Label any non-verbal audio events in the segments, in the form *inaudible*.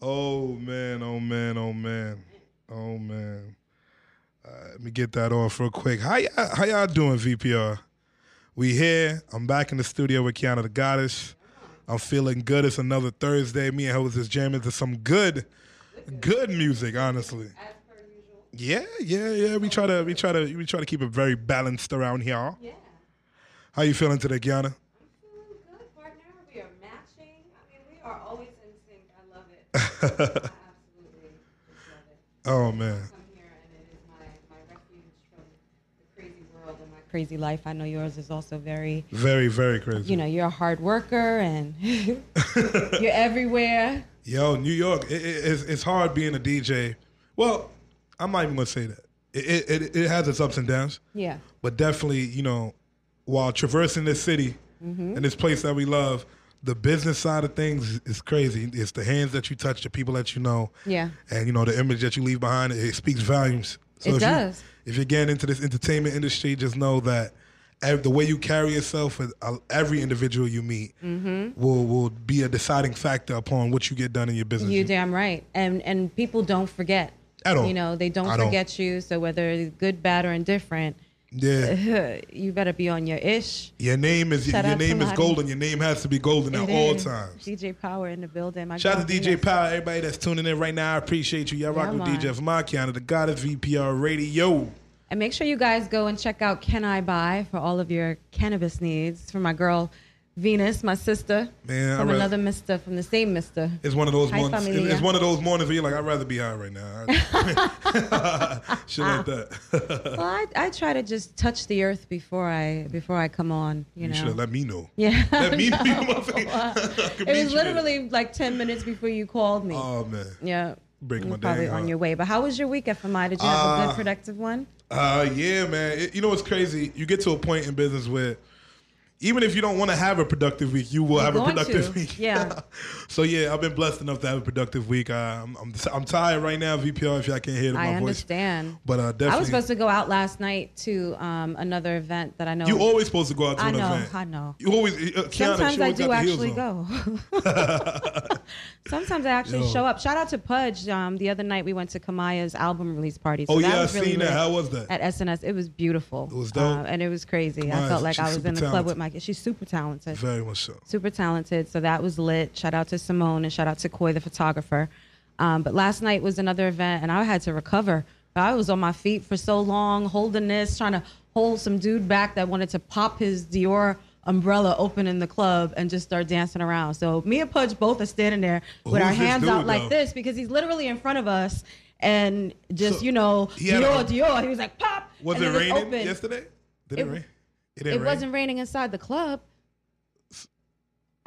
Oh man, oh man, oh man, oh man. Uh, let me get that off real quick. How y'all, how y'all doing, VPR? We here. I'm back in the studio with Qiana the Goddess. I'm feeling good. It's another Thursday. Me and her was just jamming to some good, good music. Honestly. Yeah, yeah, yeah. We try to we try to we try to keep it very balanced around here. Yeah. How you feeling today, Qiana? I'm feeling good, partner. We are matching. I mean, we are always in sync. I love it. I absolutely just love it. Oh man. Come here, and it is my, my refuge Oh, from the crazy world and my crazy life. I know yours is also very, Very, very crazy. you know, you're a hard worker and *laughs* you're everywhere. Yo, New York, it, it, it's, it's hard being a DJ. Well, I'm not even gonna say that. It, it, it, it has its ups and downs, Yeah. but definitely, you know, while traversing this city mm-hmm. and this place that we love, the business side of things is crazy. It's the hands that you touch, the people that you know, Yeah. and you know the image that you leave behind. It, speaks volumes. It if does. You, if you're getting into this entertainment industry, just know that the way you carry yourself with uh, every individual you meet Mm-hmm. will will be a deciding factor upon what you get done in your business. You damn right. And and people don't forget. At all. You know, they don't I don't. forget you. So whether it's good, bad, or indifferent, yeah. *laughs* you better be on your ish. Your name is Shout your name is golden. Your name has to be golden at It all times. DJ Power in the building. My Shout out to DJ. Power, everybody that's tuning in right now. I appreciate you. Y'all rock Yeah, with man. DJ from my Qiana, the goddess VPR Radio. And make sure you guys go and check out Can I Buy for all of your cannabis needs. For my girl Venus, my sister. Man, From another Mister, from the same Mister. It's one of those Hi, mornings. familia. It's one of those mornings where you're like, I'd rather be high right now. *laughs* Shit like that. *laughs* Well, I, I try to just touch the earth before I before I come on. You, You know. should have let me know. yeah. *laughs* Let me know. It was you there. literally like ten minutes before you called me. Oh man. yeah. breaking You're my probably dang on your way. But how was your week, at FMI? Did you have a good, productive one? Uh, yeah, man. It- you know what's crazy? You get to a point in business where even if you don't want to have a productive week, you will have a productive to, week. yeah. *laughs* so yeah, I've been blessed enough to have a productive week. Uh, I'm, I'm I'm tired right now, VPR. If y'all can't hear my voice, I voice, understand. but uh, definitely. I was supposed to go out last night to um, another event that I know. you always supposed to go out to I an know, event. I know. You always. Uh, Qiana, Sometimes I do got the heels actually go. *laughs* Sometimes I actually Yo. show up. Shout out to Pudge. Um, the other night we went to Kamaya's album release party. So Oh yeah, I really seen that. How was that? At SNS, it was beautiful. It was dope. Uh, and it was crazy. I felt like I was in the club with my. She's super talented. Very much so. super talented. So that was lit. Shout out to Simone and shout out to Coy, the photographer. Um, but last night was another event, and I had to recover. I was on my feet for so long, holding this, trying to hold some dude back that wanted to pop his Dior umbrella open in the club and just start dancing around. So me and Pudge both are standing there with our hands dude, out like this because he's literally in front of us. And just So, you know, Dior, a- Dior. He was like, "Pop!" Was it raining opened. yesterday? Did it, It- rain? It It wasn't raining inside the club.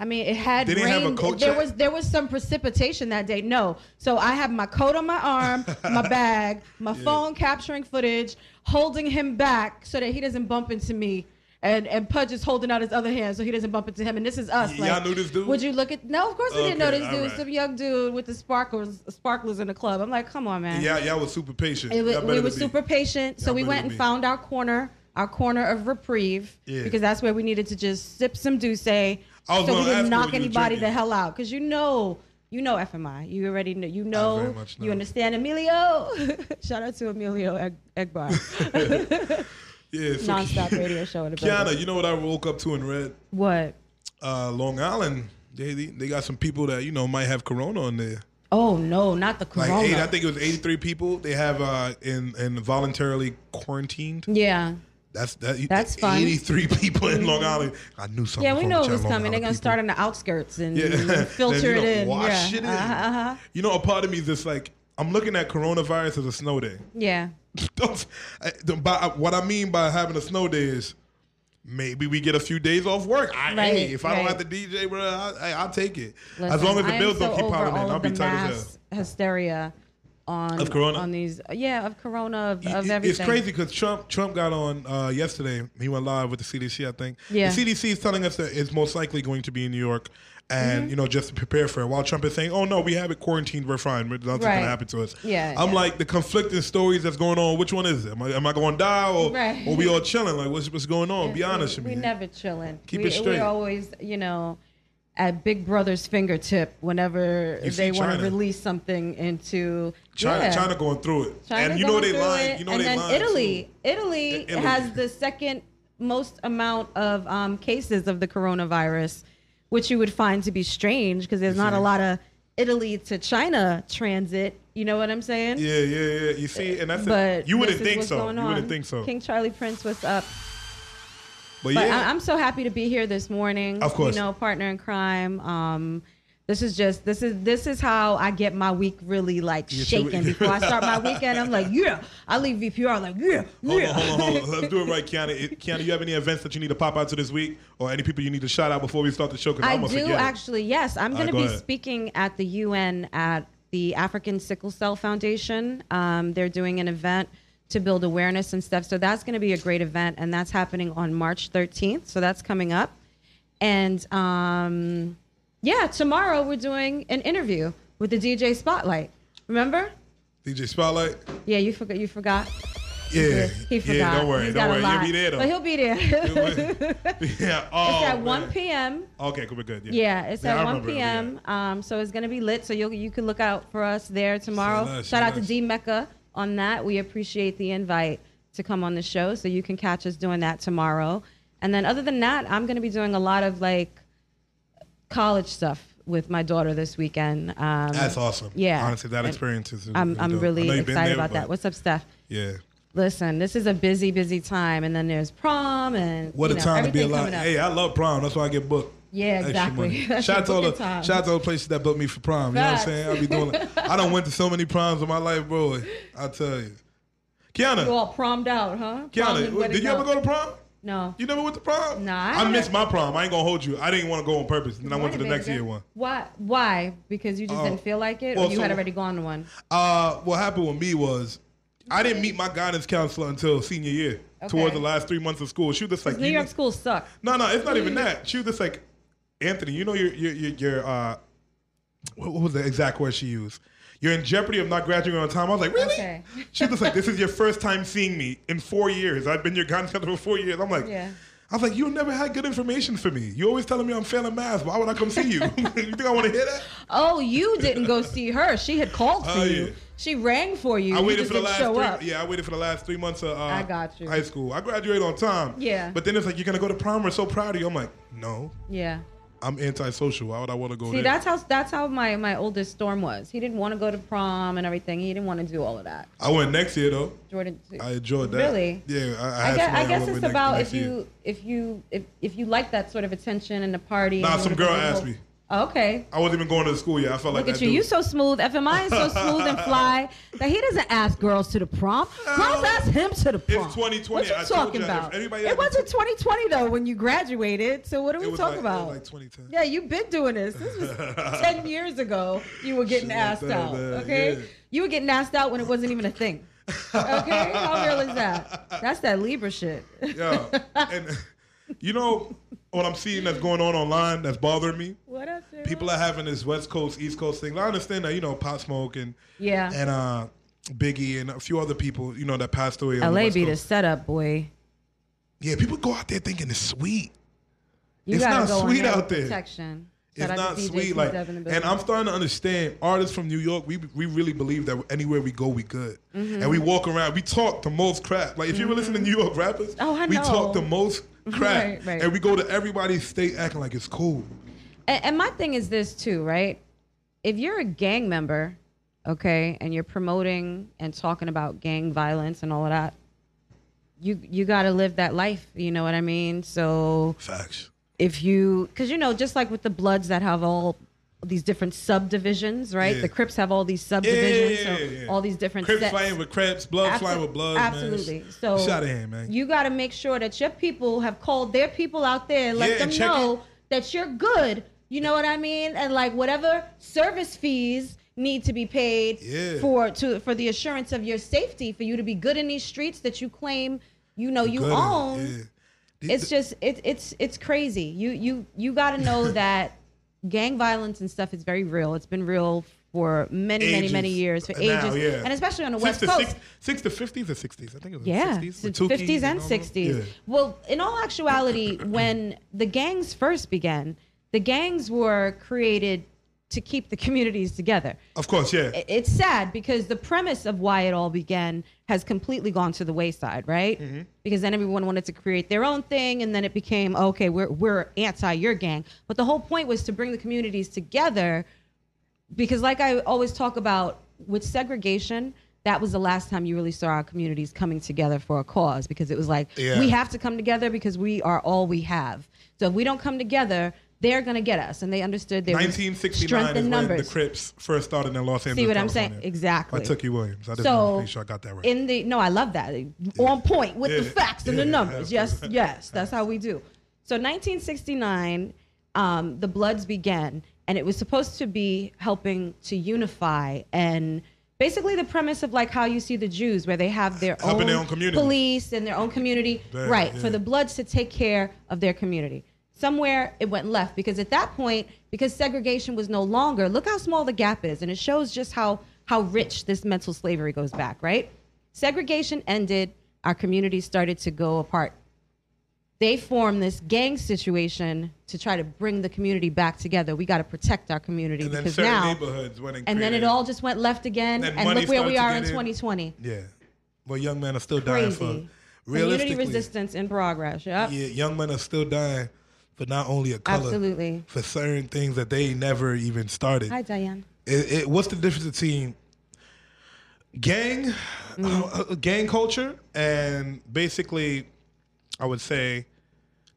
I mean, it had They didn't have rain. a coat there was there was some precipitation that day. No, so I have my coat on my arm, my *laughs* bag, my phone capturing footage, holding him back so that he doesn't bump into me. And and Pudge is holding out his other hand so he doesn't bump into him. And this is us. Y- like, y'all knew this dude? Would you look at? No, of course we didn't know this dude. alright. Some young dude with the sparklers, sparklers in the club. I'm like, come on, man. Yeah, y'all was super patient. Was, we were super patient, so Y'all we went and found our corner, our corner of reprieve, Yeah. because that's where we needed to just sip some Douce, so we didn't knock what you was anybody the hell out. Because you know, you know FMI, you already know, you know, know. you understand Emilio. *laughs* Shout out to Emilio Egg- Egbar, *laughs* Yeah, so nonstop radio show in the building. Qiana, you know what I woke up to and read? What? Uh, Long Island, they, they they got some people that you know might have corona on there. Oh no, not the Like corona. eight, I think it was eighty three people. They have uh in in voluntarily quarantined. yeah. That's that. That's fun. Eighty three people in Long Island. I knew something. Yeah, we know it was coming. They're gonna people. start on the outskirts and, Yeah. *laughs* *laughs* filter you it in. Wash yeah. it in. Uh-huh, uh-huh. You know, a part of me is just like I'm looking at coronavirus as a snow day. Yeah. *laughs* Don't- I- the- by- what I mean by having a snow day is maybe we get a few days off work. I, Right, hey, if I don't have to DJ, bro, I, I, I'll take it. as long as the bills don't keep piling in, I'll be tight as hell. hysteria on Of corona? on these yeah of corona of, of everything. It's crazy because Trump Trump got on uh, yesterday. He went live with the CDC, I think. Yeah. The CDC is telling us that it's most likely going to be in New York, and Mm-hmm. you know just to prepare for it. While Trump is saying, "Oh no, we have it quarantined, we're fine, nothing's Right. gonna happen to us." Yeah, I'm yeah. like the conflicting stories that's going on. Which one is it? Am I, am I going to die or Right. or we all chilling? Like what's what's going on? Be *laughs* honest we, with me. we never chilling. Keep we, it straight. We always, you know, at Big Brother's fingertip whenever they want to release something into China, yeah. China going through it, China and you know they lying. it. You know and they lying. Italy, too. Italy, Italy. has the second most amount of um, cases of the coronavirus, which you would find to be strange because there's not a lot of Italy to China transit. You know what I'm saying? Yeah, yeah, yeah. You see, and that's But it. You wouldn't think so. You wouldn't think so. King Charlie Prince, what's up? But But yeah, I, I'm so happy to be here this morning. Of course. you know, partner in crime. Um, this is just this is this is how I get my week really like shaking before I start my weekend. I'm like, yeah. I leave VPR like, yeah, Hold yeah. on, hold on, hold on. Let's do it right, Qiana. *laughs* Qiana, you have any events that you need to pop out to this week, or any people you need to shout out before we start the show? Because I I'm do forget. actually. Yes, I'm going right, to go be ahead. speaking at the UN at the African Sickle Cell Foundation. Um, they're doing an event to build awareness and stuff. So that's going to be a great event, and that's happening on March 13th. So that's coming up, and um, yeah, tomorrow we're doing an interview with the DJ Spotlight. Remember? DJ Spotlight. Yeah, you forgot. You forgot. Yeah, He forgot. yeah. Don't worry, He's don't got a worry. You'll be there though. But he'll be there. *laughs* yeah. Oh, it's at man. 1 p.m. Okay, cool. We're good. Yeah. Yeah, it's Yeah, I at 1 p.m. Um, so it's gonna be lit. So you you can look out for us there tomorrow. Say less, Shout out to. D Mecca on that. We appreciate the invite to come on the show. So you can catch us doing that tomorrow. And then other than that, I'm gonna be doing a lot of like college stuff with my daughter this weekend. Um, That's awesome. Yeah. Honestly, that And experience is. I'm is I'm really know you've been excited there, about that. What's up, Steph? Yeah. Listen, this is a busy, busy time, and then there's prom and What a know, time to be alive. Hey, I love prom. That's why I get booked. Yeah, exactly. *laughs* Shout out to all the time. shout out to all the places that booked me for prom. You know what I'm saying? I'll be doing. I don't went to so many proms in my life, bro. I tell you, Qiana. You all promed out, huh? Qiana, did you ever go to prom? No. You never went to prom? Nah, I I, missed my prom. I ain't gonna hold you. I didn't want to go on purpose. Then I went to the next year one. Why? Why? Because you just Uh, didn't feel like it, well, or you so- had already gone to one. Uh, what happened with me was I didn't meet my guidance counselor until senior year. Okay. Towards the last three months of school, she was just like, New York schools suck. No, no, it's not even *laughs* that. She was just like, Anthony, you know your your your, your uh, what what was the exact word she used? You're in jeopardy of not graduating on time. I was like, really? Okay. *laughs* She was like, this is your first time seeing me in four years. I've been your guidance counselor for four years. I'm like, Yeah. I was like, you never had good information for me. You always telling me I'm failing math. Why would I come see you? *laughs* you think I want to hear that? Oh, you didn't go see her. She had called for Oh, you. yeah. She rang for you. I waited just for the last show three. up. Yeah, I waited for the last three months of uh, I got you. high school. I graduated on time. Yeah. But then it's like you're gonna go to prom. We're so proud of you. I'm like, no, Yeah. I'm antisocial. Why would I want to go See, there? that's how that's how my my oldest Storm was. He didn't want to go to prom and everything. He didn't want to do all of that. I went next year though. Jordan. I enjoyed that. Really? Yeah, I, I, I guess, I guess it's next- about next if year. you if you if, if you like that sort of attention and the party. Nah, some girl go to the asked me. Oh, okay. I wasn't even going to the school yet. I felt like Look at that you. dude. You so smooth. FMI is so *laughs* smooth and fly that he doesn't ask girls to the prom. Girls ask him to the prom. It's 2020. What you I talking you, about? It wasn't 2020 though when you graduated. So what are we talking like, it was about? like 2010. yeah, you've been doing this. This was *laughs* 10 years ago. You were getting Shit like asked that, out. man. Okay, Yeah. you were getting asked out when it wasn't even a thing. Okay, how real is that? That's that Libra shit. *laughs* Yeah, and you know what I'm seeing that's going on online that's bothering me. what up? People are having this West Coast, East Coast thing. I understand that you know Pop Smoke and Yeah. and uh, Biggie and a few other people you know that passed away. the LA West be the setup, boy. Yeah, people go out there thinking it's sweet. You It's not sweet out there. Protection. It's Shout not sweet, like, the and. I'm starting to understand artists from New York. We we really believe that anywhere we go, we good, Mm-hmm. and we walk around. We talk the most crap. Like if you ever listen to New York rappers, Oh, I we talk the most *laughs* crap, Right, right. and we go to everybody's state acting like it's cool. And, and my thing is this too, right? If you're a gang member, okay, and you're promoting and talking about gang violence and all of that, you you got to live that life. You know what I mean? So Facts. if you, because you know, just like with the Bloods that have all these different subdivisions, right? Yeah. The Crips have all these yeah, subdivisions, yeah, so yeah, yeah. all these different Crips sets. flying with Crips, blood Abso- flying with blood. Absolutely. Man. So Shout out man. You got to make sure that your people have called their people out there let them know it. that you're good. You know what I mean? And like whatever service fees need to be paid for to for the assurance of your safety for you to be good in these streets that you claim you know you Good, own. It's just it, it's it's crazy. You you you got to know *laughs* that gang violence and stuff is very real. It's been real for many many many years for Now, ages, yeah. and especially on the Six West to Coast. six, six to fifties or sixties. I think it was Yeah, sixties. 50s and 60s. Yeah. Well, in all actuality, when the gangs first began, the gangs were created to keep the communities together. Of course, yeah. It's sad because the premise of why it all began has completely gone to the wayside, right? Mm-hmm. Because then everyone wanted to create their own thing, and then it became okay, we're we're anti your gang. But the whole point was to bring the communities together because like I always talk about with segregation, that was the last time you really saw our communities coming together for a cause because it was like Yeah. we have to come together because we are all we have. So if we don't come together, they're gonna get us, and they understood was 1969 strength is when numbers. the Crips first started in Los Angeles. See what I'm saying? Exactly. I took you Williams. I just So want to make sure I got that right. in the no, I love that. On point with the Yeah. facts and the Yeah. numbers. Yes, yes, that's how we do. So 1969, um, the Bloods began, and it was supposed to be helping to unify and basically the premise of like how you see the Jews, where they have their own, their own community. police and their own community, Right, yeah. For the Bloods to take care of their community. Somewhere it went left because at that point, because segregation was no longer, look how small the gap is, and it shows just how how rich this mental slavery goes back, right? Segregation ended, our communities started to go apart. They formed this gang situation to try to bring the community back together. We got to protect our community and because now, neighborhoods went and and then it all just went left again. And look where we are in get in. 2020. Yeah. Well, young men are still dying Crazy. for. Community resistance in progress. Yep. yeah, young men are still dying for not only a color, Absolutely. for certain things that they never even started. Hi, Diane. It, it, what's the difference between gang, uh, uh, gang culture, and basically, I would say,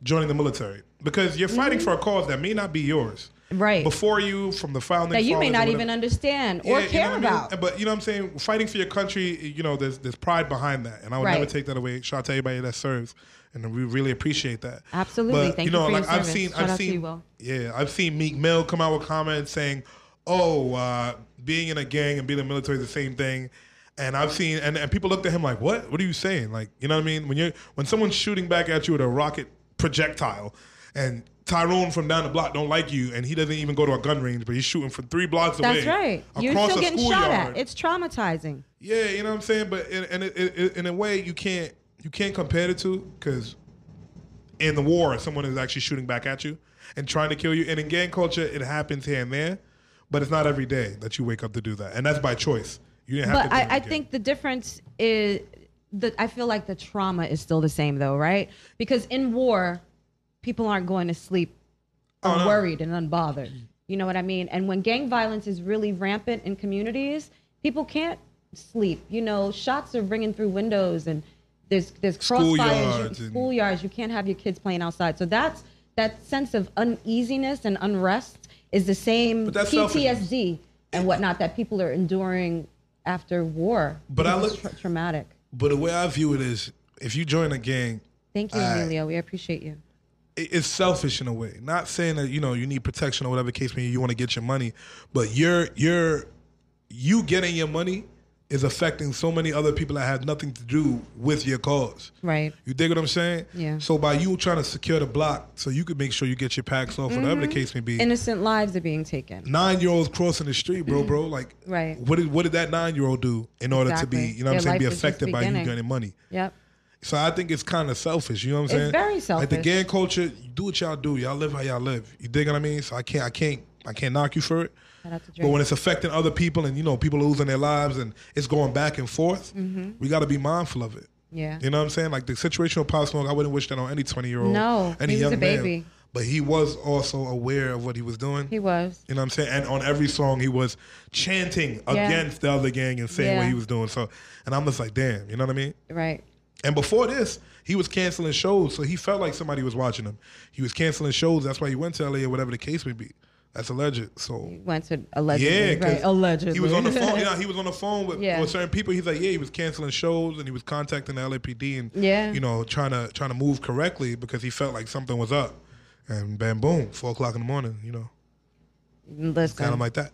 joining the military? Because you're fighting for a cause that may not be yours. Right. Before you, from the founding that you may not even understand Yeah, or you know care I mean? about. But you know what I'm saying? Fighting for your country, you know, there's there's pride behind that. And I would never take that away. Shout out to everybody that serves. And we really appreciate that. Absolutely. But Thank you know, you like I've seen Shout I've seen you. Yeah, I've seen Meek Mill come out with comments saying, Oh, uh, being in a gang and being in the military is the same thing. And I've seen and, and people looked at him like, What? What are you saying? Like, you know what I mean? When you're when someone's shooting back at you with a rocket projectile and Tyrone from down the block don't like you, and he doesn't even go to a gun range, but he's shooting from three blocks away. That's right. You're across still a getting shot schoolyard. at. It's traumatizing. Yeah, you know what I'm saying. But in, in, in, in a way, you can't you can't compare the two because in the war, someone is actually shooting back at you and trying to kill you. And in gang culture, it happens here and there, but it's not every day that you wake up to do that, and that's by choice. You didn't have But to. join I, I think the difference is that I feel like the trauma is still the same though, right? Because in war, people aren't going to sleep Oh, unworried and unbothered. You know what I mean? And when gang violence is really rampant in communities, people can't sleep. You know, shots are ringing through windows and there's there's crossfires, Schoolyards you- schoolyards. You can't have your kids playing outside. So that's that sense of uneasiness and unrest is the same. PTSD and whatnot that people are enduring after war. But I look- tra- traumatic. But the way I view it is, if you join a gang, Thank you, I- Emilio. We appreciate you. It- it's selfish in a way. Not saying that you know you need protection or whatever case may be. You want to get your money, but you're you're you getting your money is affecting so many other people that have nothing to do with your cause. Right. You dig what I'm saying? Yeah. So by you trying to secure the block, so you could make sure you get your packs off, whatever the mm-hmm. case may be. Innocent lives are being taken. Nine year olds crossing the street, bro, bro. Mm-hmm. Like, Right. What did what did that nine year old do in order to be, you know, what I'm saying, be life is just affected by you getting money? Yep. So I think it's kind of selfish. You know what I'm It's saying? very Like the gang culture, do what y'all do. Y'all live how y'all live. You dig what I mean? So I can't, I can't, I can't knock you for it. Shout out to But when it's affecting other people, and you know, people are losing their lives, and it's going back and forth, we got to be mindful of it. Mm-hmm. Yeah. You know what I'm saying? Like the situation with Pop Smoke, I wouldn't wish that on any 20 year old, No, any he was young a baby. man. But he was also aware of what he was doing. He was. You know what I'm saying? And on every song, he was chanting Yeah. against the other gang and saying what he was doing. So, and I'm just like, damn, you know what I mean? Right. And before this, he was canceling shows, so he felt like somebody was watching him. He was canceling shows. That's why he went to LA or whatever the case may be. That's alleged. So Went to allegedly. yeah, right. Allegedly. he was on the phone. *laughs* Yeah, he was on the phone with, Yeah. with certain people. He's like, yeah, he was canceling shows and he was contacting the LAPD and Yeah. you know trying to trying to move correctly because he felt like something was up. And bam, boom, four o'clock in the morning. You know, Listen, kind of like that.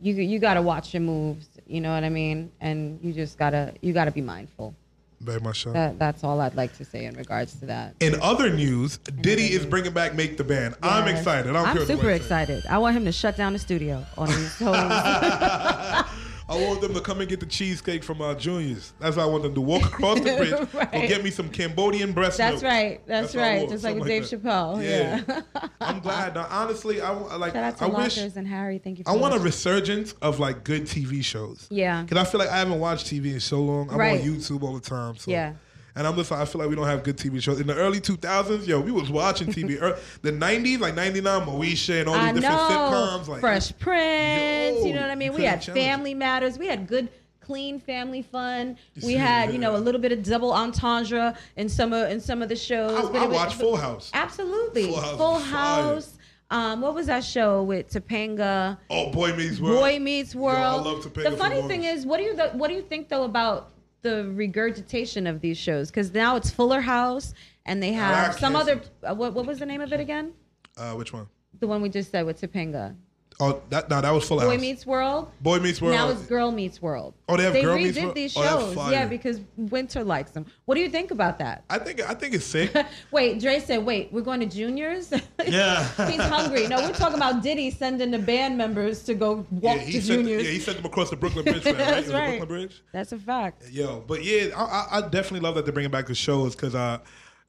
you you got to watch your moves. You know what I mean? And you just gotta you gotta be mindful. Very much so. That that's all I'd like to say in regards to that. In other news, Diddy is bringing back Make the Band. I'm excited. I care super excited. I want him to shut down the studio on these *laughs* whole. *laughs* I want them to come and get the cheesecake from our Juniors. That's why I want them to walk across the *laughs* bridge. Right. Get me some Cambodian breast That's milk. right. That's, what I right. Just like Dave that. Chappelle. Yeah. I'm glad. Now, honestly, I like. Shout out to I wish. And Harry. Thank you. I want a resurgence of like good TV shows. Yeah. Because I feel like I haven't watched TV in so long. I'm Right. on YouTube all the time. So. Yeah. And I'm just like, I feel like we don't have good TV shows. In the early 2000s, yo, we was watching TV. The 90s, like 99, Moesha and all these I different know. sitcoms. Like, Fresh Prince. Yo, you know what I mean? We had Family Matters. We had good, clean family fun. We had, you know, a little bit of double entendre in some of in some of the shows. I, I watched Full House. Absolutely. Full House Full. House. Um, what was that show with Topanga? Oh, Boy Meets World. Boy Meets World. love Topanga the funny thing is, what do you th- what do you think though about the regurgitation of these shows? Because now it's Fuller House, and they have some other. Uh, what what was the name of it again? Uh, which one? The one we just said with Topanga. Oh, that no, that was Full Boy House. Meets World. Boy Meets World. Now it's Girl Meets World. Oh, they have Girl redid Meets World? these Oh, that's shows, fire. yeah, because Winter likes them. What do you think about that? I think I think it's *laughs* sick. Wait, Dre said, "Wait, we're going to juniors." *laughs* Yeah. he's hungry. No, we're talking about Diddy sending the band members to go walk yeah, he to sent, juniors. yeah, he sent them across the Brooklyn *laughs* Bridge. Right? That's It was the right. Brooklyn Bridge. That's a fact. Yo, but yeah, I, I, I definitely love that they're bringing back the shows because, uh,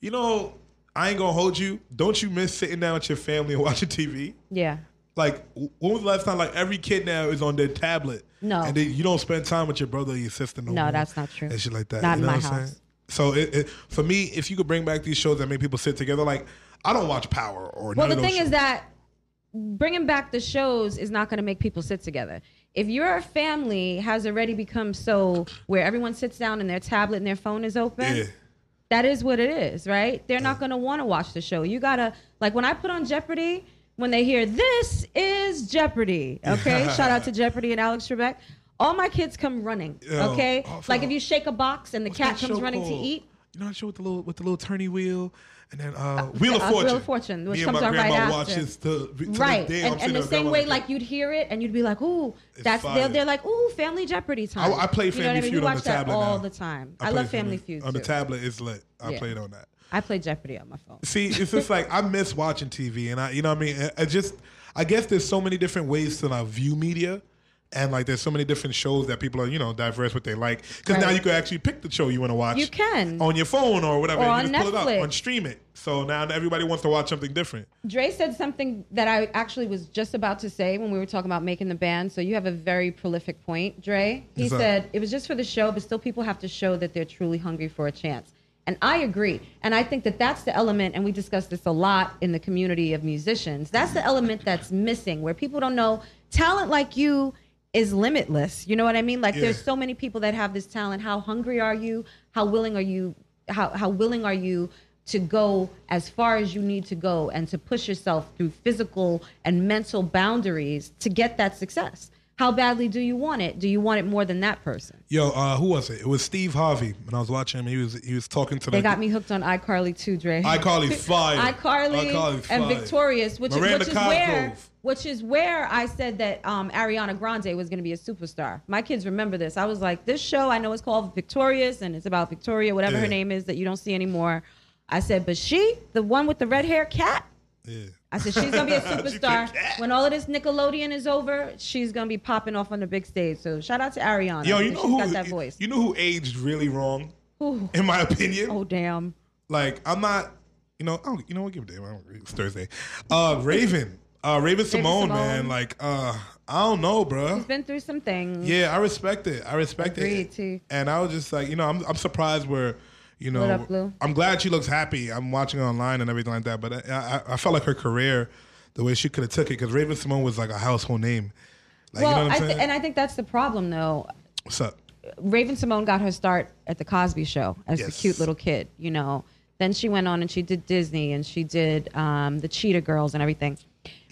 you know, I ain't gonna hold you. Don't you miss sitting down with your family and watching TV? Yeah. Like, when was the last time? Like, every kid now is on their tablet. No. and then you don't spend time with your brother or your sister no No, more. that's not true. And shit like that. Not you in know my what I'm house. saying? So, it, it, for me, if you could bring back these shows that make people sit together, like, I don't watch Power or Well, the thing is that bringing back the shows is not going to make people sit together. If your family has already become so where everyone sits down and their tablet and their phone is open, yeah. that is what it is, right? They're not going to want to watch the show. You got to, like, when I put on Jeopardy, when they hear this is Jeopardy, *laughs* okay? Shout out to Jeopardy and Alex Trebek. All my kids come running, Yo, okay? oh, like fuck. if you shake a box and the cat comes running to eat. You know that show with the little with the little turny wheel, and then uh, Wheel of uh, Fortune. Wheel of Fortune, which Me comes on right after. watches to, to right day, and, and the same way like, like you'd hear it and you'd be like ooh It's that's they're, they're like ooh family jeopardy time I, I play You know Family I mean? Feud we on watch the that tablet all now. the time I i, love family feud on the tablet. It's lit. I Yeah. played on that. I play jeopardy on my phone See, it's just like I miss watching TV, and I, you know, what I mean, I- just, I guess there's so many different ways to like view media, and like there's so many different shows that people are, you know, diverse what they like. Because now you can actually pick the show you want to watch. You can. on your phone or whatever. Or on you just pull it Netflix. up and stream it. So now everybody wants to watch something different. Dre said something that I actually was just about to say when we were talking about making the band. So you have a very prolific point, Dre. He What's up? said it was just for the show, but still people have to show that they're truly hungry for a chance. And I agree. And I think that that's the element, and we discuss this a lot in the community of musicians. That's the element that's missing, where people don't know talent like you is limitless. You know what I mean? Like Yeah. there's so many people that have this talent. How hungry are you? How willing are you? How how willing are you to go as far as you need to go and to push yourself through physical and mental boundaries to get that success? How badly do you want it? Do you want it more than that person? Yo, uh, who was it? It was Steve Harvey. When I was watching him, he was he was talking to They the got me hooked on iCarly too, Dre. iCarly *laughs* fire. iCarly and. Victorious, which, Miranda which is where which is where I said that um, Ariana Grande was going to be a superstar. My kids remember this. I was like, this show I know is called Victorious and it's about Victoria, whatever Yeah. her name is that you don't see anymore. I said, but she, the one with the red hair, cat. Yeah. I said she's gonna be a *laughs* superstar when all of this Nickelodeon is over. She's gonna be popping off on the big stage. So shout out to Ariana. Yo, you know who? got that voice. You know who aged really wrong, Ooh. in my opinion. Oh damn. Like I'm not, you know, I don't, you know what? Give a damn. I don't, it's Thursday. Uh, Raven, uh, Raven-Symoné, Simone. man. Like, uh, I don't know, bro. She's been through some things. Yeah, I respect it. I respect Agreed, it. too. And I was just like, you know, I'm I'm surprised where, you know, up, I'm glad she looks happy. I'm watching her online and everything like that. But I I, I felt like her career, the way she could have took it, because Raven-Symoné was like a household name. Like, well, you know what I I'm th- and I think that's the problem though. What's up? Raven-Symoné got her start at the Cosby Show as Yes. the cute little kid, you know. Then she went on and she did Disney and she did um, the Cheetah Girls and everything.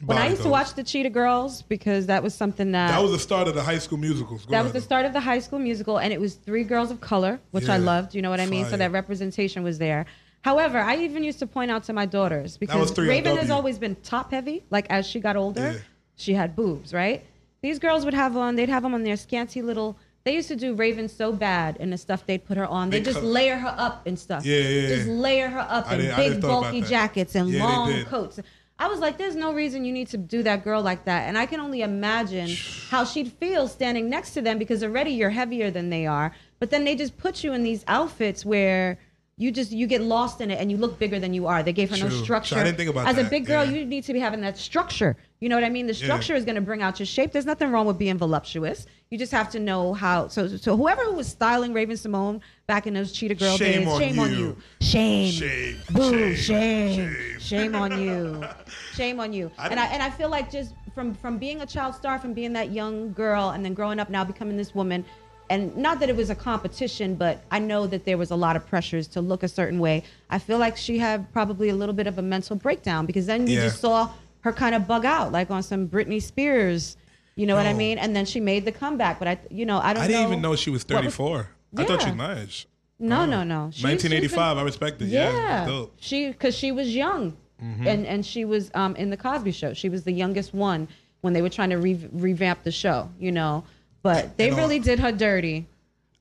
When I used to watch the Cheetah Girls because that was something that That was the start of the high school musicals. Go that was the start of the high school musical and it was three girls of color which i loved you know what i mean? So that representation was there. However i even used to point out to my daughters because raven has always been top heavy like as she got older Yeah. she had boobs right? These girls would have on they'd have them on their scanty little they used to do Raven so bad in the stuff they'd put her on. They They just cut- layer her up and stuff. Yeah, yeah, Just layer her up I in big didn't thought about bulky jackets and Yeah, long coats. I was like, there's no reason you need to do that girl like that. And I can only imagine how she'd feel standing next to them because already you're heavier than they are. But then they just put you in these outfits where you just you get lost in it and you look bigger than you are. They gave her no True. structure. I didn't think about As a big girl, Yeah. you need to be having that structure. You know what I mean? The structure is going to bring out your shape. There's nothing wrong with being voluptuous. You just have to know how. So, so whoever was styling Raven-Symoné back in those Cheetah Girl Shame days, on shame on you. you. Shame. Shame. Boo. Shame. Shame. Shame. Shame, on you. *laughs* Shame on you. I and I and I feel like just from from being a child star, from being that young girl, and then growing up now becoming this woman. And not that it was a competition, but I know that there was a lot of pressures to look a certain way. I feel like she had probably a little bit of a mental breakdown because then you Yeah. just saw her kind of bug out, like on some Britney Spears. You know what I mean? And then she made the comeback. But I, you know, I don't. I didn't know even know she was what was- 34. I thought she Yeah. was my age. No, no, no. She's- she's been- 1985. I respect it. Yeah. yeah, she because she was young, Mm-hmm. and and she was um, in the Cosby Show. She was the youngest one when they were trying to re- revamp the show. You know, but they You know- really did her dirty.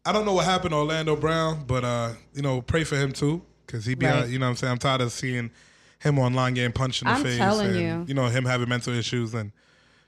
I don't know what happened to Orlando Brown, but uh, you know, pray for him too, because he be, Right. out, you know, what I'm saying I'm tired of seeing him online getting punched in the I'm face. telling and, you. know, him having mental issues and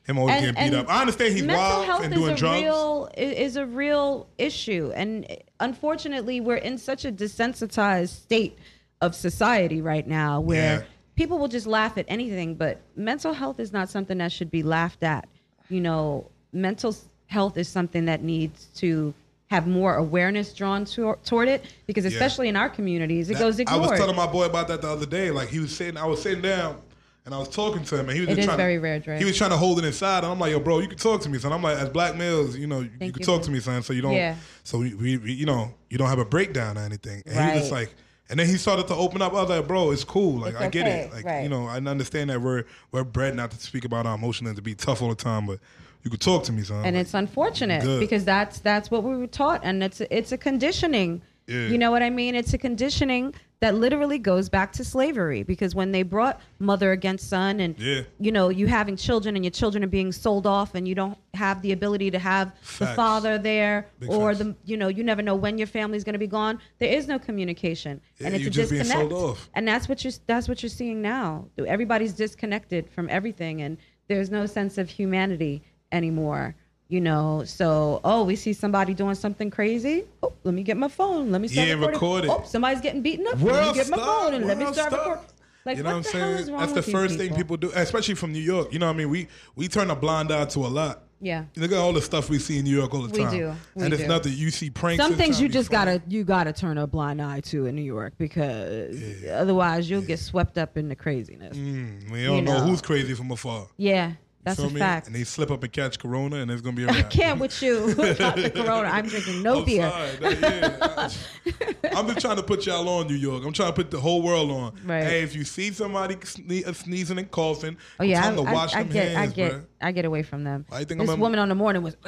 him always And, getting beat up. I understand he's wild health and is doing a drugs. real is a real issue, and unfortunately, we're in such a desensitized state of society right now where Yeah. people will just laugh at anything. But mental health is not something that should be laughed at. You know, mental health is something that needs to have more awareness drawn to, toward it because Yeah. especially in our communities, it That- goes I was telling my boy about that the other day. Like he was sitting, I was sitting down, and I was talking to him, and he was It just trying very to, rare, Dre. He was trying to hold it inside, and I'm like, yo, bro, you can talk to me, son. I'm like, as black males, you know, you Thank can you, talk boo. to me, son, so you don't, Yeah. so we, we, you know, you don't have a breakdown or anything. And he was just like. And then he started to open up. I was like, "Bro, it's cool. Like, It's I get it. Like, right. you know, I understand that we're we're bred not to speak about our emotions and to be tough all the time. But you could talk to me, son. and Like, it's unfortunate Good. because that's that's what we were taught and it's it's a conditioning Yeah. you know what i mean it's a conditioning that literally goes back to slavery because when they brought mother against son and Yeah. you know you having children and your children are being sold off and you don't have the ability to have the father there Big or facts. the you know you never know when your family's going to be gone there is no communication and it's a just being disconnect sold off. and that's what you're that's what you're seeing now everybody's disconnected from everything and there's no sense of humanity anymore you know so oh we see somebody doing something crazy oh let me get my phone let me start Yeah, recording. record it. oh somebody's getting beaten up let me get my phone and let me start star. recording like you know what, what, I'm saying? That's the first thing people do, especially from New York. You know what I mean? We we turn a blind eye to a lot. yeah Look at all the stuff we see in New York all the time. We do. We and it's do. nothing. You see pranks. some things you just gotta you gotta turn a blind eye to in new york because otherwise you'll get swept up in the craziness Mm, we don't you know. know. who's crazy from afar. yeah that's Feel a me? fact And they slip up and catch corona, and it's gonna be a I wrap. can't with you *laughs* about the corona. I'm drinking no I'm beer. sorry. Yeah. *laughs* I'm just trying to put y'all on, New York. I'm trying to put the whole world on. Right. Hey, if you see somebody sne- uh, sneezing and coughing, Oh yeah, tell them to I, wash I, I get, hands, I get, bruh. I get away from them. I think this I'm woman on the morning was *laughs*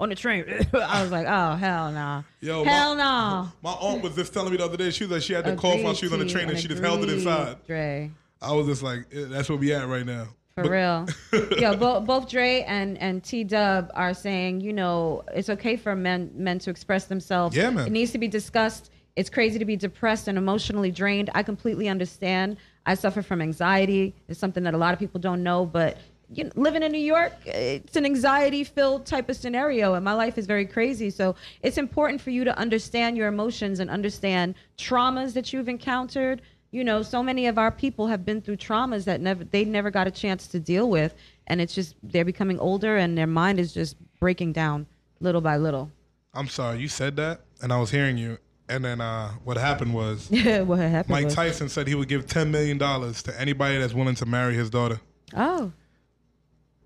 on the train. I was like, oh hell no, Yo, hell no. My aunt was just telling me the other day. She was like, she had to cough while she was on the train, and she just held it inside. Dre, I was just like, eh, that's where we at right now. For But- real. *laughs* Yo, both both Dre and and T Dub are saying, you know, it's okay for men men to express themselves. Yeah, man. It needs to be discussed. It's crazy to be depressed and emotionally drained. I completely understand. I suffer from anxiety. It's something that a lot of people don't know, but you know, living in New York, it's an anxiety-filled type of scenario, and my life is very crazy. So it's important for you to understand your emotions and understand traumas that you've encountered. You know, so many of our people have been through traumas that never they never got a chance to deal with, and it's just they're becoming older and their mind is just breaking down little by little. I'm sorry, you said that, and I was hearing you. And then uh, what happened was *laughs* what happened? Mike was- Tyson said he would give $10 million to anybody that's willing to marry his daughter, Oh,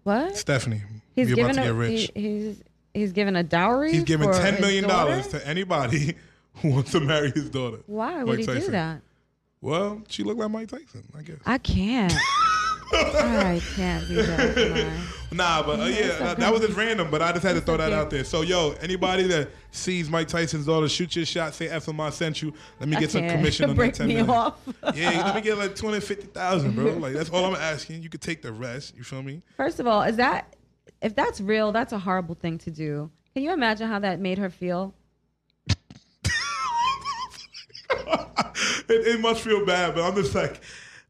what? Stephanie. He's You're about to a get rich. he- he's he's given a dowry. He's giving for $10 daughter? to anybody *laughs* who wants to marry his daughter. Why Mike would he do that? Well, she looked like Mike Tyson, I guess. I can't. I can't do that. *laughs* Nah, but uh, yeah, that, that was just random. But I just had to throw that out there. So, yo, anybody that sees Mike Tyson's daughter, shoot your shot. Say FMI sent you. Let me get some commission *laughs* on Break that ten me million. off. yeah, let me get like twenty fifty thousand, bro. Like that's all I'm *laughs* asking. You could take the rest. You feel me? First of all, is that if that's real, that's a horrible thing to do. Can you imagine how that made her feel? *laughs* it, it must feel bad, but I'm just like,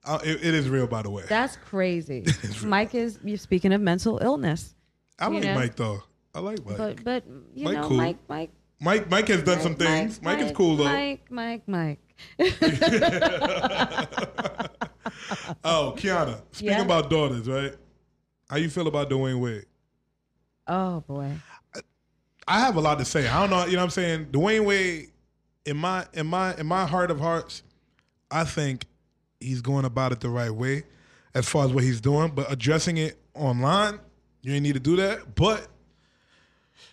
Uh, it, it is real, by the way. That's crazy. *laughs* Mike is. You're speaking of mental illness, I like know. Mike though. I like Mike. but but you Mike know, cool. Mike, Mike, Mike Mike has done Mike, some things. Mike, is Mike, cool though. Mike, Mike, Mike. *laughs* Oh, Qiana. Speaking Yeah? about daughters, right? How you feel about Dwyane Wade? Oh boy. I have a lot to say. I don't know. You know what I'm saying? Dwayne Wade, in my in my in my heart of hearts, I think he's going about it the right way as far as what he's doing. But addressing it online, you ain't need to do that. But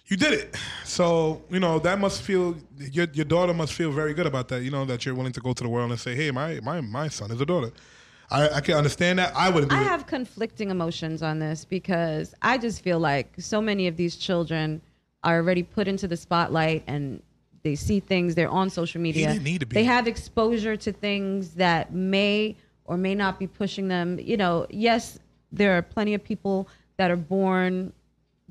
you did it. So, you know, that must feel your your daughter must feel very good about that, you know, that you're willing to go to the world and say, Hey, my my my son is a daughter. I, I can understand that. I wouldn't do I it. have conflicting emotions on this because I just feel like so many of these children are already put into the spotlight and they see things, they're on social media. didn't need to be. They have exposure to things that may or may not be pushing them. You know, yes, there are plenty of people that are born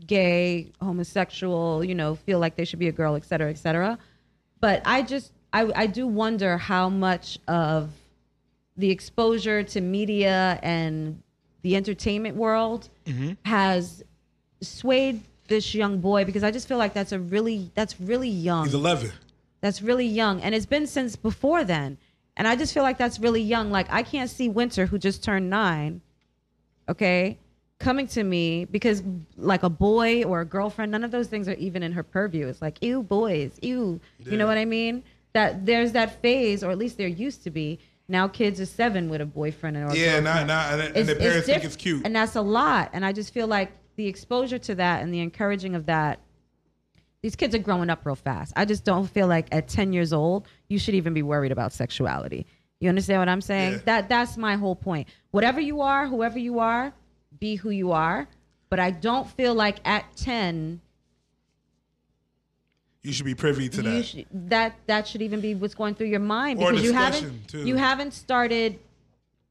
gay, homosexual, you know, feel like they should be a girl, et cetera, et cetera. But I just, I, I do wonder how much of the exposure to media and the entertainment world Mm-hmm. has swayed this young boy because I just feel like that's a really that's really young. He's 11. That's really young and it's been since before then. And I just feel like that's really young. Like I can't see Winter who just turned 9, okay, coming to me because like a boy or a girlfriend, none of those things are even in her purview. It's like, ew, boys, ew. You know what I mean? That there's that phase, or at least there used to be. Now kids are seven with a boyfriend or Yeah, girlfriend. nah, nah, and, and the parents think it's cute. and that's a lot. And I just feel like the exposure to that and the encouraging of that. These kids are growing up real fast. I just don't feel like at 10 years old you should even be worried about sexuality. You understand what I'm saying? Yeah. That that's my whole point. Whatever you are, whoever you are, be who you are. But I don't feel like at 10 you should be privy to that. should, that that should even be what's going through your mind Or because you haven't too. you haven't started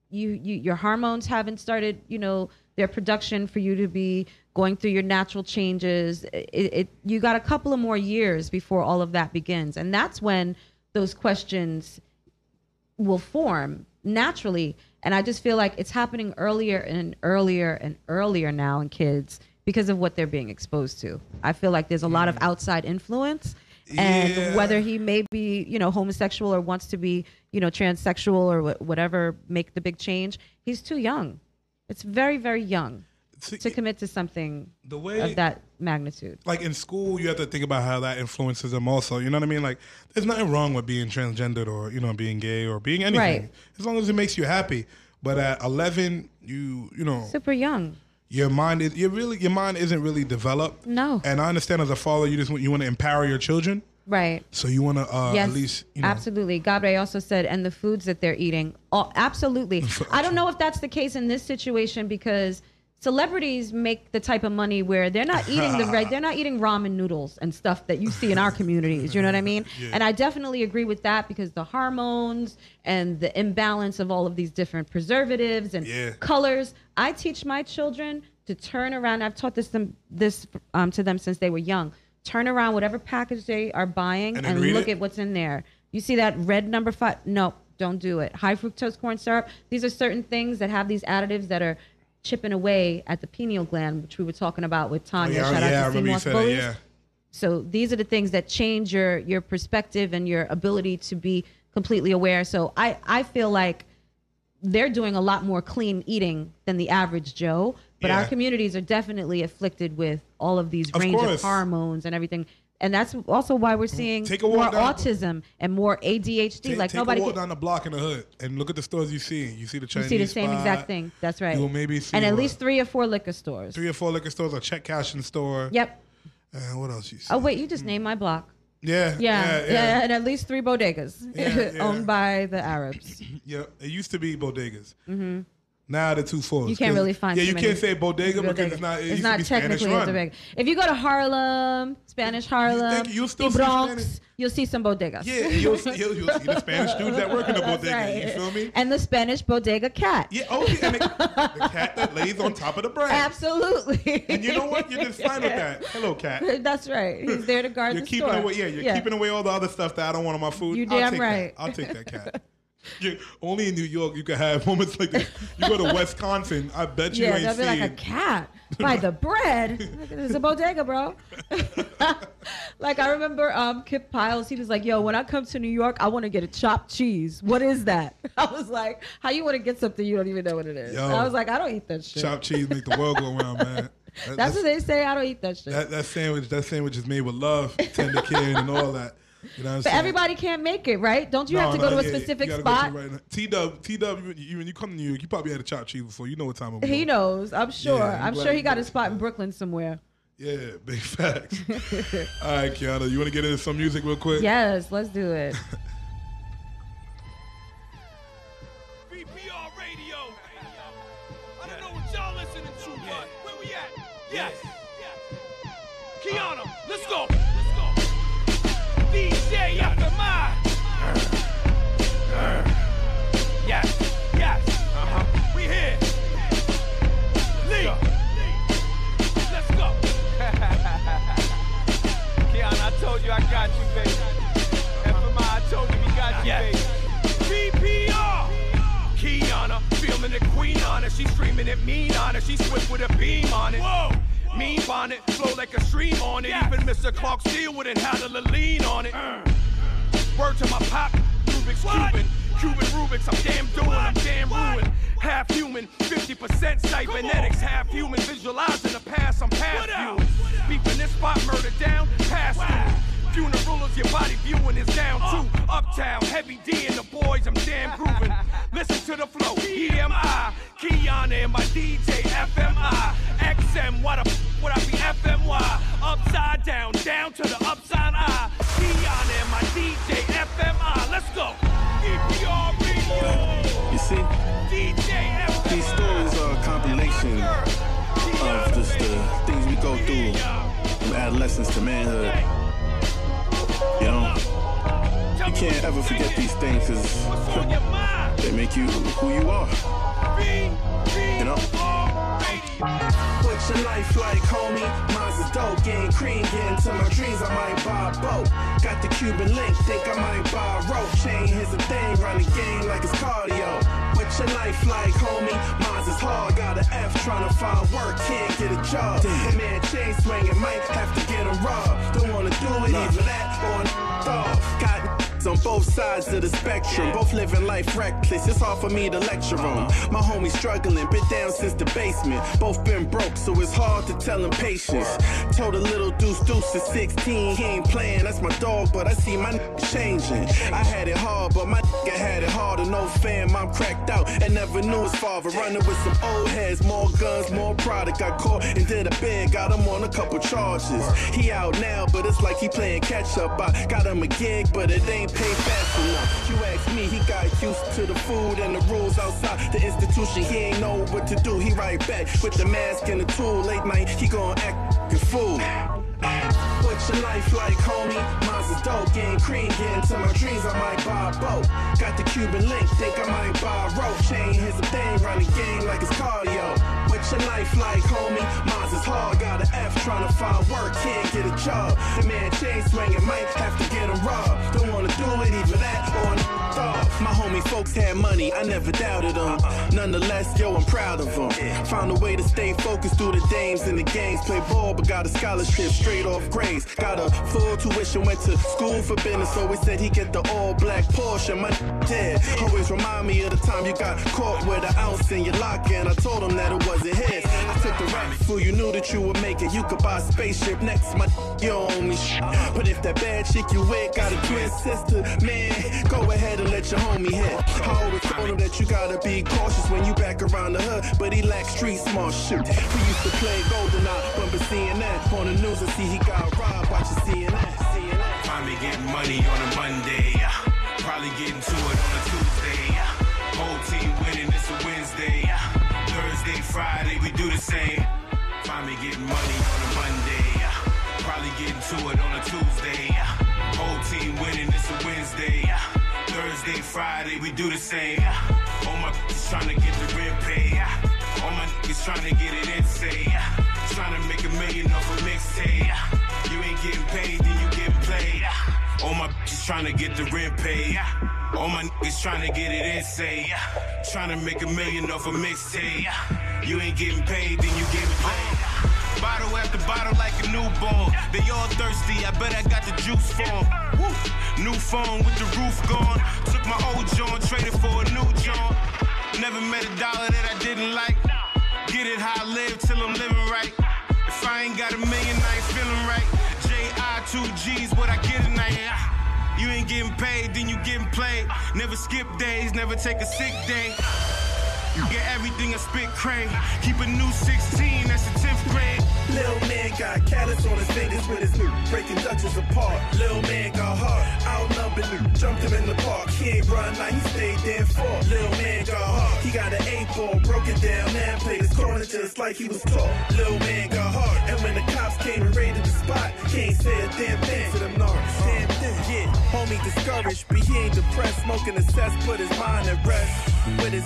you, you your hormones haven't started you know their production for you to be going through your natural changes. It, it you got a couple of more years before all of that begins. And that's when those questions will form naturally. And i just feel like it's happening earlier and earlier and earlier now in kids because of what they're being exposed to. I feel like there's a lot of mm-hmm. outside influence. And Yeah. whether he may be you know homosexual or wants to be you know transsexual or wha- whatever make the big change he's too young it's very very young See, to commit to something the way of that magnitude. Like in school you have to think about how that influences them also you know what i mean? Like there's nothing wrong with being transgendered or you know being gay or being anything. Right. as long as it makes you happy. But at 11 you you know super young. your mind is you really your mind isn't really developed. No. and i understand as a father you just want you want to empower your children right so you want to uh yes, at least you know absolutely. Gabriel also said, and the foods that they're eating. Oh, absolutely. *laughs* I don't know if that's the case in this situation because celebrities make the type of money where they're not eating the right, they're not eating ramen noodles and stuff that you see in our communities. You know what I mean? *laughs* Yeah. And I definitely agree with that because the hormones and the imbalance of all of these different preservatives and Yeah. colors. I teach my children to turn around. I've taught this them this um, to them since they were young. Turn around whatever package they are buying And and, look it? at what's in there. You see that red number five? No, don't do it. High fructose corn syrup. These are certain things that have these additives that are chipping away at the pineal gland, which we were talking about with Oh, Tanya. yeah, Shout yeah, out to Seymour Bullies. yeah. So these are the things that change your your perspective and your ability to be completely aware. So I I feel like they're doing a lot more clean eating than the average Joe, but our communities are definitely afflicted with all of these Of range course. of hormones and everything. And that's also why we're seeing Take a more autism and more ADHD. Take, like take nobody a walk can, down the block in the hood and look at the stores you see. You see the you see the same spot, exact thing. That's right. You'll maybe see and at least three or four liquor stores. three or four liquor stores, a check cashing store. Yep. And what else you see? Oh wait, you just named my block. yeah, Yeah, yeah, yeah, yeah. and at least three bodegas Yeah, *laughs* yeah. owned by the Arabs. Yeah, it used to be bodegas. Mm-hmm. Now the two floors. You can't really find. Yeah, you many can't say bodega because it's not. It it's not to be Spanish technically a run. bodega. If you go to Harlem, Spanish Harlem, you'll still the see Bronx, Spanish- you'll see some bodegas. Yeah, you'll, see- you'll, you'll see the Spanish *laughs* dudes that work in the bodega. right. You feel me? And the Spanish bodega cat. Yeah. Oh, yeah, and the, the cat that lays on top of the bread. Absolutely. And you know what? You're just fine with that. *laughs* Hello, cat. That's right. He's there to guard You're the keeping store. away. Yeah, you're keeping away all the other stuff that I don't want on my food. You damn right. That. I'll take that cat. *laughs* *laughs* Yeah, only in New York you can have *laughs* moments like this. You go to Wisconsin, I bet you Yeah, ain't they'll be like a cat *laughs* by the bread. There's a bodega, bro. like I remember um, Kip Piles, he was like, "Yo, when I come to New York, I want to get a chopped cheese. What is that?" I was like, "How you want to get something you don't even know what it is?" Yo. I was like, "I don't eat that shit." Chopped cheese make the world go around, man. That- That's what they say. I don't eat that shit. that, that sandwich. That sandwich is made with love, tender care, and all that. You know what but saying? everybody can't make it, right? Don't you have to go to a specific spot? T Dub, T Dub, you when you come to New York, you probably had a chopped cheese before. You know what time it was. He knows. I'm sure. Yeah, I'm I'm sure he got a spot in Brooklyn somewhere. Yeah, big facts. *laughs* all right, Qiana, you want to get into some music real quick? Yes, let's do it. *laughs* VPR Radio. I don't know what y'all listening to, but where we at? Yes. Qiana. Let's go. DJ FMI. Yes. Yes. Uh-huh. We here. Lee. Let's go. *laughs* Qiana, I told you I got you, baby. FMI, I told you we got you, baby. VPR. Qiana, feeling the queen on it. She screaming it mean on it. She swift with a beam on it. Whoa. Mean bonnet, flow like a stream on it. Even Mr. Clark Steele wouldn't handle a lean on it. Word to my pop, Rubik's Cuban. Cuban Rubik's, I'm damn doing, I'm damn ruined. Half human, 50% cybernetics, half human. Visualizing the past, I'm past you. Beeping this spot, murder down, past you. Funerals, your body viewing is down too. Uptown, heavy D and the boys, I'm damn grooving. Listen to the flow, EMI. Qiana and my DJ, FMI. XM, what a would I be FMY? Upside down, down to the upside I. Qiana and my DJ, FMI. Let's go. VPR Radio. You see, DJ FMI. these stories are a compilation of just the things we go through from adolescence to manhood. You know, you can't ever forget these things because they make you who you are. You know? What's your life like, homie? Mine's is dope, getting cream, getting to my dreams. I might buy a boat. Got the Cuban link, think I might buy a rope. Chain, here's a thing, run the game like it's cardio. What's your life like, homie? Mine's is hard, got an F, trying to find work, can't get a job. That man chain swinging, might have to get him robbed. Don't wanna do it, either that or off. Got on both sides of the spectrum, both living life reckless. It's hard for me to lecture uh-huh. on. My homie struggling, been down since the basement. Both been broke, so it's hard to tell him patience. Told a little deuce deuce at 16, he ain't playing, that's my dog, but I see my n- changing. I had it hard, but my nigga had it harder. No fam, I'm cracked out and never knew his father. Running with some old heads, more guns, more product. Got caught and did a bid, got him on a couple charges. He out now, but it's like he playing catch up. I got him a gig, but it ain't paid fast enough. You ask me, he got used to the food and the rules outside the institution. He ain't know what to do. He right back with the mask and the tool. Late night, he gon' act a fool. What's your life like, homie? Mine's is dope, getting cream, getting to my dreams. I might buy a boat. Got the Cuban link, think I might buy a rope. Chain, here's a thing, running game like it's cardio. What's your life like, homie? Mine's is hard, got an F, trying to find work, can't get a job. The man chain swinging, might have to get him robbed. Do it, either that or. My homie folks had money, I never doubted them. Nonetheless, yo, I'm proud of them. Found a way to stay focused through the dames and the games. Play ball, but got a scholarship straight off grades. Got a full tuition, went to school for business. Always said he get the all black Porsche. My dead. Always remind me of the time you got caught with an ounce in your locker. And I told him that it wasn't his. I took the rap fool, you knew that you would make it. You could buy a spaceship next, my you don't me. But if that bad chick you with got a twin sister, man, go ahead and let your homie I always told him that you gotta be cautious when you back around the hood, but he lacks street smart shit. We used to play GoldenEye, bumping CNN on the news and see he got robbed watching CNN. CNN. Finally getting money on a Monday. Probably getting to it on a Tuesday. Whole team winning, it's a Wednesday. Thursday, Friday, we do the same. Finally getting money Friday, we do the same. All my is trying to get the rent pay. All my niggas trying to get it insane. Trying to make a million off a mixtape. You ain't getting paid, then you getting played. All my bitches trying to get the rent paid. All my niggas trying to get it insane. Trying to make a million off a mixtape. You ain't getting paid, then you getting paid. Bottle after bottle like a newborn. They all thirsty, I bet I got the juice for 'em. Woo. New phone with the roof gone. Took my old John, traded for a new John. Never met a dollar that I didn't like. Get it how I live till I'm living right. If I ain't got a million, I ain't feeling right. J.I. two G's, what I get tonight. You ain't getting paid, then you getting played. Never skip days, never take a sick day. You get everything I spit cray. Keep a new 16, that's the 10th grade. Lil man got callus on his fingers with his new breaking Dutchess apart. Little man got hard, outnumbered, jumped him in the park. He ain't run like he stayed there for. Little man got hard, he got an eight ball, broke it down, man played his corner just like he was taught. Little man got hard, and when the cops came and raided the spot, he ain't say a damn thing to them narcs. Damn thing, yeah. Homie discouraged, but he ain't depressed. Smoking a cess, put his mind at rest. With his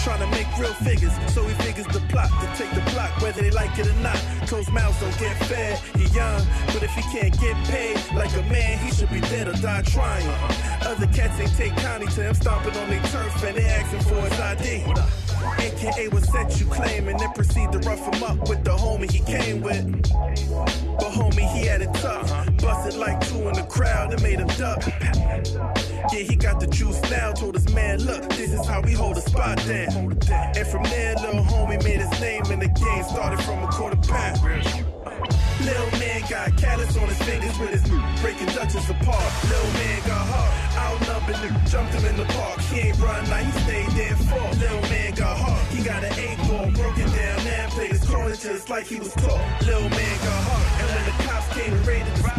trying to make real figures, so he figures the plot to take the block, whether they like it or not. Closed mouths don't get fed. He young, but if he can't get paid like a man, he should be dead or die trying. Other cats ain't take county to him stomping on their turf and they asking for his ID. AKA what set you claim and then proceed to rough him up with the homie he came with. But homie, he had it tough. Busted like two in the crowd and made him duck. Yeah, he got the juice now. Told his man, look, this is how we hold a spot down. And from there, little homie made his name in the game. Started from a quarter pound. Lil man got callus on his fingers with his new breaking Dutchess apart. Little man got hard, outnumbered, jumped him in the park. He ain't run like he stayed there for. Little man got hard, he got an eight ball, broken down, man played his corner just like he was taught. Little man got hard, and when the cops came and raided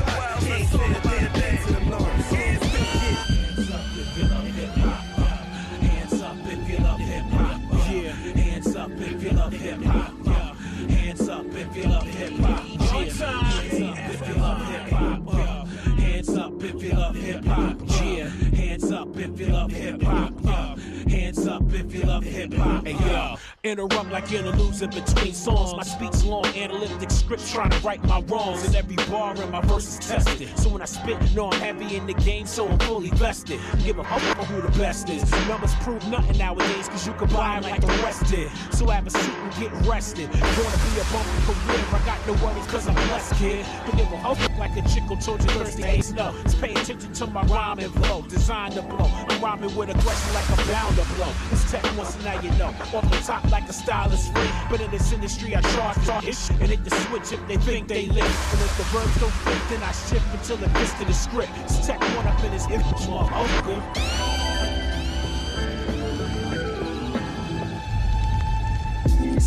if you love hip hop. Yeah. Hands up if you love hip hop. Yeah. Hands up if you love hip hop. Hey yo, interrupt like interludes in between songs. My speech long, analytic script trying to right my wrongs. And every bar in my verse is tested. So when I spit, know I'm heavy in the game, so I'm fully vested. Give a fuck about who the best is. Numbers prove nothing nowadays, cause you can buy like the rest did. So have a seat and get rested. Gonna be a bumpy career, I got no worries cause I'm blessed, kid. But give a fuck like a chick who told you thirsty ace no. Just pay attention to my rhyming flow, designed to blow. I'm rhyming with aggression like I'm bound to blow. It's tech once and now you know. Off the top like a stylist free. But in this industry I charge charge and hit the switch if they think they live. And if the verbs don't fit, then I shift until it fits to the script. It's tech one up in his hip, uncle.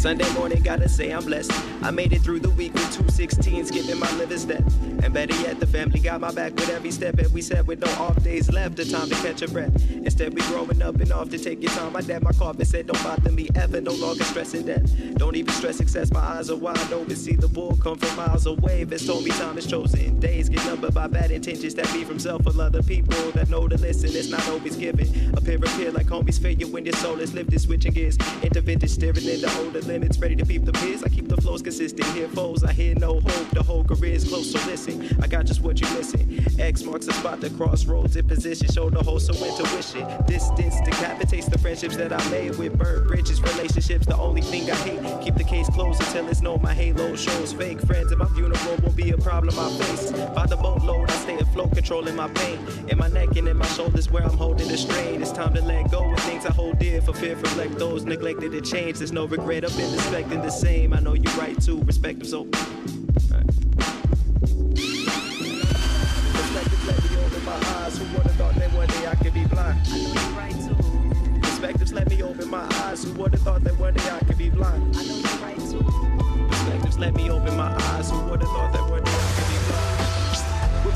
Sunday morning, gotta say I'm blessed. I made it through the week with two 16s, giving my liver step. And better yet, the family got my back with every step. And we said with no off days left, the time to catch a breath. Instead, we growing up and off to take your time. My dad, my carpet said, don't bother me ever, no longer stressing that. Don't even stress success, my eyes are wide open. See the bull come from miles away. Vest told me time is chosen. Days get numbered by bad intentions that be from self or other people that know to listen. It's not always given. Appear, appear like homies figure when your soul is lifted, switching gears. Into vintage, steering into older limits, ready to peep the biz. I keep the flows consistent. Hear foes, I hear no hope. The whole career is close, so listen. I got just what you missing. X marks the spot, the crossroads in position. Show the whole so intuition. Distance decapitates the friendships that I made with bird bridges, relationships. The only thing I hate. Keep the case closed until it's known my halo shows fake friends. And my funeral won't be a problem I face. By the boatload, I stay afloat, controlling my pain. In my neck and in my shoulders where I'm holding the strain. It's time to let go of things I hold dear for fear reflect those neglected to change. There's no regret, I've been expecting the same. I know you're right too, respect them so. Alright. Perspective let me open my eyes. Who would've thought that one day I could be blind? I know you're right too. Perspectives let me open my eyes. Who would've thought that one day I could be blind? I know you're right too. Perspectives let me open my eyes. Who would've thought that one day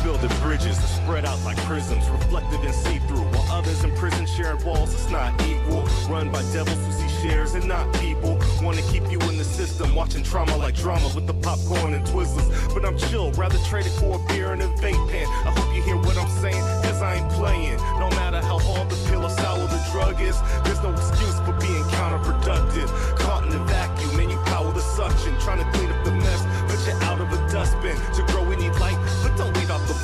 building bridges that spread out like prisms, reflective and see-through. While others in prison sharing walls, it's not equal. Run by devils who see shares and not people. Wanna keep you in the system, watching trauma like drama with the popcorn and Twizzlers. But I'm chill, rather trade it for a beer and a vape pen. I hope you hear what I'm saying, cause I ain't playing. No matter how hard the pill or sour the drug is, there's no excuse for being counterproductive. Caught in the vacuum, and you power the suction. Trying to clean up the mess, but you're out of a dustbin. To grow, we need light,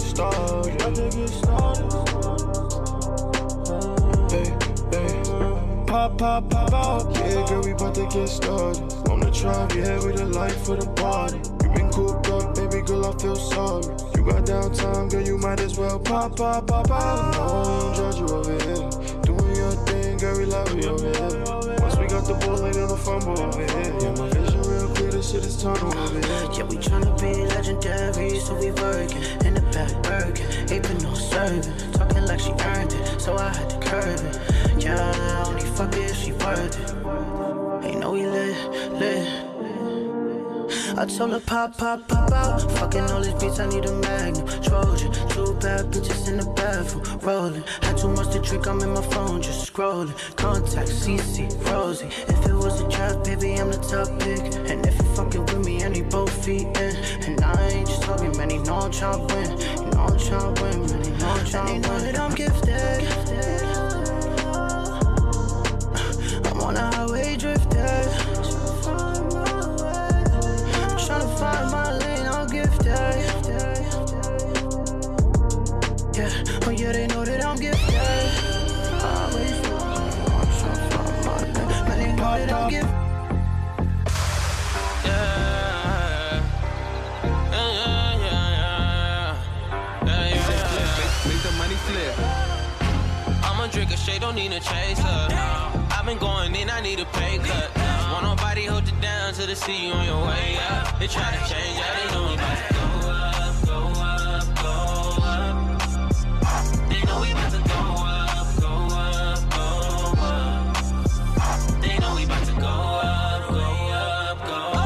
get started. Hey, hey. Pop, pop, pop out. Yeah, girl, we about to get started. On the drive, yeah, we the life for the party. You been cooped up, baby girl, I feel sorry. You got downtime, girl, you might as well pop, pop, pop out. No, I don't judge you over here. Doing your thing, girl, we love you over here. Once we got the ball, ain't no fumble over here. Yeah, my vision real clear, this shit is tunnel over here. Yeah, we tryna be legendary, so we working in the back working, aping no serving, talking like she earned it, so I had to curb it. Yeah, I only fuck it if she worth it. Ain't know we lit, lit. I told her pop, pop, pop out. Fucking all these beats, I need a magnum. Trojan, two bad bitches in the bathroom, rolling. Had too much to drink, I'm in my phone, just scrolling. Contact, CC, Rosie. If it was a trap, baby, I'm the top pick. And if you fucking with me, need both feet in. And I ain't just talking, man, he know I'm tryna win. You know I'm tryna win, man, he know I'm tryna win. And they know that I'm gifted. I'm on a highway drifted. Tryna find my lane, I'm gifted. Yeah, oh yeah, they know that I'm gifted. See you on your way up. They try to change, up, about to go know we about to go up, go up.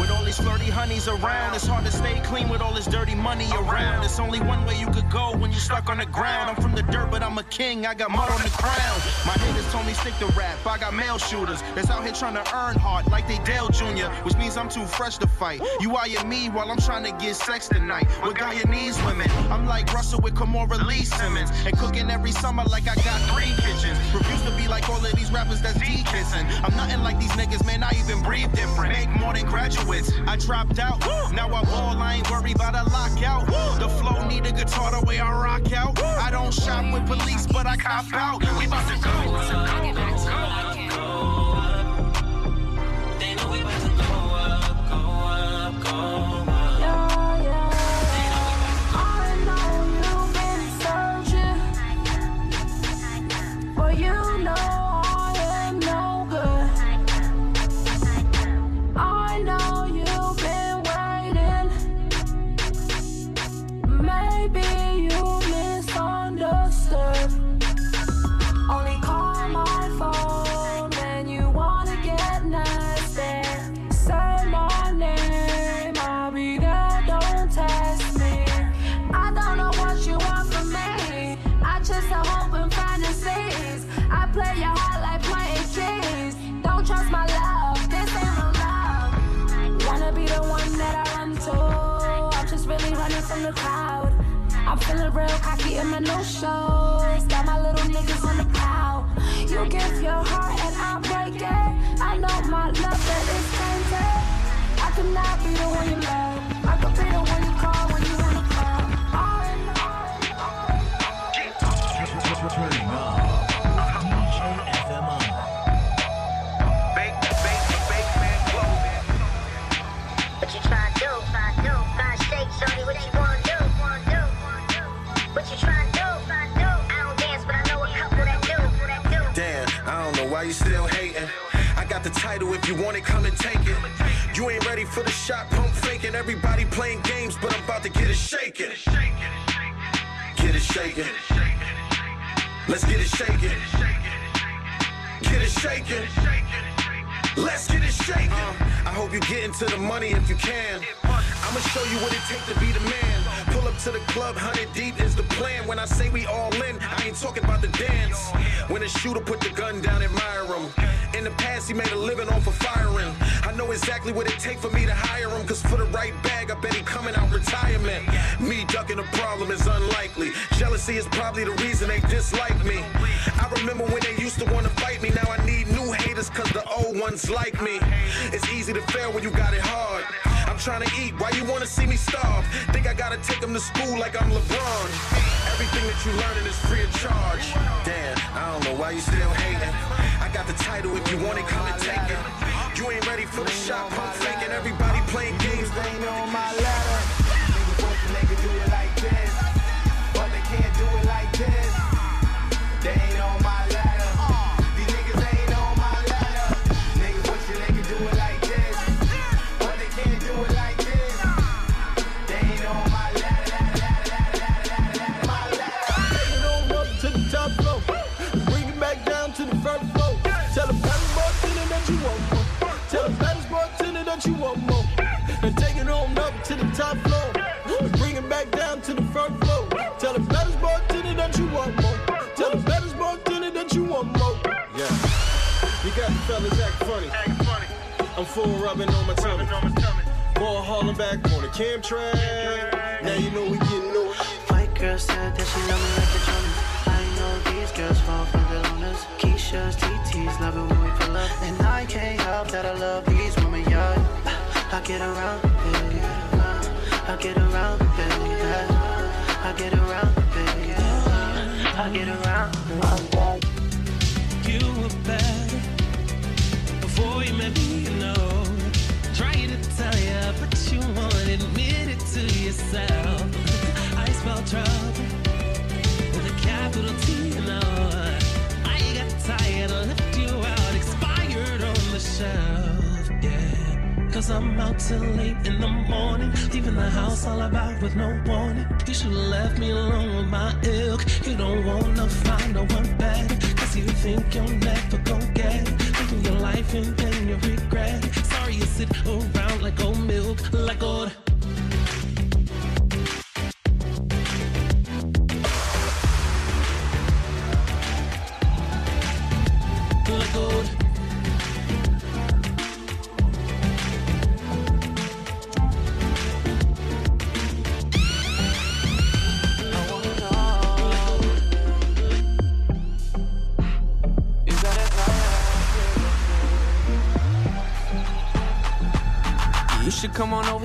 With all these flirty honeys around, it's hard to stay clean with all this dirty money around. It's only one way you could go when you're stuck on the ground. I'm from the dirt, but I'm a king. I got mud on the crown. My haters told me stick to rap. I got male shooters that's out here trying to earn hard like they Dale Jr., which means I'm too fresh to fight. You eyeing me while I'm trying to get sex tonight with Guyanese women. I'm like Russell with Kimora Lee Simmons and cooking every summer like I got three kitchens. Refuse to be like all of these rappers that's D kissing. I'm nothing like these niggas, man. I even breathe different. Make more than graduates. I dropped out. Now I ball. I ain't worried about a lockout. The flow need a guitar the way I rock out. I don't shop with police, but I cop out. We about to go. Feeling real cocky in my new shows. Got my little niggas on the prowl. You give your heart and I break it. I know my love that is tainted. I could not be the one you love. The title, if you want it, come and take it. You ain't ready for the shot, pump faking. Everybody playing games, but I'm about to get it shaking. Get it shaking. Let's get it shaking. Get it shaking. Let's get it shaking. Uh, I hope you get into the money if you can. I'ma show you what it takes to be the man. Up to the club, hundred deep is the plan. When I say we all in, I ain't talking about the dance. When a shooter put the gun down, admire him. In the past, he made a living off of firing. I know exactly what it take for me to hire him. Cause for the right bag, I bet he coming out retirement. Me ducking a problem is unlikely. Jealousy is probably the reason they dislike me. I remember when they used to wanna fight me. Now I need new haters cause the old ones like me. It's easy to fail when you got it hard. I'm trying to eat, why you wanna see me starve? Think gotta take them to school like I'm LeBron. Everything that you learning is free of charge. Damn, I don't know why you still hating. I got the title, if you want it, come and take it. You ain't ready for the shot, pump faking. Everybody playing games, they on my ladder. Top floor. Bring it back down to the first floor. Tell the baddest bartender that you want more. Tell the baddest bartender that you want more. Yeah. You got the fellas act funny. I'm full rubbing on my tummy. Ball hauling back on the cam track. Now you know we getting no White girl said that she love me like the Jonas. I know these girls fall for the loners. Keisha's, TT's, love it when we pull up. And I can't help that I love these women, yeah. I get around, baby. I get around, baby. I get around, baby. I get around. You were better before you met me, you know. Trying to tell ya, but you won't admit it to yourself. I spell trouble with a capital T, you know. I got tired, left you out, expired on the shelf. Cause I'm out till late in the morning, leaving the house all about with no warning. You should've left me alone with my ilk. You don't wanna find no one better, cause you think you'll never go get it. Living your life and then you regret it. Sorry you sit around like old milk, like old.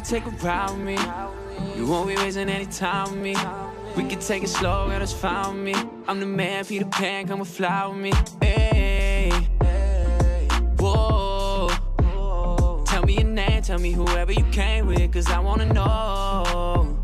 Take a ride with me. You won't be wasting any time with me. We can take it slow, girl, that's fine with me. I'm the man, Peter Pan, come and fly with me. Hey, whoa. Tell me your name, tell me whoever you came with, cause I wanna know.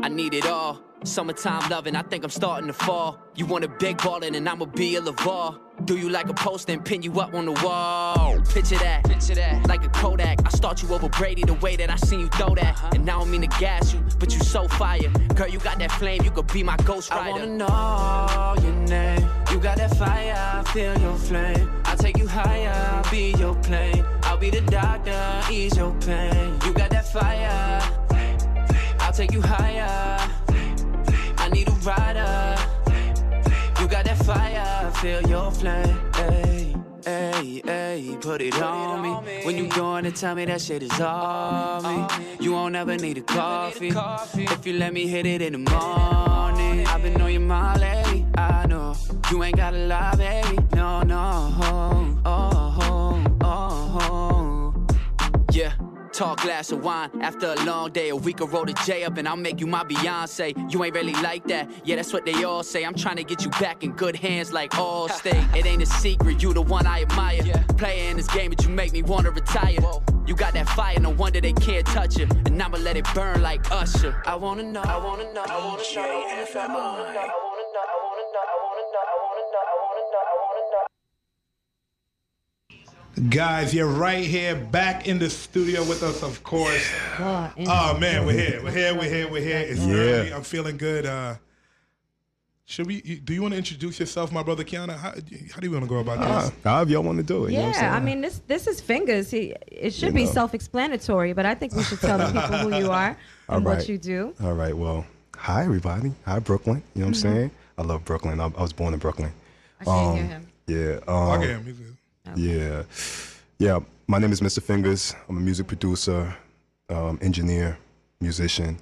I need it all. Summertime loving, I think I'm starting to fall. You want a big ballin' and I'ma be a LeVar. Do you like a post and pin you up on the wall? Picture that, picture that, like a Kodak. I start you over Brady the way that I seen you throw that. Uh-huh. And now I don't mean to gas you, but you so fire. Girl, you got that flame, you could be my ghost rider. I wanna know your name. You got that fire, I feel your flame. I'll take you higher, I'll be your plane. I'll be the doctor, ease your pain. You got that fire, I'll take you higher. I need a rider. You got that fire, feel your flame. Hey, hey, hey, put it on me. When you doing it, tell me that shit is on me. You won't ever need a coffee. If you let me hit it in the morning. I've been on your mind lately, I know. You ain't got a lie, baby. No, no. Oh, oh, oh. Yeah. Tall glass of wine after a long day. A week of roll the J up and I'll make you my Beyonce. You ain't really like that. Yeah, that's what they all say. I'm trying to get you back in good hands like Allstate. *laughs* it ain't a secret, you the one I admire. Player in this game, but you make me wanna retire. You got that fire, no wonder they can't touch you. And I'ma let it burn like Usher. I wanna know, I wanna know, I wanna know, I wanna know, I wanna know, I wanna know, I wanna know, I wanna know, I wanna know, I wanna know. Guys, you're right here, back in the studio with us, of course. Oh man, we're here, we're here, we're here, we're here. It's Yeah. early. I'm feeling good. Uh, Should we? Do you want to introduce yourself, my brother Qiana? How, how do you want to go about Uh, this? however y'all want to do it. you know what I'm Yeah, I mean this this is Fingaz. He, it should You be know. self-explanatory, but I think we should tell the people who you are All *laughs* and what you do. All right. Well, hi everybody. Hi Brooklyn. You know what Mhm. I'm saying? I love Brooklyn. I, I was born in Brooklyn. I can't hear him. Yeah. I Um, get him. Good. Yeah. Yeah. My name is Mr. Fingaz. I'm a music producer, um, engineer, musician.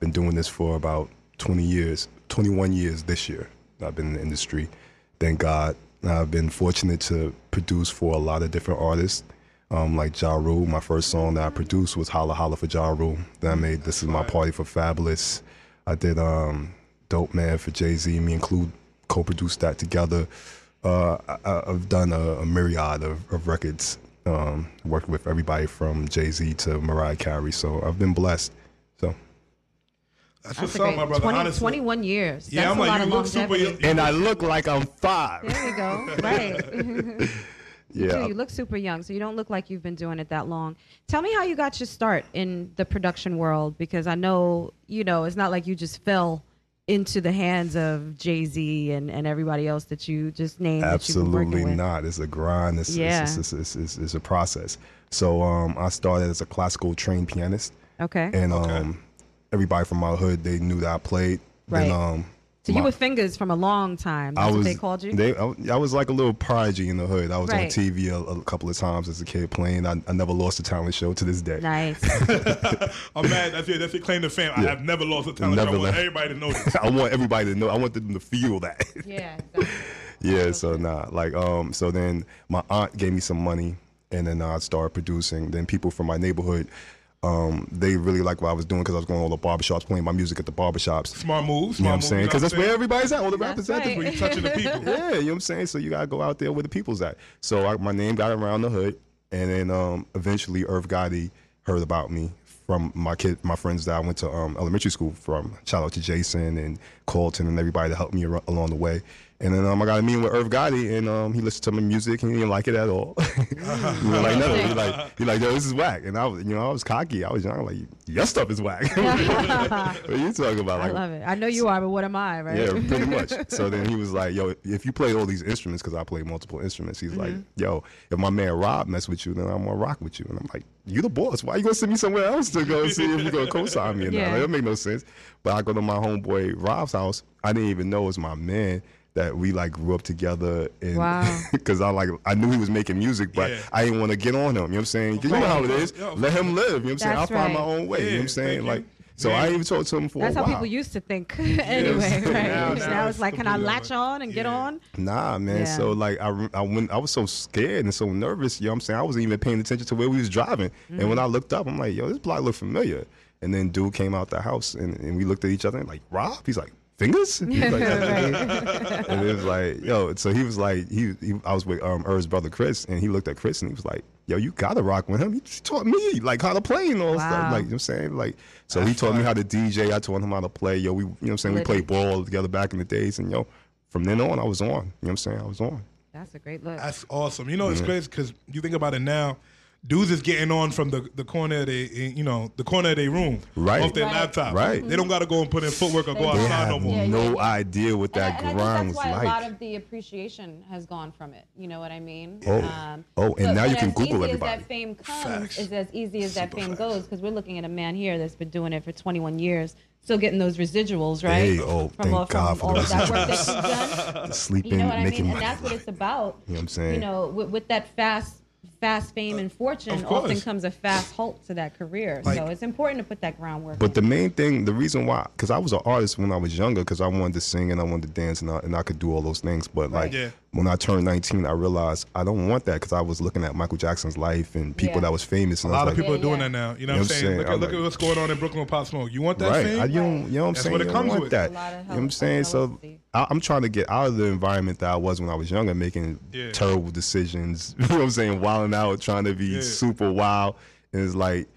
Been doing this for about 20 years, 21 years this year. I've been in the industry. Thank God. I've been fortunate to produce for a lot of different artists. Um, like Ja Rule, my first song that I produced was Holla Holla for Ja Rule. Then I made This Is My Party for Fabolous. I did um, Dope Man for Jay Z. Me and Clue co-produced that together. Uh, I, I've done a, a myriad of, of records. Um, worked with everybody from Jay Z to Mariah Carey. So I've been blessed. So That's That's what's a up, great- my brother. 20 honestly. 21 years. Yeah, That's I'm a like, lot you look super longevity. and I look like I'm five. There we go. *laughs* Right. *laughs* You do. Yeah. You look super young, so you don't look like you've been doing it that long. Tell me how you got your start in the production world, because I know, you know, it's not like you just fell into the hands of Jay Z and, and everybody else that you just named. that you've been Absolutely working not. It's a grind. It's, Yeah. it's, it's, it's, it's, it's a process. So um, I started as a classical trained pianist. Okay. And um, everybody from my hood, they knew that I played. Right. Then, um, So my- you were Fingaz from a long time. That's I was. what they called you. They, I, I was like a little prodigy in the hood. I was on TV a, a couple of times as a kid playing. I, I never lost a talent show to this day. Nice. *laughs* I'm mad. That's your, that's your claim to fame. I have never lost a talent. Never show. I want left. everybody to know *laughs* this. I want everybody to know. I want them to feel that. yeah. *laughs* yeah. So nah, like um, so then my aunt gave me some money, and then I started producing. Then people from my neighborhood, um, they really liked what I was doing because I was going to all the barbershops, playing my music at the barbershops. Smart moves. You know what I'm saying? Because that's you know where what I'm everybody's at. All the That's rappers at. right. Where you touching the *laughs* people. yeah, you know what I'm saying? So you gotta go out there where the people's at. So I, my name got around the hood, and then um, eventually Irv Gotti heard about me from my kid, my friends that I went to um, elementary school from. Shout out to Jason and Colton and everybody that helped me ar- along the way. And then um, I got a meeting with Irv Gotti, and um, he listened to my music, and he didn't like it at all. *laughs* he was like, no, he *laughs* like, he like, yo, this is whack. And I was, you know, I was cocky. I was young, like, your stuff is whack. *laughs* what are you talking about? I love it. I know you are, but what am I, right? yeah, pretty much. So then he was like, "Yo, if you play all these instruments, because I play multiple instruments, he's like, Mhm. yo, if my man Rob mess with you, then I'm gonna rock with you." And I'm like, "You the boss? Why you gonna send me somewhere else to go see if you're gonna co-sign me?" Yeah. that don't make no sense. But I go to my homeboy Rob's house. I didn't even know it was my man that we like grew up together and Wow. *laughs* because I like I knew he was making music but Yeah. I didn't want to get on him you know what I'm saying 'Cause you know how it is Yo, let him live you know what I'm saying I'll That's find my own way you know what I'm saying like so Yeah. I even talked to him for That's a how people used to think. *laughs* anyway, *laughs* right? Now- Now, now it's it's like, can I latch on and get on? Nah, man. Yeah. So like I, I went, I was so scared and so nervous. You know what I'm saying? I wasn't even paying attention to where we was driving. And Mm. when I looked up, I'm like, yo, this block look familiar. And then dude came out the house and, and we looked at each other and like, Rob? He's like, Fingaz? He's *laughs* like, Right. and it was like, yo. So he was like, he, he I was with um Irv's brother Chris, and he looked at Chris and he was like, yo, you gotta rock with him. He taught me like how to play and all Wow. stuff. Like you know what I'm saying, like. So he That's taught me fire. how to DJ. I taught him how to play. Yo, we, you know what I'm saying? We played ball together back in the days, and yo, from then on, I was on. You know what I'm saying? I was on. That's a great look. That's awesome. You know, it's Yeah. crazy because you think about it now. Dudes is getting on from the, the corner of they eh, you know the corner of their room Right. off their Right. laptop. Right. They don't got to go and put in footwork or go They They outside no more. Yeah, no yeah. idea what that and I, and grind I think was that's why like. a lot of the appreciation has gone from it. You know what I mean? Oh. Um, oh, and but- now you can as Google easy everybody. As that fame comes, Facts. is as easy as that fame facts. goes because we're looking at a man here that's been doing it for 21 years, still getting those residuals, right? Hey, oh, from thank all, God from for all the of that work that residuals. you've done. *laughs* The sleeping, You know what I mean? And that's what it's about. You know what I'm saying? You know, with, with that fast, fast fame and fortune, of often comes a fast halt to that career. Like- so it's important to put that groundwork. But the main thing, the reason why, because I was an artist when I was younger, because I wanted to sing and I wanted to dance and I, and I could do all those things. But like Yeah. When I turned 19, I realized I don't want that because I was looking at Michael Jackson's life and people Yeah. that was famous. A And I lot was of like, people are doing yeah. that now. You know You what I'm know what I'm saying? saying? Look, at, I'm look at what's going on in Brooklyn with Pop Smoke. You want that right. fame? I, you, don't, you know what I'm That's saying? what it You comes with. that. A lot of you know what I'm saying? So. I, I'm trying to get out of the environment that I was when I was younger, making Yeah. terrible decisions. *laughs* You know what I'm saying? Wilding out, trying to be Yeah. super wild. And it's like,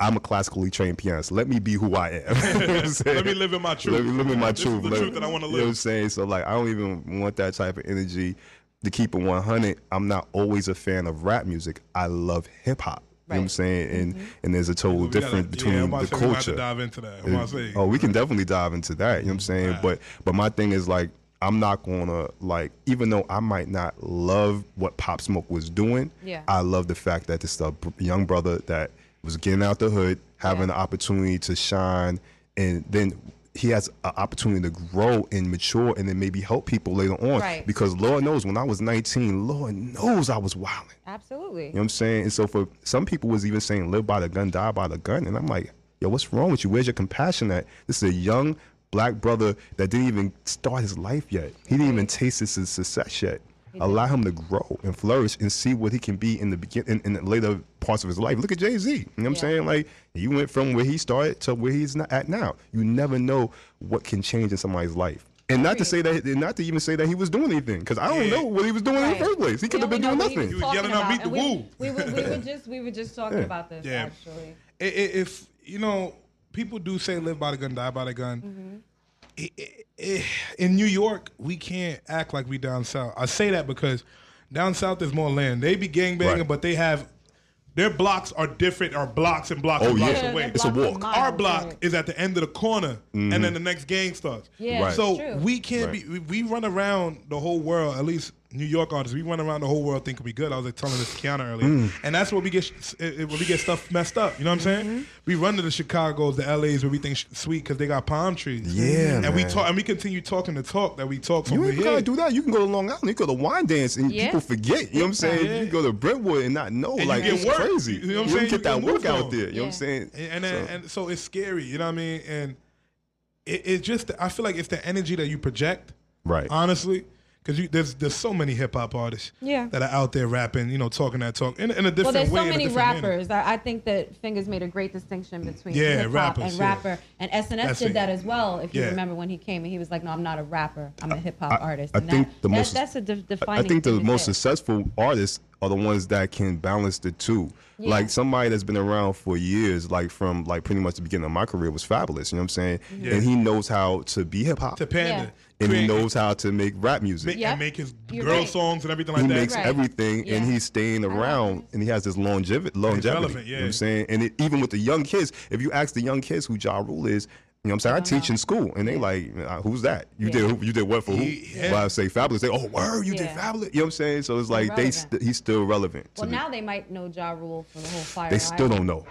I'm a classically trained pianist. Let me be who I am. *laughs* You know what I'm saying? Let me live in my truth. Let me live in my This is truth. the Let- truth that I wanna You know what I'm saying? So like, I don't even want that type of energy. To keep it 100, I'm not always a fan of rap music. I love hip hop. You know what I'm saying? And Mm-hmm. and there's a total We gotta- difference yeah, between I'm the to say we might have to dive into that. I'm about to say. Oh, we can definitely dive into that. You know what I'm saying? But but my thing is like I'm not gonna like, even though I might not love what Pop Smoke was doing, Yeah. I love the fact that this a young brother that was getting out the hood, having the opportunity to shine, and then he has an opportunity to grow and mature, and then maybe help people later on. Right. Because Lord knows, when I was 19, Lord knows I was wilding. Absolutely. You know what I'm saying? And so for some people was even saying live by the gun, die by the gun. And I'm like, yo, what's wrong with you? Where's your compassion at? This is a young black brother that didn't even start his life yet. He didn't even taste his success yet. Allow him to grow and flourish and see what he can be in the begin in, in the later parts of his life. Look at Jay Z. You know what I'm saying? Like he went from where he started to where he's not at now. You never know what can change in somebody's life. And not to say that, and not to even say that he was doing anything, because I don't know what he was doing in the first place. He could have been don't doing know what he nothing. was talking about, and we, woo. We were, we were *laughs* just we were just talking Yeah. about this Yeah. actually. I- i- If you know, people do say live by the gun, die by the gun. Mm-hmm. I- I- I- in New York, we can't act like we down south. I say that because down south there's more land. They be gangbanging, Right. but they have their blocks are different, are blocks and blocks Oh, and blocks yeah. away. It's a walk. Our block right. is at the end of the corner, Mhm. and then the next gang starts. Yeah, Right. So true. we can't Right. be. We, we run around the whole world. At least New York artists, we run around the whole world thinking we good. I was like telling this to Qiana earlier, Mm. and that's where we get sh- eh, eh, where we get stuff messed up. You know what I'm Mm-hmm. saying? We run to the Chicago's, the LA's where we think sh- sweet because they got palm trees. Yeah, and we talk and we continue talking the talk that we talk from You we're ain't gotta do that. You can go to Long Island. You go to Wyandanch, and Yeah. people forget. You know what I'm saying? Yeah. You can go to Brentwood and not know. And you like get it's work. crazy. You know what I'm You saying? get that work out moved there. on. You know what I'm saying? And and, So- and so it's scary. You know what I mean? And it, it's just I feel like it's the energy that you project. Right. Honestly. Because there's there's so many hip hop artists Yeah. that are out there rapping, you know, talking that talk in, in a different way. well, there's way. so many different manner. rappers. I, I think that Fingaz made a great distinction between Yeah, hip hop rappers, and yeah. rapper. And SNS That's did it. that as well. If you Yeah. remember when he came and he was like, "No, I'm not a rapper. I'm a hip hop artist." I and think that, the that- most- that's a de- I think the most say. successful artists are the ones that can balance the two. Yeah. Like somebody that's been around for years, like from like pretty much the beginning of my career was Fabolous. You know what I'm saying? Yeah. And he knows how to be hip hop. To pander. And he knows how to make rap music. Make, and make his You're girl right. songs and everything like he that. He makes everything and he's staying around and he has this longevity longevity. relevant, You know yeah. what I'm saying? And it, even with the young kids, if you ask the young kids who Ja Rule is, you know what I'm saying? I teach in school and they like, uh, who's that? You Yeah. did you did what for who? yeah. Well, I say Fabolous. They oh word, you did Fabolous. You know what I'm saying? So it's like they st- he's still relevant. to Well, the- now they might know Ja Rule for the whole fire. they still don't know.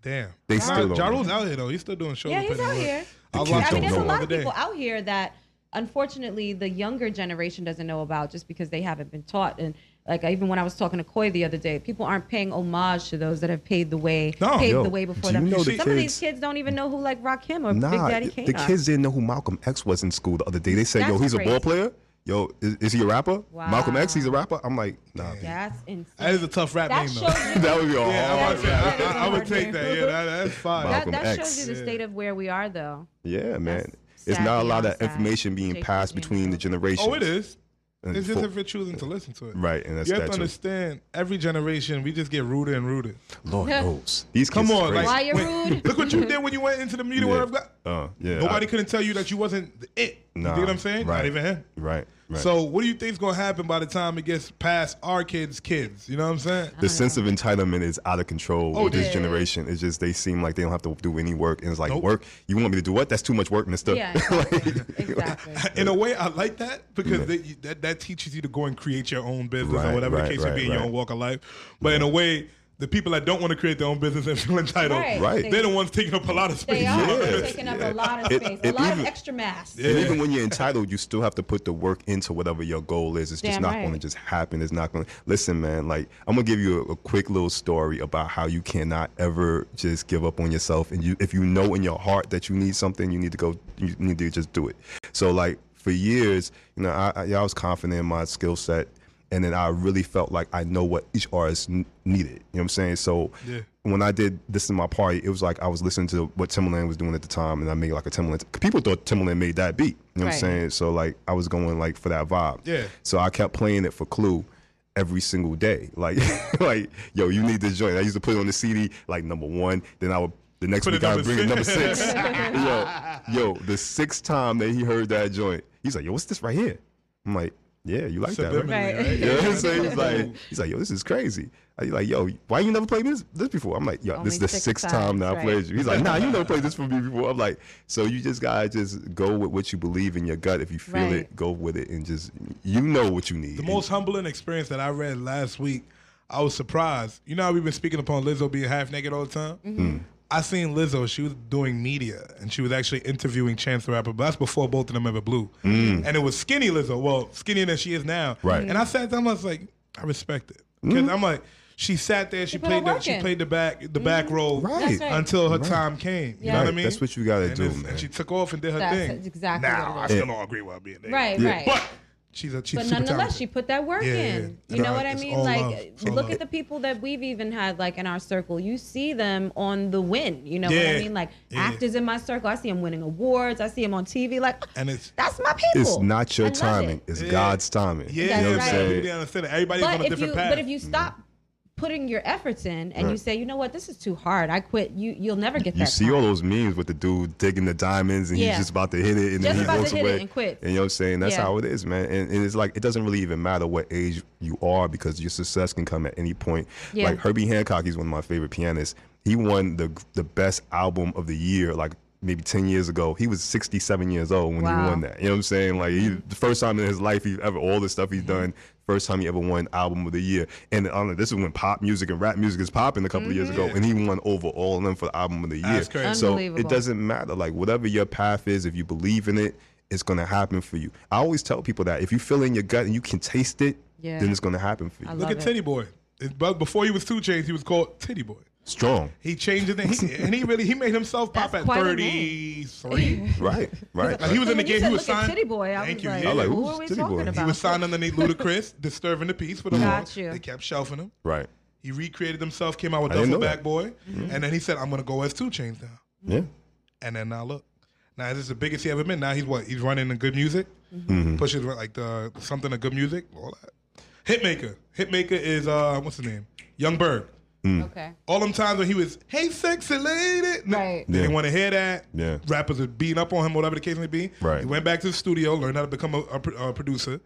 Damn. They Nah, still don't Ja. Rule's out here though. He's still doing shows. Yeah, he's out here. The I kids watched I don't mean, there's know. a lot of people out here that unfortunately the younger generation doesn't know about just because they haven't been taught. And like even when I was talking to Coy the other day, people aren't paying homage to those that have paved the way, No. paved Yo, the way before them. know the Some of these kids- kids don't even know who like Rakim or Big Nah, Daddy the Kane the are. kids didn't know who Malcolm X was in school the other day. They said, "Yo, That's he's a ball player. Yo, is, is he a rapper? Wow. Malcolm X, he's a rapper." I'm like, "Nah." That's insane. That is a tough rap That name though. *laughs* that would be a Yeah, hard I would, say. I, I, I would take that. Yeah, that, that's fine. that, Malcolm that X. shows you the state of where we are, though. Yeah, man. That's It's not a lot of sad. information being Jay passed Z. between the generations. Oh, it is. And It's just fo- if you're choosing to listen to it. Right, and that's you have that to too. understand. Every generation, we just get ruder and ruder. Lord *laughs* knows. These Come kids on, crazy. like Why you're when- rude? Look what you *laughs* did when you went into the media Yeah. world of God. Uh, yeah. Nobody I- couldn't tell you that you wasn't the it. Nah, you dig what I'm saying? right. Not even him. Right, right. So what do you think's gonna happen by the time it gets past our kids' kids? You know what I'm saying? the sense of entitlement is out of control Oh, with it this is. generation. It's just they seem like they don't have to do any work, and it's like Nope. work. You want me to do what? That's too much work, Mister. Yeah, *laughs* *laughs* exactly. In a way, I like that because they, that that teaches you to go and create your own business Right, or whatever right, the case may right, be in your own walk of life. But in a way, the people that don't want to create their own business *laughs* and feel entitled, Right. Right. they're the ones taking up a lot of space. They are Yeah. taking up a lot of It- space, it a lot even- of extra mass. Yeah. And even when you're entitled, you still have to put the work into whatever your goal is. It's just not right. going to just happen. It's not going to listen, man. Like I'm gonna give you a, a quick little story about how you cannot ever just give up on yourself. And you, if you know in your heart that you need something, you need to go. You need to just do it. So like for years, you know, I, I, I was confident in my skill set. And then I really felt like I know what each artist n- needed. You know what I'm saying? So Yeah. when I did this in my party, it was like I was listening to what Timbaland was doing at the time, and I made like a Timbaland. People thought Timbaland made that beat. You know what I'm saying? So like I was going like for that vibe. Yeah. So I kept playing it for Clue every single day. *laughs* Like like yo, you need this joint. I used to put it on the CD like number one. Then I would the next Put week I would bring it number six. six. *laughs* yo, yo, the sixth time that he heard that joint, he's like, yo, what's this right here? I'm like, yeah, you like that, right? right? You know what I'm saying? He's like, he's like, yo, this is crazy. He's like, yo, why you never played this, this before? I'm like, yo, Only this is the sixth time that right? I played you. He's like, nah, you never played this for me before. I'm like, so you just gotta just go with what you believe in your gut. If you feel it, go with it, and just you know what you need. The most humbling experience that I read last week, I was surprised. You know how we've been speaking upon Lizzo being half naked all the time. Mm-hmm. Mm. I seen Lizzo. She was doing media, and she was actually interviewing Chance the Rapper. But that's before both of them ever blew. Mm. And it was skinny Lizzo. Well, skinnier than she is now. Right. And I sat there I was like, I respect it mm-hmm. because mm. I'm like, she sat there. She played. The, she played the back the mm. back role right. until her right. time came. Yeah. You know what I mean? That's what you got to do, man. And she took off and did her that's thing. Exactly. Now I still don't agree with her being there. Right. Right. But she's a she's but nonetheless talented. she put that work yeah, in yeah. you know what i mean like love. look at the people that we've even had like in our circle you see them on the win you know yeah. what i mean like actors in my circle i see them winning awards i see them on tv like and it's *gasps* that's my people it's not your timing it. it's god's timing yeah you know right. what i'm saying everybody's but on a different you, path but if you stop mm-hmm putting your efforts in and right. you say, you know what, this is too hard. I quit. You you'll never get you that. You see time. all those memes with the dude digging the diamonds and yeah. he's just about to hit it and just then he walks away and quit. And you know what I'm saying? That's yeah. how it is, man. And, and, it's like it doesn't really even matter what age you are because your success can come at any point. Yeah. Like Herbie Hancock, he's one of my favorite pianists. He won the the best album of the year like maybe 10 years ago he was 67 years old when wow. he won that you know what i'm saying like he, the first time in his life he ever all the stuff he's done first time he ever won album of the year. And I know, this is when pop music and rap music is popping a couple mm-hmm. of years ago, mm-hmm. and he won over all of them for the album of the year. That's crazy. So it doesn't matter. Like whatever your path is, if you believe in it, it's gonna happen for you. I always tell people that if you feel in your gut and you can taste it, yeah. then it's gonna happen for you. Look at it. Boy. But before he was 2 Chainz, he was called Titty Boy strong. He changed it, and he, and he really he made himself pop That's at thirty Right, right. Like, he was in the game. He was look at signed. City Boy, I Thank was you. like, I was like, who are we Boy? talking He He was signed underneath Ludacris, disturbing the peace for the Got you. They kept shelving him. Right. He recreated himself, came out with Double Back Boy, mm-hmm. and then he said, "I'm gonna go as 2 Chainz now." Yeah. And then now look, now this is the biggest he ever been. Now he's what? He's running the good music, mm-hmm. pushes like the something of good music, all that. Hitmaka, Hitmaka is uh, what's his name? Young Berg. Mm. Okay. All them times when he was, hey, sexy lady. No, right. They didn't want to hear that. Yeah. Rappers were beating up on him, whatever the case may be. Right. He went back to the studio, learned how to become a, a, a producer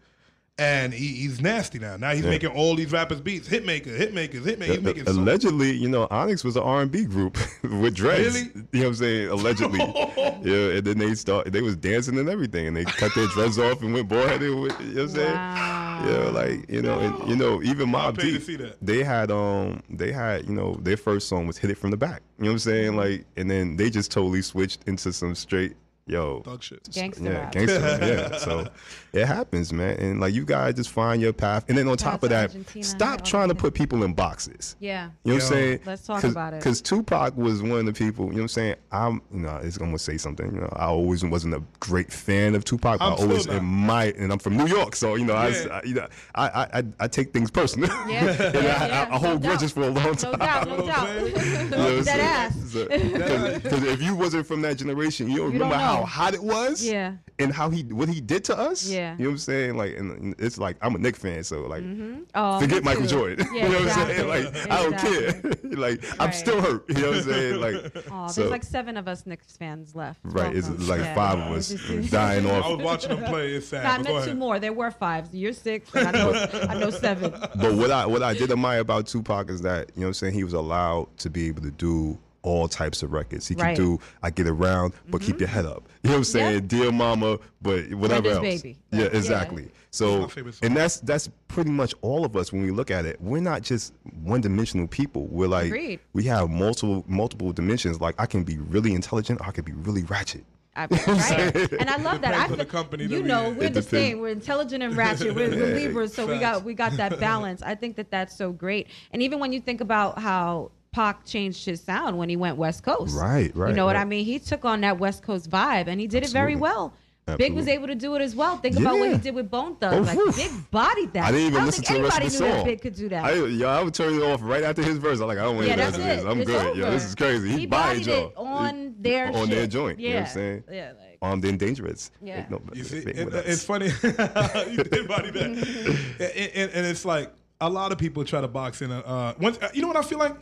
and he, he's nasty now. Now he's yeah. making all these rappers beats, hit makers, hit makers. He's uh, making uh, allegedly, songs. you know, Onyx was an R and B group *laughs* with Dre. Really? You know what I'm saying? Allegedly. *laughs* yeah, and then they start, they was dancing and everything, and they cut their dreads off and went boy headed. You know what I'm saying? Wow. Yeah, like you know, and you know, even Mobb Deep, they had um, they had you know, their first song was hit it from the back. You know what I'm saying? Mm-hmm. Like, and then they just totally switched into some straight yo, thug shit, gangster yeah, rap. gangster, yeah. *laughs* So it happens, man. And like you guys just find your path. And then on top of that, Argentina, stop trying to put people in boxes. Yeah, you know yo, what I'm saying. Let's talk about it. Because Tupac was one of the people. You know what I'm saying. I'm, you know, it's gonna say something. You know, I always wasn't a great fan of Tupac. i always admired, and I'm from New York, so you know, yeah. I, I, you know, I, I, I, I take things personal. Yeah, *laughs* yeah, yeah, I, I, hold no grudges for a long time. No doubt, no doubt. that ass. Because if you wasn't from that generation, you don't remember how how yeah. hot it was. Yeah. And how he what he did to us. Yeah. You know what I'm saying? Like, and it's like I'm a Knick fan, so like, mm-hmm. oh, forget Michael Jordan. Yeah, *laughs* you know exactly. what I'm saying? Like, exactly. I don't care. *laughs* like, right. I'm still hurt. You know what I'm saying? Like, *laughs* oh, so, there's like seven of us Knicks fans left. Right. It's like yeah. five of us dying off. I was watching him play. It's sad. I meant two more. There were five. You're six. I know. I know seven. But what I what I did admire about Tupac is that you know what I'm saying he was allowed to be able to do all types of records. He right. can do I get around, but mm-hmm. keep your mm-hmm. head up. You know what I'm saying? Yep. Dear mama, but whatever else. Baby. Yeah, exactly. Yeah. So and that's that's pretty much all of us when we look at it. We're not just one dimensional people. We're like Agreed. we have multiple multiple dimensions. Like I can be really intelligent, or I can be really ratchet. *laughs* Right? and I love that. I feel, the company you know, we are the same. We're intelligent and ratchet. We're, yeah, Libras, so we got we got that balance. I think that that's so great. And even when you think about how Pac changed his sound when he went West Coast. Right, right. You know what. I mean? He took on that West Coast vibe and he did Absolutely. it very well. Absolutely. Big was able to do it as well. Think yeah. about what he did with Bone Thugs. Oh, like. Big bodied that. I didn't even I listen to the rest of the song. Anybody knew Big could do that. I, yo, I would turn it off right after his verse. I'm like, I don't want yeah, to listen to this. I'm it's good. Over. Yo, this is crazy. He, he bodied y'all. it on their on shit. their joint. Yeah. You know what I'm saying? Yeah. Like, Armed and dangerous. Yeah. Like, no, you see, it, it's funny. *laughs* you did body that, *laughs* and, and, and, it's like a lot of people try to box in. A, uh, once, you know what I feel like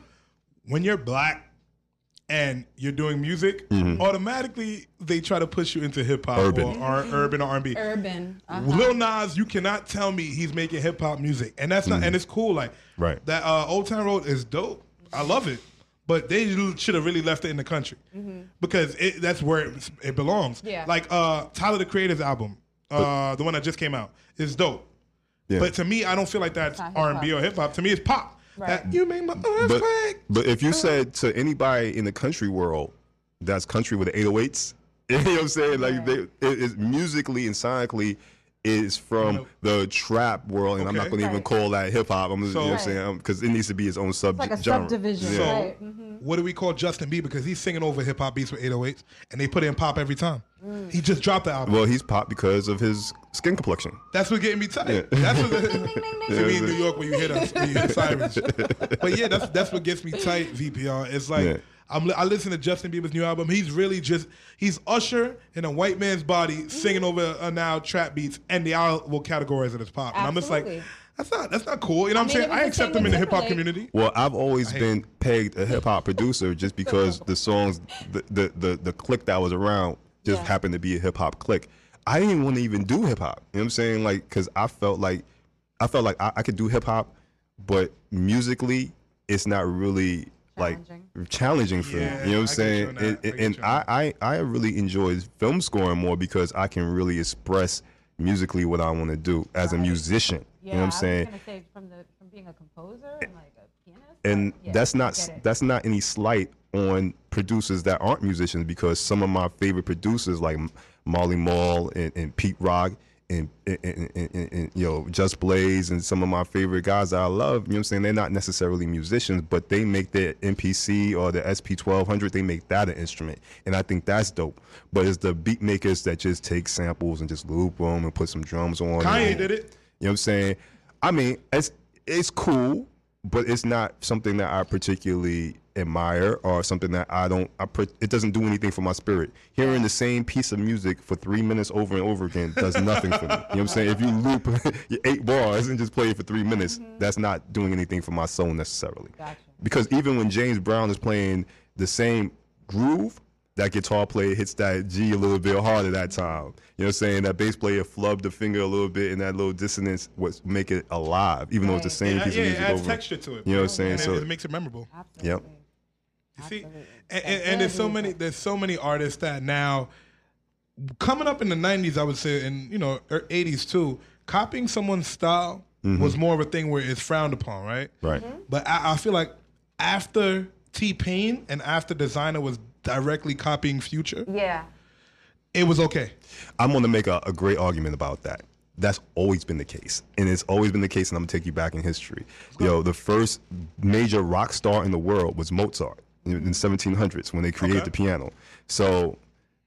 when you're black and you're doing music, Mhm. automatically they try to push you into hip hop or Urban. R- urban or R&B. Urban. uh-huh. Lil Nas, you cannot tell me he's making hip hop music, and that's not, Mhm. and it's cool. Like Right. that uh, Old Town Road is dope. I love it, but they should have really left it in the country because it, that's where it, it belongs. Yeah. Like uh, Tyler the Creator's album, uh, the one that just came out, is dope. Yeah. But to me, I don't feel like that's not R and B or hip hop. To me, it's pop. That you make my But, earthquake. but if you uh-huh. said to anybody in the country world, that's country with the 808s, *laughs* you know what I'm saying? Like they, it is musically and sonically is from the trap world, and I'm not Okay. going to even call that hip hop. I'm just, you know what I'm saying? Because it needs to be its own sub like a genre. subdivision, Yeah. right? Mhm. What do we call Justin Bieber? Because he's singing over hip hop beats with 808s, and they put in pop every time. Mm. He just dropped the album. Well, he's pop because of his skin complexion. That's what getting me tight. Yeah. That's what *laughs* to me in New York when you hear the, when you hear the sirens. But yeah, that's that's what gets me tight. VPR. It's like Yeah. I'm, li- I listen to Justin Bieber's new album. He's really just he's Usher in a white man's body singing over uh, now trap beats, and they all will categorize it as pop. And I'm just like, that's not that's not cool. You know what I I'm mean, saying? I accept same them in the hip hop community. Well, I've always I hate been pegged a hip hop *laughs* producer just because the songs, the, the the the clique that was around just Yeah. happened to be a hip hop click. I didn't even want to even do hip hop. You know what I'm saying? Like, cause I felt like, I felt like I, I could do hip hop, but musically, it's not really like challenging for Yeah, me. You know what I'm saying? you on. And, I and I, I I really enjoy film scoring more because I can really express musically what I want to do as a musician. Yeah, you know what I'm saying? say from the from being a composer and like a pianist. and yeah, that's not that's not any slight on producers that aren't musicians because some of my favorite producers like Marley Marl and, and Pete Rock and, and, and, and, you know Just Blaze and some of my favorite guys that I love. You know what I'm saying? They're not necessarily musicians, but they make their MPC or the SP 1200. They make that an instrument, and I think that's dope. But it's the beat makers that just take samples and just loop them and put some drums on. Kanye did it. you know what I'm saying? I mean, it's it's cool, but it's not something that I particularly admire or something that I don't. I per, it doesn't do anything for my spirit. Hearing the same piece of music for three minutes over and over again does nothing for me. You know what I'm saying? If you loop *laughs* your eight bars and just play it for three minutes, mm-hmm. that's not doing anything for my soul necessarily. Because even when James Brown is playing the same groove, that guitar player hits that G a little bit harder that time. You know what I'm saying? That bass player flubbed the finger a little bit and that little dissonance was make it alive, even though it's the same Yeah, piece yeah, of it music adds over. texture to it. You know what I'm saying? And it- so it makes it memorable. Yep. You see, and, and, and there's so many there's so many artists that now coming up in the '90s, I would say, and you know, er- '80s too. Copying someone's style Mhm. was more of a thing where it's frowned upon, right? Right. But I, I feel like after T Pain and after Desiigner was directly copying Future, Yeah. it was okay. I'm going to make a, a great argument about that. That's always been the case, and it's always been the case. And I'm gonna take you back in history. Yo, the first major rock star in the world was Mozart in, in 1700s when they created the piano. So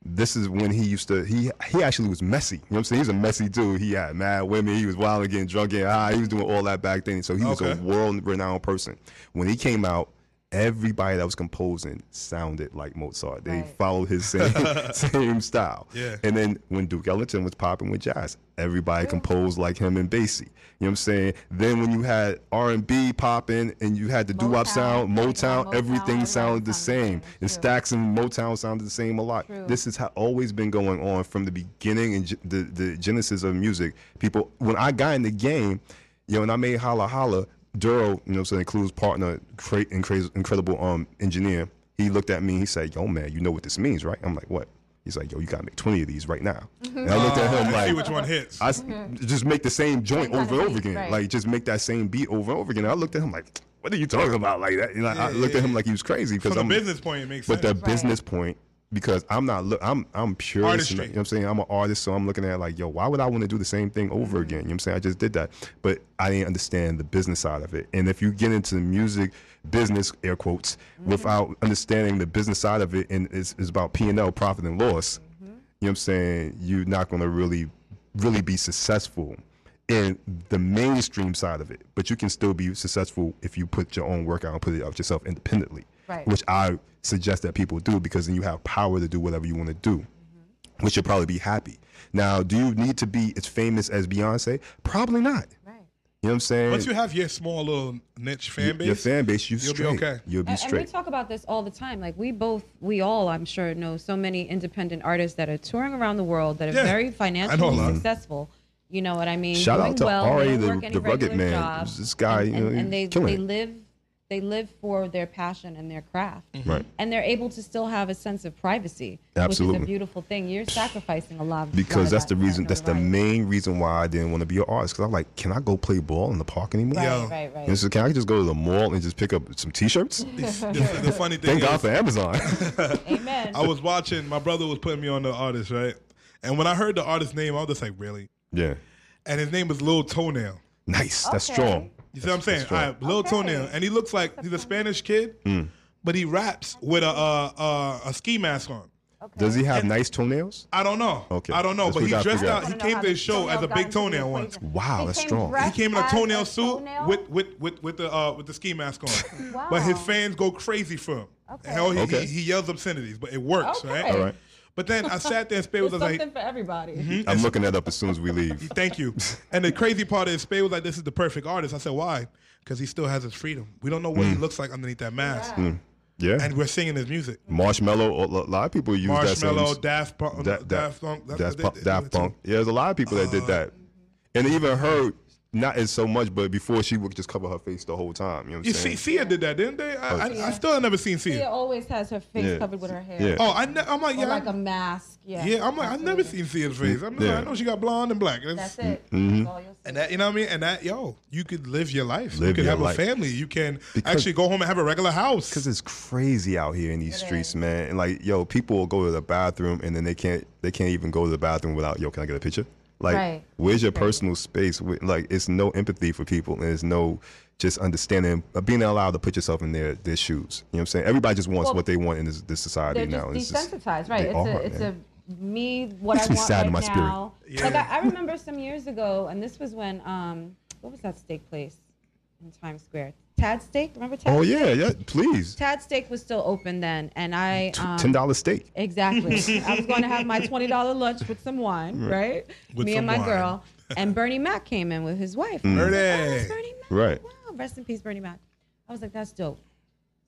this is when he used to. He he actually was messy. You know what I'm saying? He was a messy dude. He had mad women. He was wild and getting drunk, getting high. He was doing all that back then. So he was a world-renowned person. When he came out. Everybody that was composing sounded like Mozart. They followed his same *laughs* same style. Yeah. And then when Duke Ellington was popping with jazz, everybody composed like him and Basie. You know what I'm saying? Then when you had R&B popping and you had the doo-wop sound, Motown, everything sounded the same. And Stax and Motown sounded the same a lot. True. This has always been going on from the beginning and the, the genesis of music. People, when I got in the game, you know, and I made Holla Holla, Duro, you know, so includes partner, cra- incra- incredible um engineer. He looked at me. He said, "Yo, man, you know what this means, right?" I'm like, "What?" He's like, "Yo, you gotta make 20 of these right now." And I looked at him like, see which one hits. I s- just make the same joint over and over beat, again. right. Like just make that same beat over and over again. And I looked at him like, "What are you talking about like that?" You know, I Yeah, looked yeah, at him yeah. like he was crazy because From a I'm business point, it makes But sense. But the business point. Because I'm not, look, I'm, I'm pure. Artistry. You know what I'm saying? I'm an artist, so I'm looking at it like, yo, why would I want to do the same thing over again? You know what I'm saying? I just did that, but I didn't understand the business side of it. And if you get into the music business, air quotes, mm-hmm. without understanding the business side of it, and it's, it's about P and L, profit and loss. Mm-hmm. You know what I'm saying? You're not going to really, really be successful in the mainstream side of it. But you can still be successful if you put your own work out and put it out yourself independently. Right. Which I suggest that people do because then you have power to do whatever you want to do, mm-hmm. which you'll probably be happy. Now, do you need to be as famous as Beyonce? Probably not. Right. You know what I'm saying? Once you have your small little niche fan base, your fan base, you you'll straight. be okay. You'll be And, and we talk about this all the time. Like we both, we all, I'm sure, know so many independent artists that are touring around the world that are Yeah, very I know a financially mm-hmm. successful. You know what I mean? Shout Doing out to well, R.A., the- the rugged man. jobs, This guy, and, you know, and, and he's they they live, they live for their passion and their craft, mm-hmm. Right. and they're able to still have a sense of privacy, which is a beautiful thing. You're sacrificing a lot. Of, because that's of the reason. That's the main reason why I didn't want to be an artist. Because I'm like, can I go play ball in the park anymore? Right, Yo. right, right. And so can I just go to the mall and just pick up some T-shirts? *laughs* the, the funny thing Thank God is- for Amazon. *laughs* Amen. I was watching. My brother was putting me on the artist, right? And when I heard the artist name, I was just like, really? yeah. And his name was Lil Toenail. Nice. That's strong. You see what I'm saying? That's All strong. right, Lil Toenail, and he looks like he's a Spanish kid, Mm. but he raps with a uh, uh, a ski mask on. Does he have nice toenails? I don't know. Okay. I don't know, That's but he dressed figure out. He came to his show as a big toenail once. Wow, that's strong. He came in a toenail suit with with with with the uh, with the ski mask on. wow. But his fans go crazy for him. Okay. Hell, he, Okay. he, he yells obscenities, but it works, Okay. right? All right. But then I sat there and Spade was like, something for everybody. Mhm. I'm looking that up as soon as we leave. *laughs* Thank you. And the crazy part is, Spade was like, "This is the perfect artist." I said, "Why?" Because he still has his freedom. We don't know what he Mm. looks like underneath that mask, Mm. Yeah. and we're singing his music. Marshmello. A lot of people use that. Marshmello, Daft Punk, Da- da- Daft Punk, that's Daft what Punk. Daft Punk. Yeah, there's a lot of people that did that, and even her. Not as so much, but before she would just cover her face the whole time. You know what I'm You saying? see, Sia did that, didn't they? I, I, I still have never seen Sia Sia. always has her face Yeah. covered with her hair. Yeah. Oh, I ne- I'm like, Or yeah, like a mask. Yeah. yeah. I'm like, I've never seen Sia's face. I'm Yeah. I know she got blonde and black. That's it. Mhm. And that, you know what I mean? And that, yo, you could live your life. you Live could your have life. a family. You can Because- actually go home and have a regular house. Because it's crazy out here in these streets, man. And like, yo, people will go to the bathroom and then they can't they can't even go to the bathroom without, yo, can I get a picture? Like, Right. where's your personal space? Like, it's no empathy for people and there's no just understanding, uh, being allowed to put yourself in their their shoes. You know what I'm saying? Everybody just wants Well, what they want in this, this society They're now. just It's just- desensitized, right? they It's are, a it's man. a me what Makes I me want sad right in my spirit. Yeah. Like I, I remember some years ago, and this was when um what was that steak place in Times Square? Tad Steak. Remember Tad? Oh Steak? yeah, yeah. Please, Tad Steak was still open then, and I um, ten dollar steak. Exactly. *laughs* I was going to have my twenty dollar lunch with some wine, Right. right? With Me some and my wine. girl, *laughs* and Bernie Mac came in with his wife. Mm. I was like, Bernie. "Oh, Bernie Mac. Right. Wow, rest in peace, Bernie Mac. I was like, that's dope.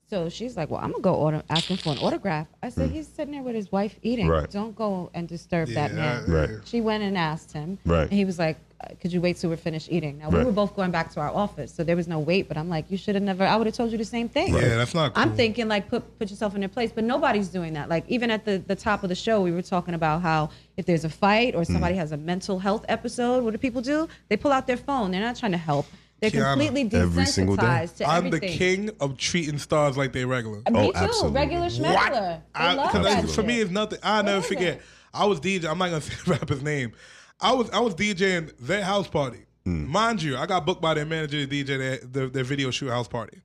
So she's like, well, I'm gonna go order, asking for an autograph. I said, he's sitting there with his wife eating. Mm. Right. Don't go and disturb that Yeah, man. Right. She went and asked him. Right. And he was like, uh, could you wait till we're finished eating? Now we were both going back to our office, so there was no wait. But I'm like, you should have never. I would have told you the same thing. Yeah, that's not cool. I'm thinking like put put yourself in their place, but nobody's doing that. Like even at the the top of the show, we were talking about how if there's a fight or somebody Mm. has a mental health episode, what do people do? They pull out their phone. They're not trying to help. They're Qiana. completely Every single day. to I'm everything. the king of treating stars like they regular. Me Oh, too. absolutely. Regular schmegular. I, love 'cause that I- for shit. me, it's nothing. I'll never What is forget. it? I was DJ. I'm not gonna *laughs* say the rapper's name. I was I was DJing their house party. Mm. Mind you, I got booked by their manager to DJ their, their, their video shoot house party.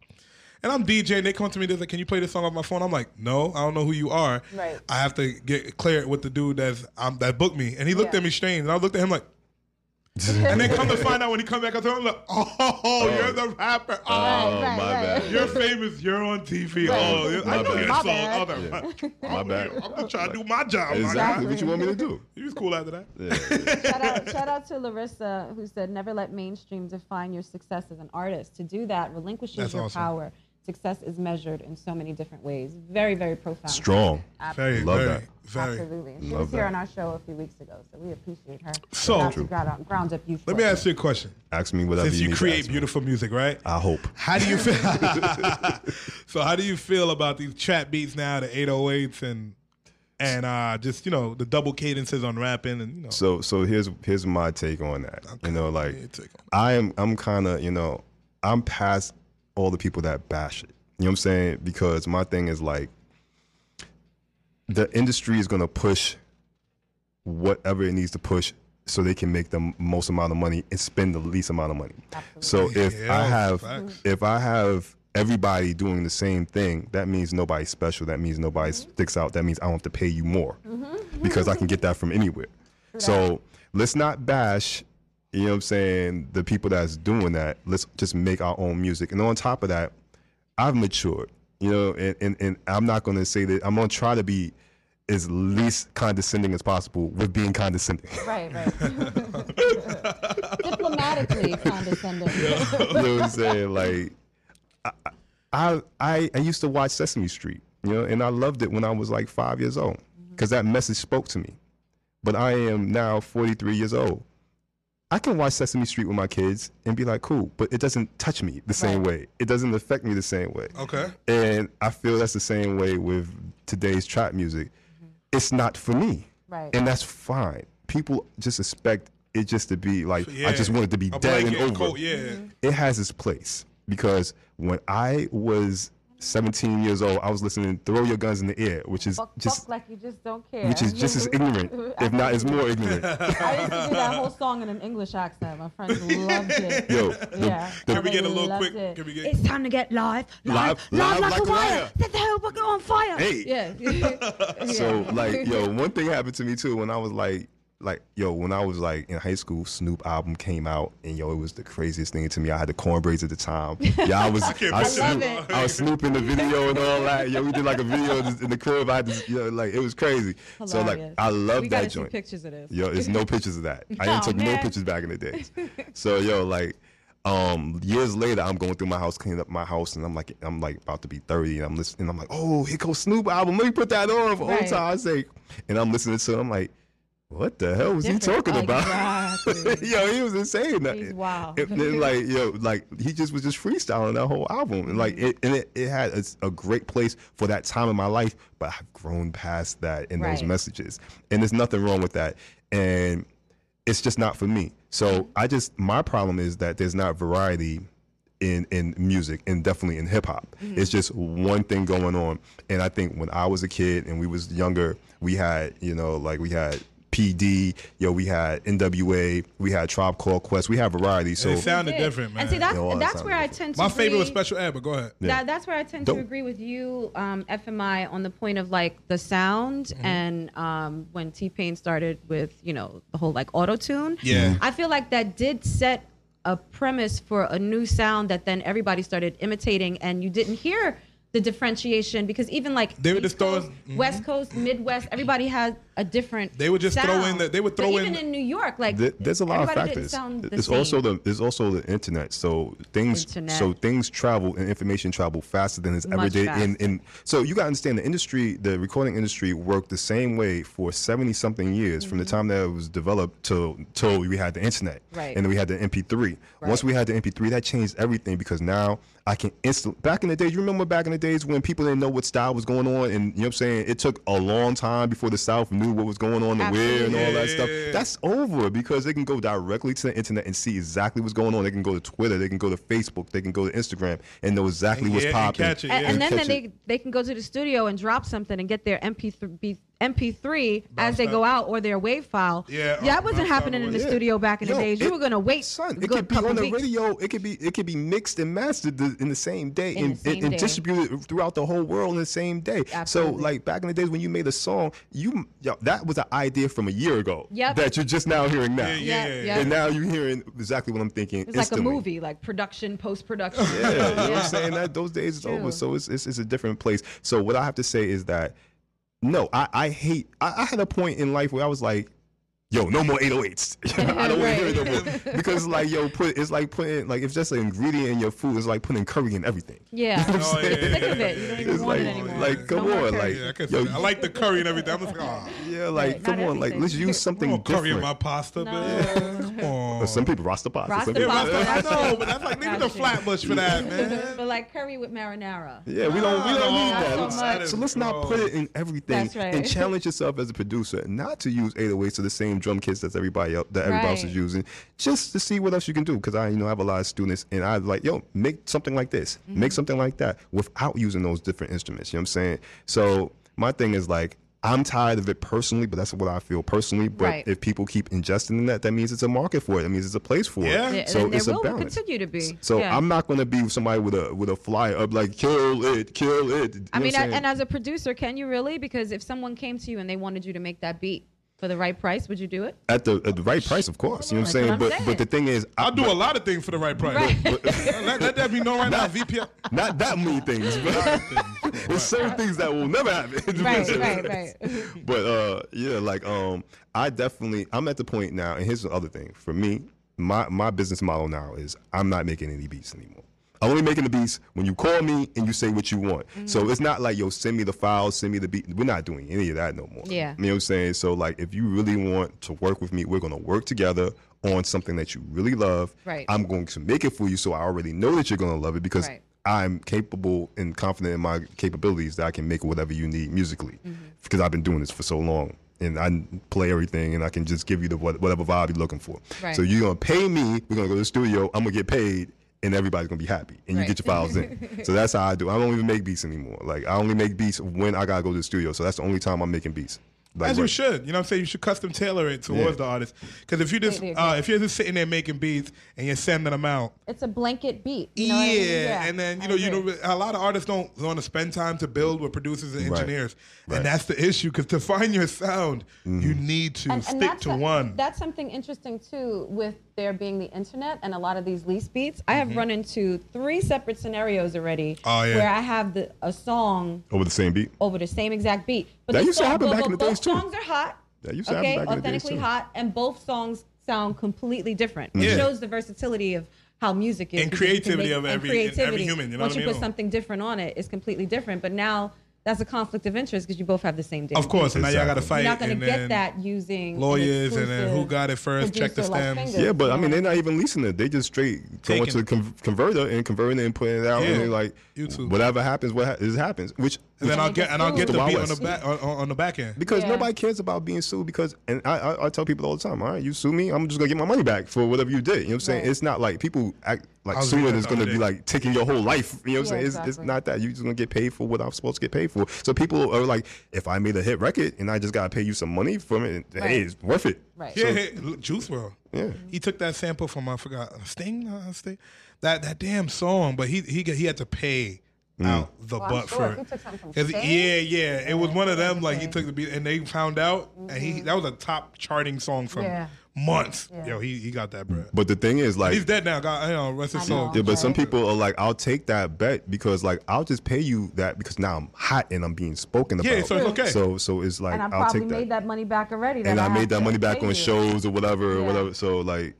And I'm DJing. They come to me. They're like, "Can you play this song off my phone?" I'm like, "No, I don't know who you are. Right. I have to get clear with the dude that's um, that booked me." And he looked Yeah. at me strange, and I looked at him like. *laughs* and then come to find out when he come back, I told him like, oh, "Oh, you're the rapper. Oh, Oh, right, my right. bad. you're famous. You're on TV. Right. Oh, yeah, I My know bad. your My song. bad. Oh, no. Yeah. My bad. *laughs* I'm just trying to do my job. my Exactly guy. what you want me to do. *laughs* He was cool after that. Yeah. shout out, shout out to Larissa who said, "Never let mainstream define your success as an artist. To do that relinquishes That's your awesome. power. Success is measured in so many different ways. Very, very profound. Strong. Very, Absolutely. Love very, that. very. Absolutely. She Love was here that. on our show a few weeks ago, so we appreciate her. So- Shout True. ground, up, ground up youth. Let me ask you a question. Ask me whatever Since you you need to create ask me. beautiful music, right? I hope. How do you feel? *laughs* so how do you feel about these trap beats now, the 808s and and uh, just you know the double cadences on rapping and you know. So so here's here's my take on that. You know, like your take on I am I'm kind of you know I'm past all the people that bash it. You know what I'm saying? Because my thing is like the industry is gonna push whatever it needs to push so they can make the most amount of money and spend the least amount of money. So if Yeah, I have facts. if I have everybody doing the same thing, that means nobody's special. That means nobody mm-hmm. sticks out. That means I don't have to pay you more mm-hmm. because I can get that from anywhere. So let's not bash, you know what I'm saying, the people that's doing that. Let's just make our own music. And on top of that, I've matured, you know, and, and, and I'm not going to say that I'm going to try to be as least condescending as possible with being condescending. Right, right. *laughs* Diplomatically condescending. you know what I'm saying? Like, I, I, I, I used to watch Sesame Street, you know, and I loved it when I was like five years old because that message spoke to me. But I am now 43 years old. I can watch Sesame Street with my kids and be like, cool, but it doesn't touch me the same way. It doesn't affect me the same way. Okay. And I feel that's the same way with today's trap music. It's not for me. Right. And that's fine. People just expect it just to be like, I just want it to be A dead and over. coat, yeah. Mhm. It has its place because when I was 17 years old, I was listening Throw Your Guns in the Air, which is Fuck, just fuck like you just don't care. which is just as *laughs* ignorant, if not as more ignorant. *laughs* I used to do that whole song in an English accent. My friends loved it. *laughs* Yo, the- yeah. the- Can we get a little quick? it. Can we get? It's time to get live. Live- Live, live like, like a a wire. wire. Set the hell bucket on fire. Hey. Yeah. So like, yo, one thing happened to me too when I was like, like, yo, when I was like in high school, Snoop album came out, and yo, it was the craziest thing to me. I had the corn braids at the time. *laughs* Yeah, I was, I can't I, Snoop. I was Snoop in the video and all that. Yo, we did like a video in the- in the crib. I just this, you know, like it was crazy. So like, I love we that gotta see joint. pictures of this. Yo, there's no pictures of that. I *laughs* Oh, didn't took no man. pictures back in the days. *laughs* So yo, like, um, years later, I'm going through my house, cleaning up my house, and I'm like, I'm like about to be 30, and I'm listening. and I'm like, oh, here goes Snoop album. Let me put that on for old time's sake. And I'm listening to it. I'm like, what the hell was he Different. talking about? Exactly. *laughs* yo, he was insane. He's wild. And then like yo, like he just was just freestyling that whole album, and like it, and it, it had a, a great place for that time in my life. But I've grown past that in those messages, and there's nothing wrong with that. And it's just not for me. So I just my problem is that there's not variety in in music and definitely in hip hop. Mm-hmm. It's just one thing going on. And I think when I was a kid and we was younger, we had you know like we had PD, yo, we had NWA, we had Tribe Called Quest, we had variety. So it sounded different, man. And see, that's, It all that's sounded where I tend to My favorite was agree- Special Ed, but go ahead. That, that's where I tend Dope. to agree with you, um, FMI, on the point of like the sound Mm-hmm. and um, when T Pain started with you know the whole like auto tune. Yeah. I feel like that did set a premise for a new sound that then everybody started imitating, and you didn't hear the differentiation because even like They would East just throw Coast, in- West Coast, Midwest, everybody had a different. They would just throw in sound. the- they would throw even in- in New York, like Th- there's a lot of factors. sound It's same. also the there's also the internet. So things Internet. so things travel and information travel faster than it's ever did. In, in so you got to understand the industry, the recording industry worked the same way for seventy something years from the time that it was developed till till we had the internet, Mm-hmm. Right. and then we had the MP3. Right. Once we had the MP3, that changed everything because now I can instantly. Back in the days, you remember back in the days when people didn't know what style was going on, and you know what I'm saying. It took a long time before the South knew what was going on, and where, and all that stuff. That's over because they can go directly to the internet and see exactly what's going on. They can go to Twitter, they can go to Facebook, they can go to Instagram, and know exactly And what's yeah, and popping. catch it, and, yeah. and then, catch then it. they they can go to the studio and drop something and get their MP3 be- MP3 as they go out or their wave file. Yeah, that uh, wasn't happening in the away. studio back in the Yo, days. You were gonna wait Son, it could be on the weeks. radio. It could be it could be mixed and mastered the, in the same day In and, same and, and day. distributed throughout the whole world in the same day. Absolutely. So like back in the days when you made a song, you yo, that was an idea from a year ago. Yep. That you're just now hearing now. Yeah, yeah, yeah, yeah. And now you're hearing exactly what I'm thinking. It's like a movie, like production, post production. Yeah, you know what I'm *laughs* saying? That those days is over. So it's, it's it's a different place. So what I have to say is that no, I, I hate I, I had a point in life where I was like, yo, no more 808s. *laughs* I don't want to hear it no more. *laughs* Because like yo, put it's like putting like it's just an ingredient in your food. It's like putting curry in everything. Yeah, *laughs* You know what I'm Oh, yeah, saying? sick of it. You don't even It's want like, it anymore. like come No on, curry. like Yeah, I, yo. I like the curry and everything. I'm just like, oh, yeah, like Right, come not on, like let's use something no curry in my pasta, No. man. Come on. Some people rasta pasta. Rasta some people- Yeah, pasta. I know, but that's like leave the Gotcha. flatbush for that, man. but like curry with marinara. Yeah, we don't we oh, don't need that. so Let's- much. So let's not put it in everything That's right. and challenge yourself as a producer not to use 808s to the same drum kits that everybody else that everybody else is using, just to see what else you can do. Because I you know have a lot of students and I like yo make something like this, Mm-hmm. make something like that without using those different instruments. You know what I'm saying? So my thing is like. I'm tired of it personally, but that's what I feel personally. But Right. if people keep ingesting that, that means it's a market for it. That means it's a place for Yeah. it. Yeah, So and it's there a will balance. continue to be. So Yeah. I'm not gonna be somebody with a with a flyer up like kill it, kill it. You I know mean, what I'm and as a producer, can you really? Because if someone came to you and they wanted you to make that beat for the right price, would you do it? at the at the right price, of course. You know what I'm saying? but saying. but the thing is, I, I'll do a lot of things for the right price. Right. *laughs* let, let that be known right now, VP. not that many things, but There's *laughs* certain things that will never happen. Right, right, right. *laughs* but uh, yeah, like um, I definitely I'm at the point now, and here's the other thing for me. My my business model now is I'm not making any beats anymore. I'm only making the beats when you call me and you say what you want. Mm-hmm. So it's not like yo send me the files, send me the beat. We're not doing any of that no more. Yeah. You know what I'm saying? So like if you really want to work with me, we're gonna work together on something that you really love. Right. I'm going to make it for you so I already know that you're gonna love it because Right. I'm capable and confident in my capabilities that I can make whatever you need musically because I've been doing this for so long and I play everything and I can just give you the whatever vibe you're looking for. Right. So you're gonna pay me. We're gonna go to the studio. I'm gonna get paid. And everybody's gonna be happy, and you get your files in. so *laughs* that's how I do. I don't even make beats anymore. Like I only make beats when I gotta go to the studio. So that's the only time I'm making beats. Like, As you right- should, you know what I'm saying? You should custom tailor it towards Yeah. the artist. Because if you just uh, if you're just sitting there making beats and you're sending them out, It's a blanket beat. You know yeah, I mean? yeah, and then you know, you know, a lot of artists don't want to spend time to build with producers and engineers, Right. and that's the issue. Because to find your sound, you need to And- and stick that's to a- one. That's something interesting too, with there being the internet and a lot of these lease beats. I have run into three separate scenarios already Mm-hmm. Oh, yeah. where I have the, a song over the same beat. over the same exact beat. But that the used to happen but- back but in the days, too. both songs are hot. That used to okay, happen back in the days, authentically too. hot, and both songs sound completely different. Yeah. It shows the versatility of how music is And because you can creativity of and every- every human, you know Once what I you mean? put something different on it, it's completely different. But now that's a conflict of interest because you both have the same. damn Of course, beat. and now y'all got to fight. You're not going to get that using an lawyers and then who got it first, check the stamps. like Yeah, but I mean, they're not even leasing it. They just straight going Taking to the con- converter and converting it and putting it out, Yeah. and then like YouTube. whatever happens, what ha- is happens. Which and then I'll get and I'll get the beat on the back on, on the back end. because Yeah. nobody cares about being sued. Because and I, I I tell people all the time, all right, you sue me, I'm just gonna get my money back for whatever you did. You know what I'm saying? Right. It's not like people act like I was suing is gonna other be like taking your whole life. You know what I'm Yeah, saying? It's, it's not that. You're just gonna get paid for what I'm supposed to get paid for. So people are like, if I made a hit record and I just gotta pay you some money from it, Right. hey, it's worth it. Right. Yeah, hey, look, Juice WRLD. Yeah. He took that sample from I forgot Sting, uh, Sting, that that damn song, but he he he had to pay Mm. out the Well, I'm butt sure for it. he took something from 'Cause- yeah, yeah, it was one of them. Like he took the beat, and they found out, and he that was a top charting song from Yeah. months. Yeah. Yo, he he got that bread. But the thing is, like, He's dead now. God, you know, rest his soul. Yeah, but some people are like, I'll take that bet because like I'll just pay you that because now I'm hot and I'm being spoken about. Yeah, so it's okay. So so it's like and I I'll take that. made that money back already. and that I made that money back on you. shows or whatever or whatever. So like,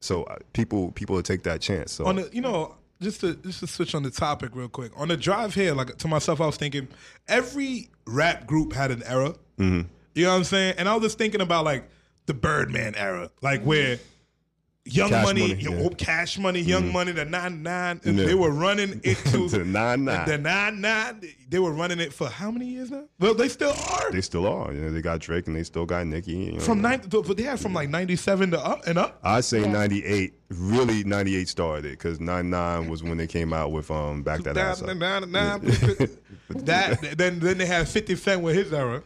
so people people will take that chance. So on the you know just to just to switch on the topic real quick. On the drive here like to myself i was thinking every rap group had an era. Mhm. you know what i'm saying? And i was just thinking about like the birdman era. Like where Young Cash Money, Money, yo, yeah. Cash Money, Young Mhm. Money, the nine nine, Yeah. they were running it to The nine nine. the nine nine. They were running it for how many years now? Well, they still are they still are. You know, they got Drake and they still got Nicki. You know. from nine, but they had from like ninety seven to up and up. I say Yeah. 98. Really, 98 started because 99 was when they came out with um back that ass up. Nine, nine, nine, that then then they had Fifty Cent with his era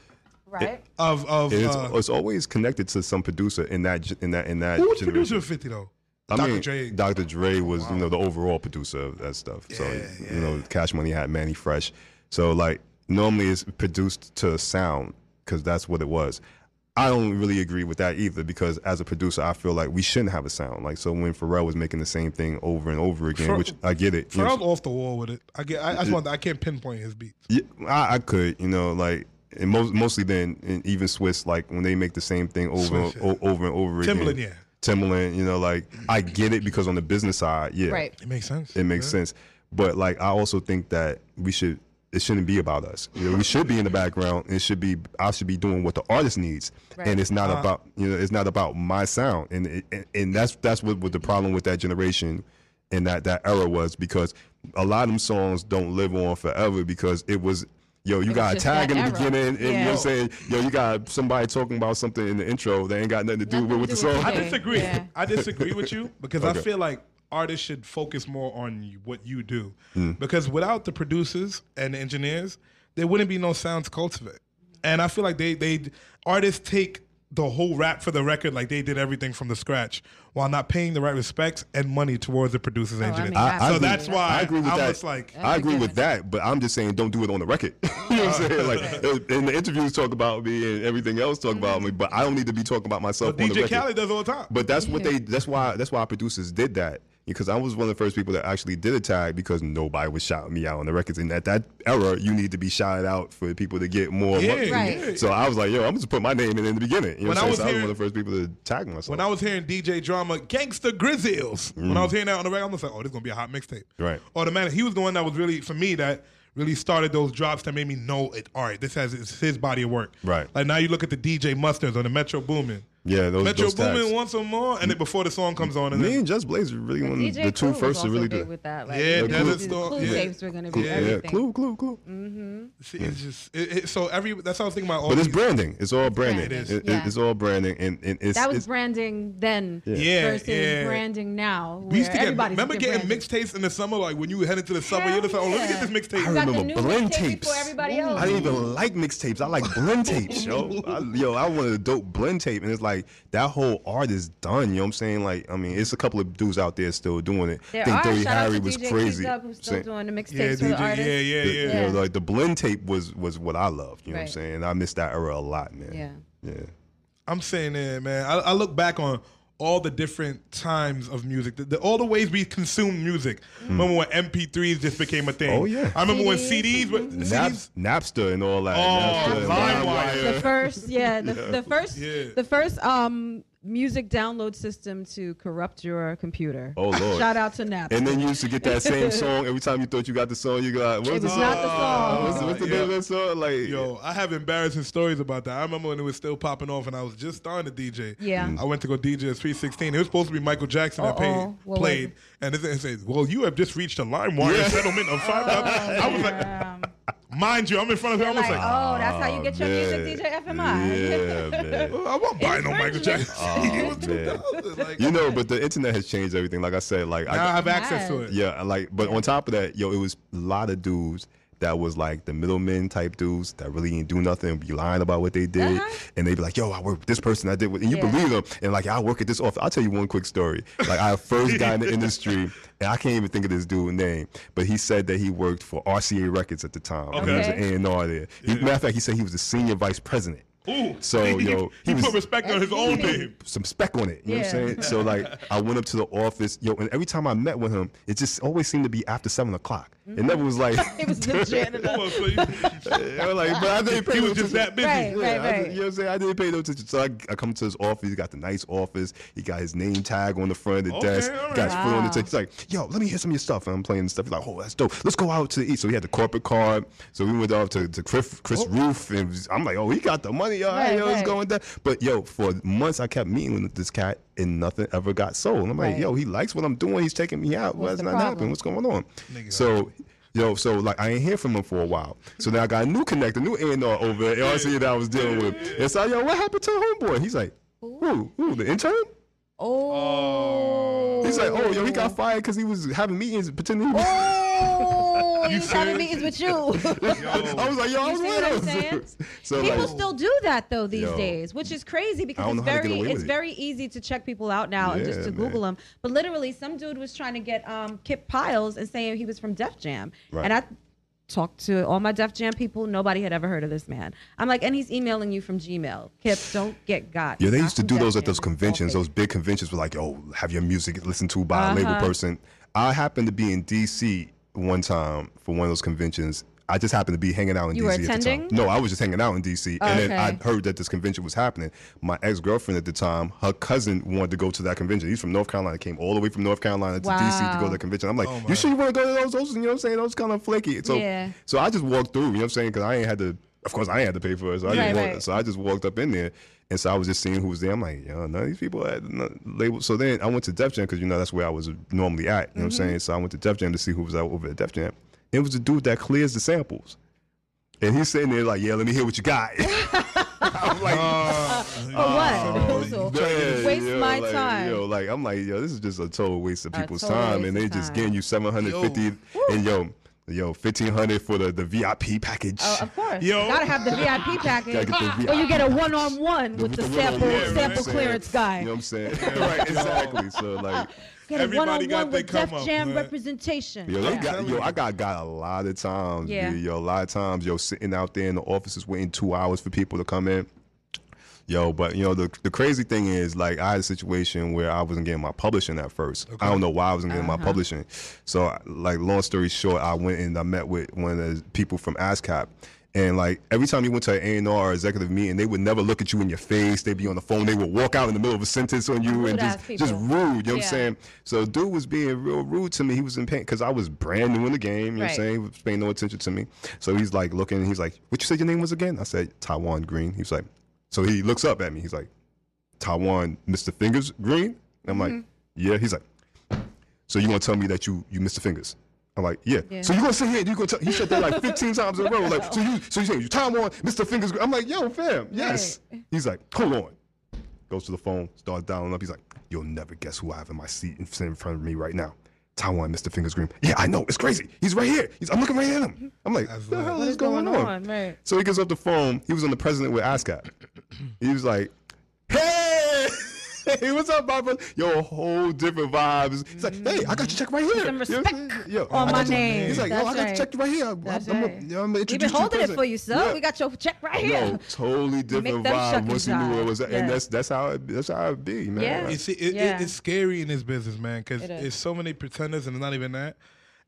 Right. of of. It's, uh, it's always connected to some producer in that in that in that who was generation. producer of Fifty though? I Dr. mean, Dre. Dr. Dre was you know the overall producer of that stuff. Yeah, so you know, Cash Money had Mannie Fresh. So like normally it's produced to sound because that's what it was. I don't really agree with that either because as a producer, I feel like we shouldn't have a sound. Like so when Pharrell was making the same thing over and over again, Pharrell- which I get it. you know, off the wall with it. I get. I, I just want. I can't pinpoint his beats. yeah, I, I could, you know, like and most, mostly then, and even Swizz, like when they make the same thing over, Swizz, and, o- over and over again. Timbaland, yeah. Timbaland, you know, like I get it because on the business side, yeah, Right. It makes sense. it makes Yeah. sense. But like, I also think that we should. It shouldn't be about us. You know, we should be in the background. It should be. I should be doing what the artist needs, Right. and it's not Uh, about. You know, it's not about my sound, and it, and, and that's that's what, what the problem with that generation and that that era was because a lot of them songs don't live on forever because it was. Yo, you got a *laughs* tag in the era. beginning, and you know what I'm saying? Yo, you got somebody talking about something in the intro that ain't got nothing to do Nothing with, to with do the with song. I disagree. Yeah. I disagree with you because I feel like artists should focus more on what you do. Mm. Because without the producers and the engineers, there wouldn't be no sounds to cultivate. And I feel like they they artists take the whole rap for the record like they did everything from the scratch while not paying the right respects and money towards the producers and Oh, I engineers. mean, I, I so agree- that's why I agree with I'm that. like I agree with that, but I'm just saying don't do it on the record. *laughs* you know what I'm uh, saying? Like in the interviews talk about me and everything else talk about me, but I don't need to be talking about myself but on the DJ. Khaled does all the time. But that's what they. That's why. That's why producers did that because I was one of the first people that actually did a tag because nobody was shouting me out on the records. And at that era, you need to be shouted out for people to get more. Yeah, money. Right. So I was like, yo, I'm just put my name in in the beginning. You know When what I I'm was saying? So I was one of the first people to tag myself. When I was hearing DJ drama, Gangsta Grillz, when Mm. I was hearing that on the record, I was like, oh, this is gonna be a hot mixtape. right. Automatic. He was the one that was really for me that really started those drops that made me know it. All right, this has it's his body of work. Right. Like now you look at the DJ Mustards or the Metro Boomin. Yeah, those Metro those tags. Boomin wants some more, and then before the song comes on, and Me then and Just Blaze really one of the two Clue was to really big do. with that. Like, Yeah, the Desert Clue- Storm, Clue yeah. tapes were gonna Clue- be yeah, everything. Clue, Clue, Clue. Mm-hmm. See, it's just it, it, so every that's how I was thinking about all But it's branding. It's all branding. It is. It- Yeah. It's all branding, and, and it's that was it's, branding then Yeah. Yeah, versus yeah. branding now. We used to get everybody's remember getting getting mixtapes in the summer, like when you were headed to the subway, you're just like, oh, let me get this mixtape. I remember blend tapes. everybody else. I didn't even like mixtapes. I like blend tapes, yo. Yo, I wanted a dope blend tape, and it's like that whole art is done. You know what I'm saying? Like, I mean, it's a couple of dudes out there still doing it. There I think are. Dirty Shout Harry was DJ crazy. Up, who's still Saying- doing the mixtapes Yeah, for the DJ, artists. yeah, yeah, the- yeah. you know, like the blend tape was was what I loved. You know Right. what I'm saying? I missed that era a lot, man. Yeah. Yeah. I'm saying that, man. I, I look back on all the different times of music, the, the- all the ways we consume music. Remember when MP3s just became a thing? Mm. Oh, yeah. I remember when CDs. CDs were Nap, CDs. Napster and all that. Oh, Napster and LimeWire. The first, yeah, the, Yeah. the first, Yeah. the first um music download system to corrupt your computer. Oh lord! Shout out to Napster. And then you used to get that same *laughs* song every time you thought you got the song. You got what's It the was song? not the song. What's, the- what's the Yeah. name of that song? Like Yo, I have embarrassing stories about that. I remember when it was still popping off, and I was just starting to DJ. Yeah. Mm. I went to go DJ at 316. It was supposed to be Michael Jackson that Uh-oh. paid, What was played, it? and it, it says, "Well, you have just reached a LimeWire Yeah. settlement of five dollars." I was like, mind you, I'm in front of him. I'm like, like, oh, that's how you ah, get your man. music, DJ FMI. Yeah, man. *laughs* I won't buy no Michael Jackson. Oh, *laughs* it was 2000. Like, You know, but the internet has changed everything. Like I said, like now I I, have access to it. yeah, like but on top of that, yo, it was a lot of dudes that was like the middlemen type dudes that really didn't do nothing be lying about what they did, and they'd be like, "Yo, I work with this person. I did," what, and you Uh-huh. Yeah. believe them, and like I work at this office. I'll tell you one quick story. Like I first got in the industry, and I can't even think of this dude's name, but he said that he worked for RCA Records at the time. and He was Okay. an A&R there. He, matter of fact, he said he was the senior vice president. Ooh, So he, yo, he, was put respect on his own name. some spec on it. You know what I'm Yeah. saying? So like I went up to the office, yo, and every time I met with him, it just always seemed to be after seven o'clock. It never was like *laughs* It was the janitor. Oh, so you- I was *laughs* like, but I didn't pay He no was just that busy. Right, Yeah, right, I right. just- you know what I'm saying? I didn't pay no attention. So I, I come to his office. He got the nice office. He got his name tag on the front of the Okay, desk. all He got his foot on the Wow. desk. He's like, yo, let me hear some of your stuff. And I'm playing stuff. He's like, oh, that's dope. Let's go out to eat. So he had the corporate card. So we went off to, to Chris, Chris oh. Roof. And I'm like, oh, he got the money. All right, Right, yo, it's right. going down. But yo, for months I kept meeting with this cat and nothing ever got sold. I'm like, Right. yo, he likes what I'm doing. He's taking me out. What's What's the not happening? What's going on? So Yo, so like I ain't hear from him for a while. So now I got a new connect, a new A&R over at LC that I was dealing with. And so yo, what happened to homeboy? He's like, who? Who? The intern? Oh. He's like, oh, yo, he got fired because he was having meetings pretending he was. Oh, *laughs* You he's having serious? meetings with you. *laughs* I was like, yo, I You was see what I'm with saying? him. *laughs* so People like, still do that though these Yo. days, which is crazy because it's know how to get very it's it. very easy to check people out now and just to man. Google them. But literally, some dude was trying to get um, Kip Piles and saying he was from Def Jam, Right. and I talked to all my Def Jam people. Nobody had ever heard of this man. I'm like, and he's emailing you from Gmail. Kip, don't get got. Yeah, they used to do Def those at those conventions, those big conventions were like, oh, have your music listened to by a label Uh-huh. person. I happened to be in DC one time for one of those conventions. I just happened to be hanging out in You DC were at the time. No, I was just hanging out in DC. Oh, and then okay. I heard that this convention was happening. My ex girlfriend at the time, her cousin wanted to go to that convention. He's from North Carolina, came all the way from North Carolina to DC to go to the convention. I'm like, Oh, you sure you want to go to those? Those, you know what I'm saying? Those kind of flaky. So, Yeah. so I just walked through, you know what I'm saying? Because I ain't had to, of course, I ain't had to pay for it. So I, Right, just walked, right. so I just walked up in there. And so I was just seeing who was there. I'm like, yo, none of these people had no label. So then I went to Def Jam because, you know, that's where I was normally at. You know what I'm Mm-hmm. saying? So I went to Def Jam to see who was out over at Def Jam. It was the dude that clears the samples. And he's sitting there like, yeah, let me hear what you got. *laughs* I'm like, *laughs* Uh, For what? So, man, waste yo, my like, time. Yo, like I'm like, yo, this is just a total waste of people's total time, waste and they just time. getting you 750 and yo, yo, 1500 for the the VIP package. Oh, of course. Yo. Gotta have the VIP *laughs* package. The Or you get a one-on-one with the With sample yeah, sample clearance guy. You know what I'm saying? *laughs* right, exactly. So like, *laughs* Get a Everybody got one-on-one their with Def up, Jam man. representation. yo, Yeah. got yo, I got got a lot of times, Yeah. yo, a lot of times, yo, sitting out there in the offices waiting two hours for people to come in yo, but you know, the, the crazy thing is like I had a situation where I wasn't getting my publishing at first. Okay. I don't know why I wasn't getting uh-huh. my publishing. So like long story short, I went and I met with one of the people from ASCAP and like every time you went to an A&R executive meeting, they would never look at you in your face. They'd be on the phone. They would walk out in the middle of a sentence on you and just, just rude. You know yeah. what I'm saying? So dude was being real rude to me. He was in pain because I was brand new in the game. You right. know what I'm saying? He was paying no attention to me. So he's like looking. He's like, "What you said your name was again?" I said Taiwan Green. He was like, so he looks up at me. He's like, Taiwan, Mr. Fingaz Green? And I'm like, mm-hmm. yeah. He's like, so you gonna tell me that you you missed the Fingaz? I'm like, yeah. yeah. So you gonna sit here? You gonna tell? He said that like 15 times in a row. Like, *laughs* so you so you saying you Taiwan, Mr. Fingaz? Green? I'm like, yo, fam, yes. Right. He's like, hold on. Goes to the phone, starts dialing up. He's like, you'll never guess who I have in my seat in front of me right now. Taiwan, Mr. Fingaz Green. Yeah, I know. It's crazy. He's right here. He's, I'm looking right at him. I'm like, what the hell is going, going on? on? Right. So he gets off the phone. He was on the president with ASCAP he was like, hey. what's up, my brother? Yo, whole different vibes. He's like, hey, I got your check right here. Some respect you know yo, on my name. He's like, That's yo, I got your check right here. I'm, right. I'm, a, I'm You've been holding it for you, sir. Yeah. We got your check right here. No, totally different vibe once you knew what was, yeah. and that's that's how it, that's how it be, man. Yeah. Like, you see, it, yeah. it, it's scary in this business, man, because there's so many pretenders, and it's not even that.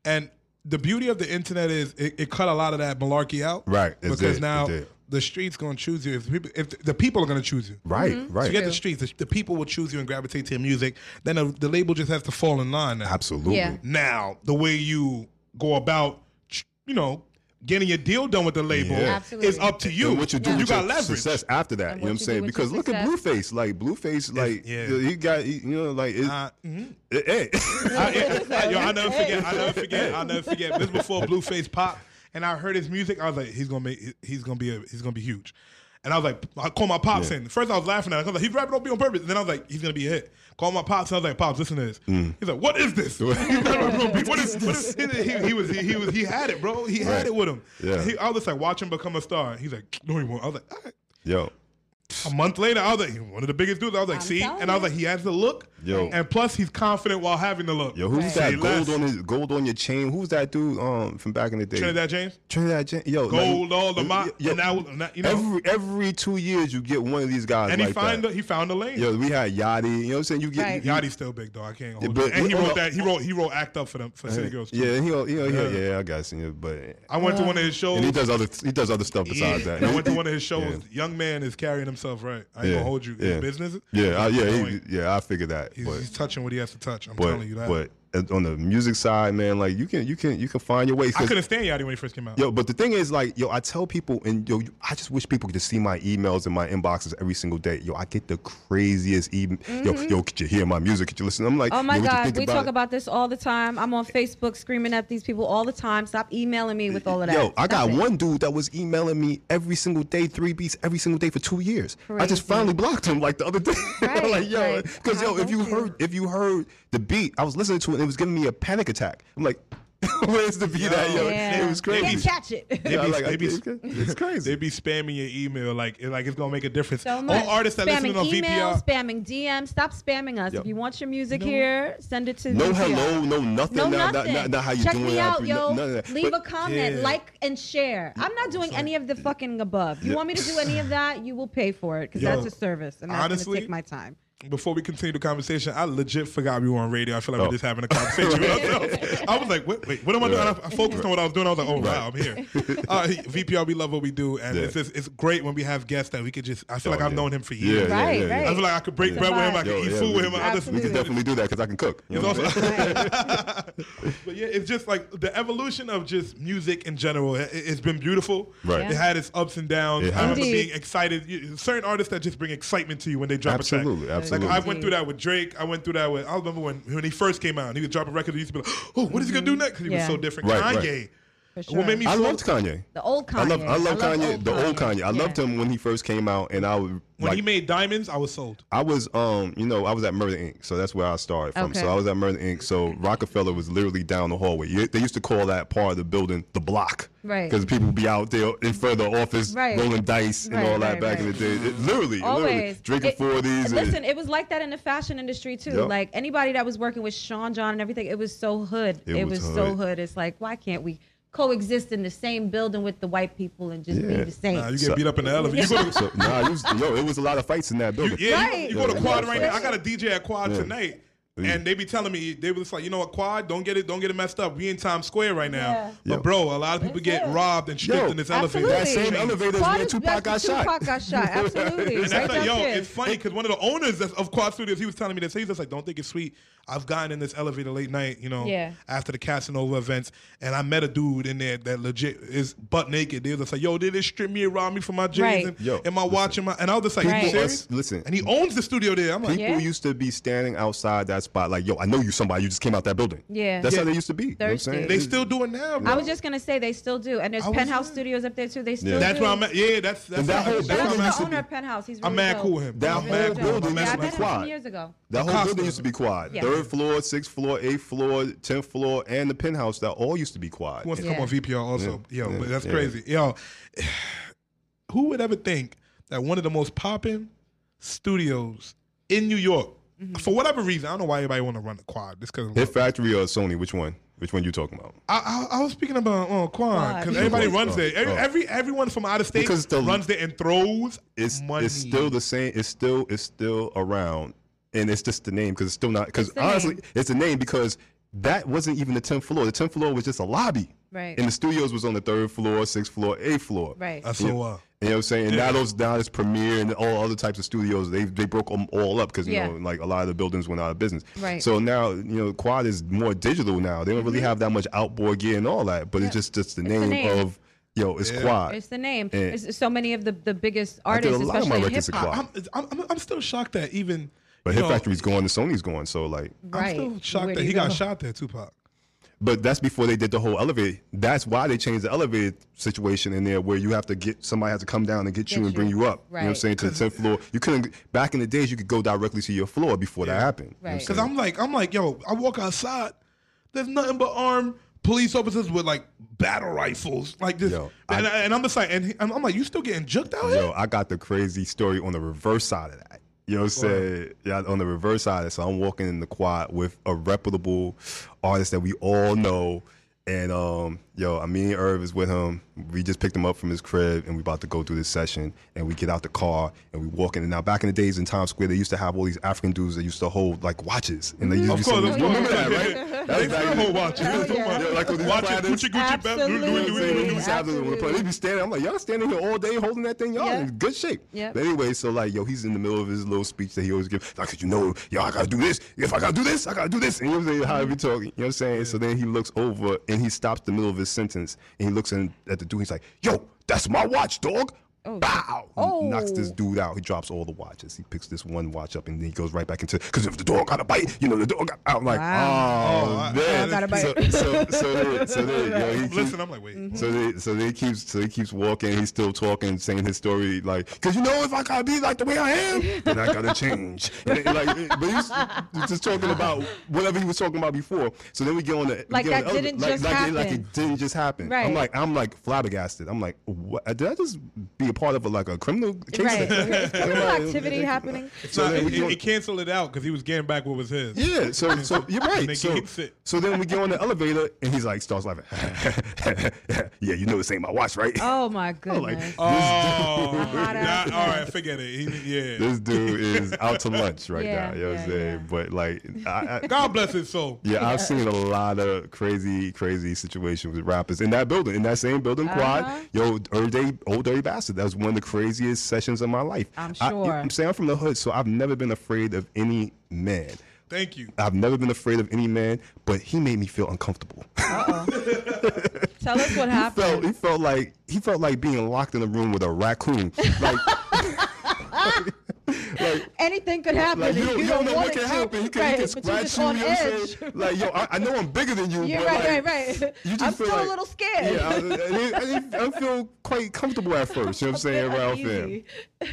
And the beauty of the internet is it, it cut a lot of that malarkey out, right? Because now the streets gonna choose you. If, people, if the people are gonna choose you, right, mm-hmm. right. So you get the streets. The, the, people will choose you and gravitate to your music. Then the, the label just has to fall in line. Now. Absolutely. Yeah. Now the way you go about, you know, getting your deal done with the label yeah. is up to you. And what you do, yeah. you got leverage. Success after that, you know what I'm saying? Because look success. at Blueface, like Blueface, like yeah. he got, you know, like it, uh, mm-hmm. Eh, eh. hey, I, yo, I never forget, I never forget, I never forget. This before Blueface pop and I heard his music, I was like, he's gonna make, he's gonna be, a, he's gonna be huge. And I was like, I called my pops yeah. in. First, I was laughing at him. I was like, he's rapping on me on purpose. And then I was like, he's gonna be a hit. Call my pops. And I was like, pops, listen to this. Mm. He's like, what is this? *laughs* what is this? He, he, was, he, he, was, he had it, bro. He had it with him. Yeah. He, I was just like, watch him become a star. He's like, no, he won't. I was like, all right. Yo, a month later, I was like, one of the biggest dudes. I was like, I'm see, and I was like, he has the look, yo, and plus he's confident while having the look. Yo, who's right. that gold on his gold on your chain? Who's that dude um from back in the day? Trinidad James. Trinidad James. Yo, gold like, all the my. Yo, now, you know, every every two years you get one of these guys. And like he find that. The, he found the lane. Yo, we had Yachty. You know what I'm saying? You get right. Still big though. I can't. Yeah, but, and he wrote that. He wrote he wrote act up for them for City Girls. Yeah, he, he, he yeah. yeah, I got senior, but I went uh, to one of his shows. And he does other he does other stuff besides that. I went to *laughs* one of his shows. Young man is carrying him himself right. I ain't gonna hold you yeah. in business. Yeah, I, yeah, he, yeah. I figured that. He's, but, he's touching what he has to touch. I'm but, telling you that. But uh, on the music side, man, like you can you can you can find your way. I couldn't stand Yachty when he first came out. Yo, but the thing is, like, yo, I tell people, and yo, I just wish people could just see my emails and my inboxes every single day. Yo, I get the craziest email. Mm-hmm. Yo, yo, could you hear my music? Could you listen? I'm like, oh my yo, god, we about talk it? about this all the time. I'm on Facebook screaming at these people all the time. Stop emailing me with all of that. Yo, Stop I got it. one dude that was emailing me every single day, three beats every single day for two years. Crazy. I just finally blocked him like the other day. *laughs* Right, like, yo, because right. yo, if you heard if you heard the beat, I was listening to it it was giving me a panic attack. I'm like, *laughs* where's the beat yo, at, yo? Yeah. It was crazy. You catch it. They be, like, they be, *laughs* it's crazy. They be spamming your email like like it's gonna make a difference. So. All artists that spamming listening on VPR, spamming DM. Stop spamming us. Yo. If you want your music no. here, send it to. No VPR. hello, no nothing. No, no nothing. Not, not, not how you Check doing. me out, yo. Leave a comment, yeah. like and share. I'm not doing Sorry. any of the fucking above. You yeah. want me to do any of that? You will pay for it because that's a service, and that's honestly, gonna take my time before we continue the conversation, I legit forgot we were on radio. I feel like oh. we're just having a conversation with *laughs* ourselves. I was like, wait, wait what am I doing? I, focused right. on what I was doing. I was like, oh, right. wow, I'm here. *laughs* Uh, VPR, we love what we do. And yeah. it's, just, it's great when we have guests that we could just, I feel oh, like I've known him for years. Yeah, right, right. I feel like I could break bread with him. I could Yo, eat food with him. I just, we can definitely do that because I can cook. You know also, *laughs* but yeah, it's just like the evolution of just music in general. It, has been beautiful. Right. It had its ups and downs. I remember being excited. Certain artists that just bring excitement to you when they drop a track. Absolutely. Absolutely. Like I went through that with Drake. I went through that with. I remember when when he first came out. he was dropping records. He used to be like, "Oh, what is he gonna do mm-hmm. next?" Because he yeah. was so different. Right, Kanye. Right. Sure. What made me I loved Kanye. The old Kanye. I love, I love Kanye. Old the Kanye. old Kanye. I yeah. loved him when he first came out, and I would. When like, he made Diamonds, I was sold. I was, um, you know, I was at Murder Inc., so that's where I started from. Okay. So I was at Murder Inc., so Rockefeller was literally down the hallway. They used to call that part of the building the block, right? Because people would be out there in front of the office right. rolling dice right, and all that right, back in the day. It, literally, Always. literally drinking forties. Listen, it was like that in the fashion industry too. Yep. Like anybody that was working with Sean John and everything, it was so hood. It, it was, was hood. so hood. It's like why can't we? coexist in the same building with the white people and just yeah. be the same. Nah, you get so, beat up in the elevator. You go to, so, nah, you was, yo, it was a lot of fights in that building. You, yeah, right. you, you, go to Quad right now. I got a DJ at Quad yeah. tonight. And they be telling me they was like, you know what, quad, don't get it, don't get it messed up. We in Times Square right now, yeah. but bro, a lot of people get robbed and stripped yo, in this absolutely. elevator. That same elevator quad where Tupac got shot. Tupac got shot, absolutely. and right like, yo, it's funny because one of the owners of Quad Studios, he was telling me this. He's just like, don't think it's sweet. I've gotten in this elevator late night, you know, yeah. after the Casanova events, and I met a dude in there that legit is butt naked. They was just like, yo, did they strip me and rob me for my jeans right. and, yo, and my listen. watch and my, and I was just like, right. Uh, listen, and he owns the studio there. I'm like, people yeah. used to be standing outside that spot. Like, yo, I know you somebody. You just came out that building. Yeah. That's yeah. how they used to be. You know They still do it now. Bro. I was just gonna say they still do, and there's Penthouse there. Studios up there too. They still. Yeah. That's do. where I'm at. Yeah, that's that's. And that whole building used to be. owner of Penthouse. He's really I'm mad cool with him. That whole building used to be quad. Years ago. That whole building used to be quad. Third floor, sixth floor, eighth floor, tenth floor, and the penthouse. That all used to be quad. Who wants to come on VPR also? Yo, but that's crazy. Yo, *sighs* who would ever think that one of the most popping studios in New York Mm-hmm. For whatever reason, I don't know why everybody want to run the quad. This because Hit Factory or Sony, which one? Which one you talking about? I, I, I was speaking about uh, Quad Quan because everybody runs oh. Every, oh. every, everyone from out of state the, runs it and throws. It's money. it's still the same. It's still it's still around, and it's just the name because it's still not. Because honestly, name. it's the name because that wasn't even the tenth floor. The tenth floor was just a lobby. Right. And the studios was on the third floor, sixth floor, eighth floor. Right. That's so, uh, you know what I'm saying? And yeah. now those now this Premiere and all other types of studios. They they broke them all up because you yeah. know like a lot of the buildings went out of business. Right. So now you know Quad is more digital now. They don't really mm-hmm. have that much outboard gear and all that, but it's just just the, name, the name of yo, it's yeah. Quad. It's the name. It's so many of the the biggest artists, especially hip hop. I'm, I'm I'm still shocked that even. But Hip know, Factory's going, the Sony's going, so like right. I'm still shocked that he go? got shot there, Tupac. But that's before they did the whole elevator. That's why they changed the elevator situation in there, where you have to get somebody has to come down and get, get you and you. bring you up. Right. You know what I'm saying to the tenth floor. You couldn't back in the days. You could go directly to your floor before yeah. that happened. Right. Because I'm, I'm like, I'm like, yo, I walk outside. There's nothing but armed police officers with like battle rifles, like this. Yo, and, I, am just like, and I'm like, you still getting juked out yo, here? Yo, I got the crazy story on the reverse side of that. Yo said, yeah, on the reverse side. So I'm walking in the quad with a reputable artist that we all know. And um, yo, uh, I mean, Irv is with him. We just picked him up from his crib and we about to go through this session. And we get out the car and we walk in. And now back in the days in Times Square, they used to have all these African dudes that used to hold like watches. And they used of course, of remember that, right? That's *laughs* they still hold watches. Oh, yeah. yeah. like with watches, Gucci, Gucci, Absolutely. Bap, They be standing. I'm like, y'all standing here all day holding that thing. Y'all yeah. in good shape. Yeah. But anyway, so like, yo, he's in the middle of his little speech that he always gives. Like, you know, yo, I gotta do this. If I gotta do this, I gotta do this. And you know what I'm saying? How he talking? You know what I'm saying? So then he looks over and he stops the middle of his this sentence and he looks in, at the dude. He's like, "Yo, that's my watch, dog. Oh, Bow! Oh. knocks this oh. dude out. He drops all the watches. He picks this one watch up and then he goes right back into because if the dog got a bite, you know the dog got out. I'm like, wow. oh, oh man. Got a bite. So, so, so then, so then, you know, he keeps, listen, I'm like, wait. Mm-hmm. So then, so then he keeps, so he keeps walking. He's still talking, saying his story, like, because you know, if I gotta be like the way I am, then I gotta change. And it, like, it, but he's just talking about whatever he was talking about before. So then we get on the like that the didn't other, just like, happen. Like it, like it didn't just happen. Right. I'm like, I'm like flabbergasted. I'm like, what? Did I just be part of a, like a criminal case. Right. *laughs* Criminal activity happening. So then we, he canceled it out because he was getting back what was his. Yeah. So *laughs* so you're right. So, so then we get on the elevator and he's like starts laughing. *laughs* yeah, you know this ain't my watch, right? Oh my goodness. Like, oh, all right, forget it. He, yeah. This dude is out to lunch right yeah, now. You know yeah, what I'm saying? But like, I, I, God bless his soul. Yeah, I've seen a lot of crazy, crazy situations with rappers in that building, in that same building uh-huh. quad. Yo, old old dirty bastard. That's was one of the craziest sessions of my life. I'm sure. I, am saying I'm from the hood, so I've never been afraid of any man. Thank you. I've never been afraid of any man, but he made me feel uncomfortable. Uh oh. *laughs* Tell us what happened. He felt, he felt like he felt like being locked in a room with a raccoon. Like. *laughs* like *laughs* anything could happen. Like, you, don't, don't, know what can happen. He can, right, he can scratch you. you know like yo, I, I, know I'm bigger than you. Yeah, but right, like, right, right. You just I'm feel still like, a little scared. Yeah, I, I, I, *laughs* I feel quite comfortable at first. You know what I'm saying, Ralph? And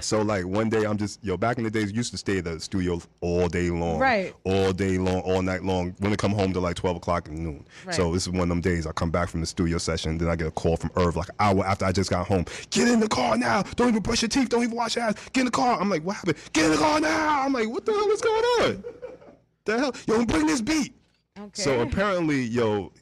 so like one day I'm just yo. Back in the days, used to stay at the studio all day long. Right. All day long, all night long. When I come home to like 12 o'clock at noon. Right. So this is one of them days. I come back from the studio session, then I get a call from Irv like an hour after I just got home. Get in the car now. Don't even brush your teeth. Don't even wash your ass. Get in the car. I'm like, wow happened? Get in the car now! I'm like, what the hell is going on? the hell? Yo, bring this beat. Okay. So apparently, yo,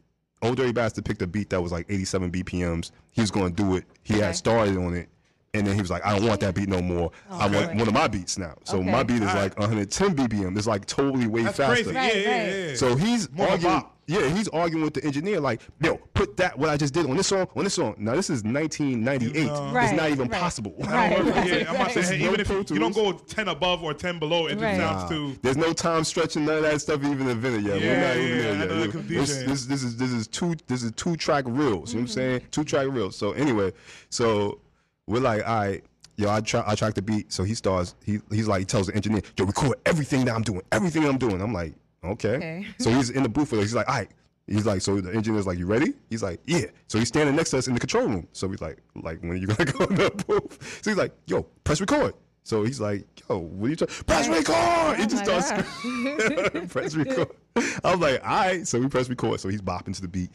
Old Dirty Bastard picked a beat that was like 87 BPMs. He was going to do it. He okay. had started on it. And then he was like, I don't want that beat no more. Oh, I want really? one of my beats now. So okay. my beat is right. like 110 BPM. It's like totally way That's faster. Crazy. Right, yeah, yeah, yeah, So he's more arguing, bop. Yeah, he's arguing with the engineer like, yo, put that what I just did on this song on this song. Now this is 1998. It's Right, not even right. possible. Right, yeah, I'm about to say, hey, no even if you, you don't go 10 above or 10 below, it just sounds Nah, too. There's no time stretching, none of that stuff even invented yet. Yeah, We're not even yeah, there yet. This, this, this is this is two this is two track reels. You know what I'm mm-hmm. saying? Two track reels. So anyway, so we're like, all right, yo, I try I track the beat. So he starts. He he's like he tells the engineer, yo, record everything that I'm doing, everything I'm doing. I'm like, okay. Okay. So he's in the booth with us. He's like, all right. He's like, so the engineer's like, you ready? He's like, yeah. So he's standing next to us in the control room. So he's like, like, when are you *laughs* gonna go in the booth? So he's like, yo, press record. So he's like, yo, what are you talking? Press record. he Oh just starts screaming, *laughs* press *laughs* record. I was like, all right. So we press record. So he's bopping to the beat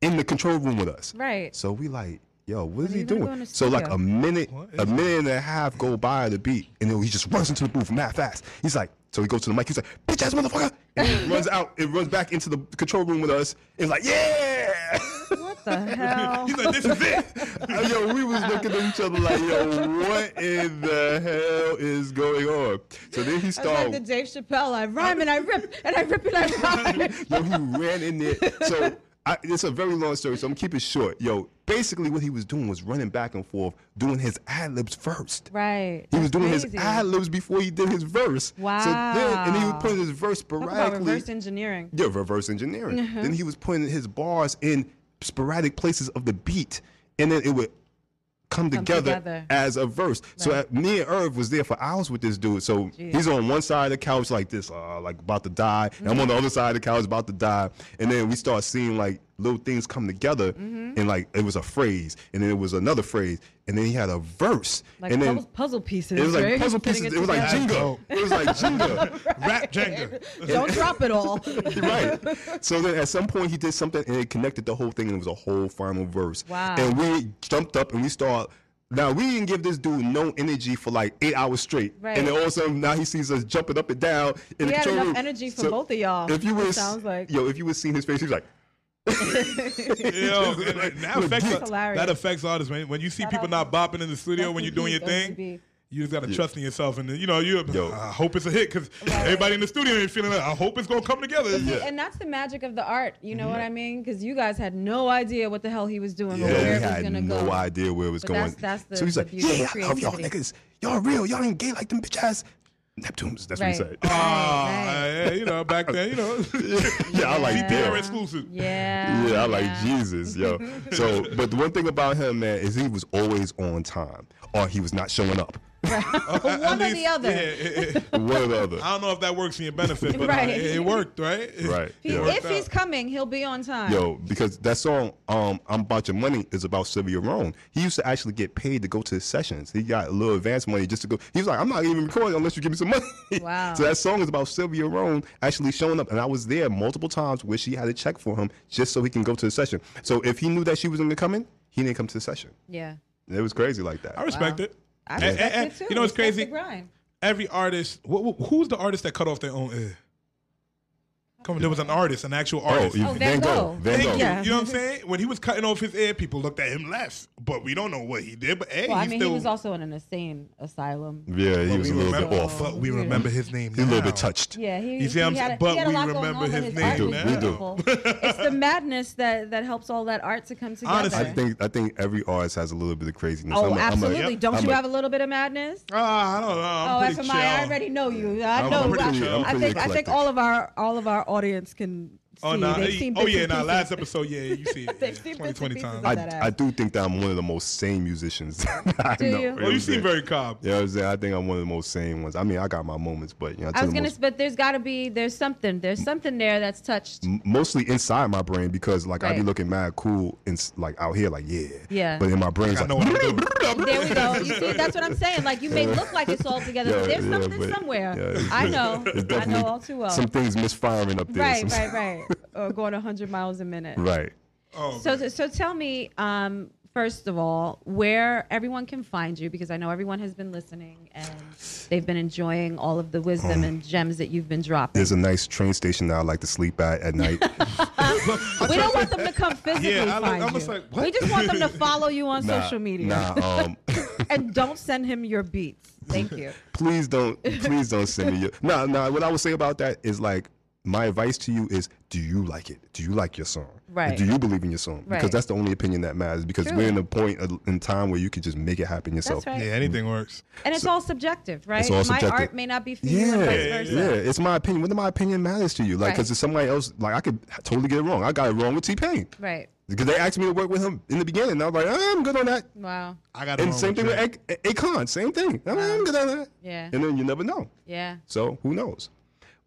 in the control room with us. Right. So we like, yo, what is he doing? go in the so like a minute, a minute and a half go by the beat, and then he just runs into the booth mad fast. He's like, so he goes to the mic. He's like, bitch ass motherfucker, and he *laughs* runs out It runs back into the control room with us. And like, yeah. What the *laughs* hell? He's like, this is it. *laughs* yo, we was looking at each other like, yo, what in the hell is going on? So then he It's like the Dave Chappelle. I rhyme and I rip and I rip and I rhyme. Yo, he ran in there. So I, it's a very long story, so I'm keeping it short. Yo, basically what he was doing was running back and forth, doing his ad libs first. Right. He was doing his crazy. ad libs before he did his verse. So then, and he was Wow. putting his verse sporadically. reverse engineering. Yeah, reverse engineering. Mhm. Then he was putting his bars in sporadic places of the beat, and then it would come, Come together, together. as a verse. So uh, me and Irv was there for hours with this dude. So Jeez. he's on one side of the couch like this, uh, like about to die, and I'm on the Mm-hmm. other side of the couch about to die. And then we start seeing like little things come together, Mm-hmm. and like it was a phrase, and then it was another phrase, and then he had a verse, Like and then. puzzle, puzzle pieces. It was like right? puzzle pieces. It, was like together. Jenga. It was like Jenga. *laughs* Rap Jenga. *laughs* Don't drop it all. *laughs* right. So then at some point he did something and it connected the whole thing and it was a whole final verse. Wow. And we jumped up and we start. Now we didn't give this dude no energy for like eight hours straight. Right. And then all of a sudden now he sees us jumping up and down in He the had enough room. energy for So both of y'all. If you it would sounds like. yo, if you would seen his face, he was like, Yo, and that, that affects, That's that affects artists, man. When you see people not bopping in the studio when you're doing your thing, you just gotta trust in yourself, and then, you know you. *laughs* I hope it's a hit because everybody in the studio ain't feeling it. I hope it's gonna come together. See, And that's the magic of the art. You know what I mean? Because you guys had no idea what the hell he was doing or yeah, where we it was had gonna no go. idea where it was But going. that's- that's the- so he's the like, beauty yeah, of I love y'all niggas. Y'all real. Y'all ain't gay like them bitch ass Neptunes. That's Right. what he said. Ah, yeah, you know, back then, you know. *laughs* yeah, I like CPR that. exclusive. Yeah. Yeah, I like Jesus, yo. So, but the one thing about him, man, is he was always on time, or he was not showing up. *laughs* One or the other. One or the other. I don't know if that works in your benefit, but *laughs* Right. uh, it, it worked, right? Right. He- yo. if he's coming, he'll be on time. Yo, because that song, um, "I'm About Your Money," is about Sylvia Rhone. He used to actually get paid to go to his sessions. He got a little advance money just to go. He was like, "I'm not even recording unless you give me some money." *laughs* Wow. so that song is about Sylvia Rhone actually showing up, and I was there multiple times where she had a check for him just so he can go to the session. So if he knew that she was going to come in, he didn't come to the session. Yeah. It was crazy like that. I respect it. I And- respect and- it too. You know what's Respect crazy? Every artist, wh- wh- who's the artist that cut off their own ear? Come on, there was an artist, an actual artist. Oh, Van Gogh. Van Thank Gogh. you. Yeah. You know what I'm saying? When he was cutting off his ear, people looked at him less, but we don't know what he did. But hey, Well, I mean, still. he was also in an insane asylum. Yeah, he but was a little remember, bit off. But we remember his name. He's a little bit touched. Yeah, he, You see what I'm had, saying? a- But he had a we lot going remember on, his his name art was now. We do. it's the madness that, that helps all that art to come together. Honestly, I think I think every artist has a little bit of craziness. Oh, I'm a- I'm a- absolutely. Don't I'm you a- have a little bit of madness? Ah, I don't know. I'm oh, pretty FMI, I already know you. I know. I'm pretty- I, I'm I pretty think I think all of our all of our audience can. Oh, nah, They've hey, seen oh yeah, now pieces. last episode, yeah, you see *laughs* it. They've yeah, 20, 20 times. I, I do think that I'm one of the most sane musicians. *laughs* I Do know, you? know Oh, you seem very calm. Yeah, I'm saying I think I'm one of the most sane ones. I mean, I got my moments, but you know, I was gonna, most, but there's got to be there's something there's something there that's touched. mostly inside my brain because like I be looking mad cool and like out here, like yeah. Yeah. But in my brain, it's I like know what I'm doing. *laughs* There we go. You see, that's what I'm saying. Like you may look like it's all together, Yeah, but there's yeah, something but- somewhere. yeah, I know. I know all too well. Some things misfiring up there. right, right, right uh, going 100 miles a minute. Right. Oh, so, so tell me, um, first of all, where everyone can find you, because I know everyone has been listening and they've been enjoying all of the wisdom hmm. and gems that you've been dropping. There's a nice train station that I like to sleep at at night. *laughs* we don't want them to come physically yeah, find I'm you. Like, we just want them to follow you on *laughs* nah, social media. Nah, um, *laughs* and don't send him your beats. Thank you. please don't. Please don't send me your. No, nah, no. Nah, what I would say about that is like my advice to you is do you like it do you like your song right and do you believe in your song right. because that's the only opinion that matters because True. we're in a point in time where you can just make it happen yourself right. yeah anything works and it's all subjective right all my art may not be for yeah, yeah, yeah it's my opinion whether my opinion matters to you like because right. if somebody else like i could totally get it wrong i got it wrong with t-pain right because they asked me to work with him in the beginning, and I was like, I'm good on that. Wow. I got and same thing with Akon, same thing. I'm good on that. Yeah. And then you never know. Yeah. So who knows?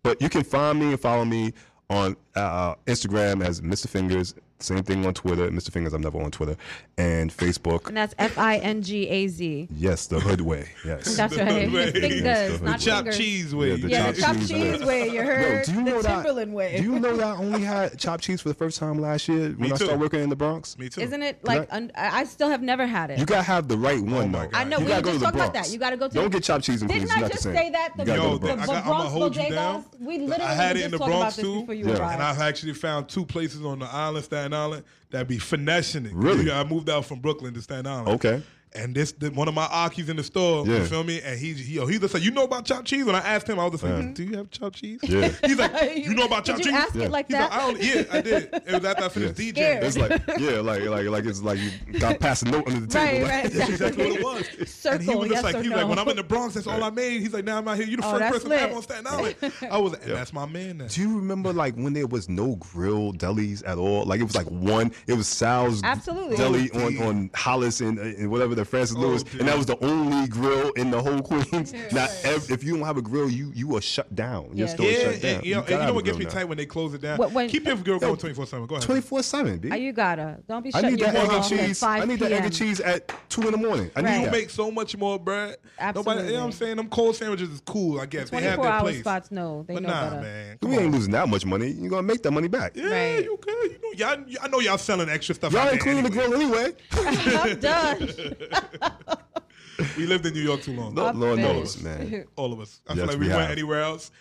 But you can find me and follow me on uh, Instagram as Mr. Fingaz same thing on Twitter, Mr. Fingaz. I'm never on Twitter, and Facebook. And that's F I N G A Z. Yes, the hood way. Yes, *laughs* that's right. Way. Fingaz, yes, the Chop chopped cheese way. Yeah, the yeah, chopped chop cheese, cheese way. You heard? Yo, do you the know Timberland that, way. Do you know that I *laughs* only had chopped cheese for the first time last year when I started working in the Bronx? Me too. Isn't it like I, un- I still have never had it? You gotta have the right one, oh though. I know. You we gotta just go talk about that. You gotta go to. Don't get chopped cheese and Didn't I just say that? The Bronx bodegas. We literally I had it in the Bronx too, and I've actually found two places on the island that Staten Island that be finessing it. Really? I moved out from Brooklyn to Staten Island. Okay. And this, this one of my Aki's in the store, yeah. you feel me? And he, he, just like, you know about chopped cheese? When I asked him, I was just like, do you have chopped cheese? Yeah. *laughs* He's like, *laughs* you know about chopped cheese? Ask yeah. it like he's that? Like, I don't, yeah, I did. *laughs* It was after I finished yeah. DJing. It's like, yeah, like, like, like it's like you got past a note under the table. Right, like, right. That's exactly what it was. Circle, and he was just yes like, he's no. like, when I'm in the Bronx, that's all I made. He's like, now I'm out here. You the oh, first person lit. on Staten Island. I was, and that's my man. Now. Do you remember like when there was no grill delis at all? Like it was like one. It was Sal's Absolutely. deli on on Hollis and, and whatever that Francis oh, Lewis, and that was the only grill in the whole Queens. Not right. if you don't have a grill, you you are shut down. Your yeah. store yeah, shut down. And, you, know, you know what gets me now. tight when they close it down? What, when, Keep your grill going twenty four seven. Go ahead. Twenty four seven. B. Oh, you gotta don't be. I need that egg and cheese. I need that egg and cheese at two in the morning. I need you make so much more bread. Absolutely. Nobody, you know what I'm saying? Them cold sandwiches is cool. I guess they have their place. Spots, no, they but know nah, better. man. We ain't losing that much money. You're gonna make that money back. Yeah, okay. you could. Y'all, I know y'all selling extra stuff. Y'all ain't cleaning anyway. the grill anyway. *laughs* I'm done. *laughs* *laughs* we lived in New York too long. No, Lord knows, man. All of us. I yes, feel like we, we went anywhere else.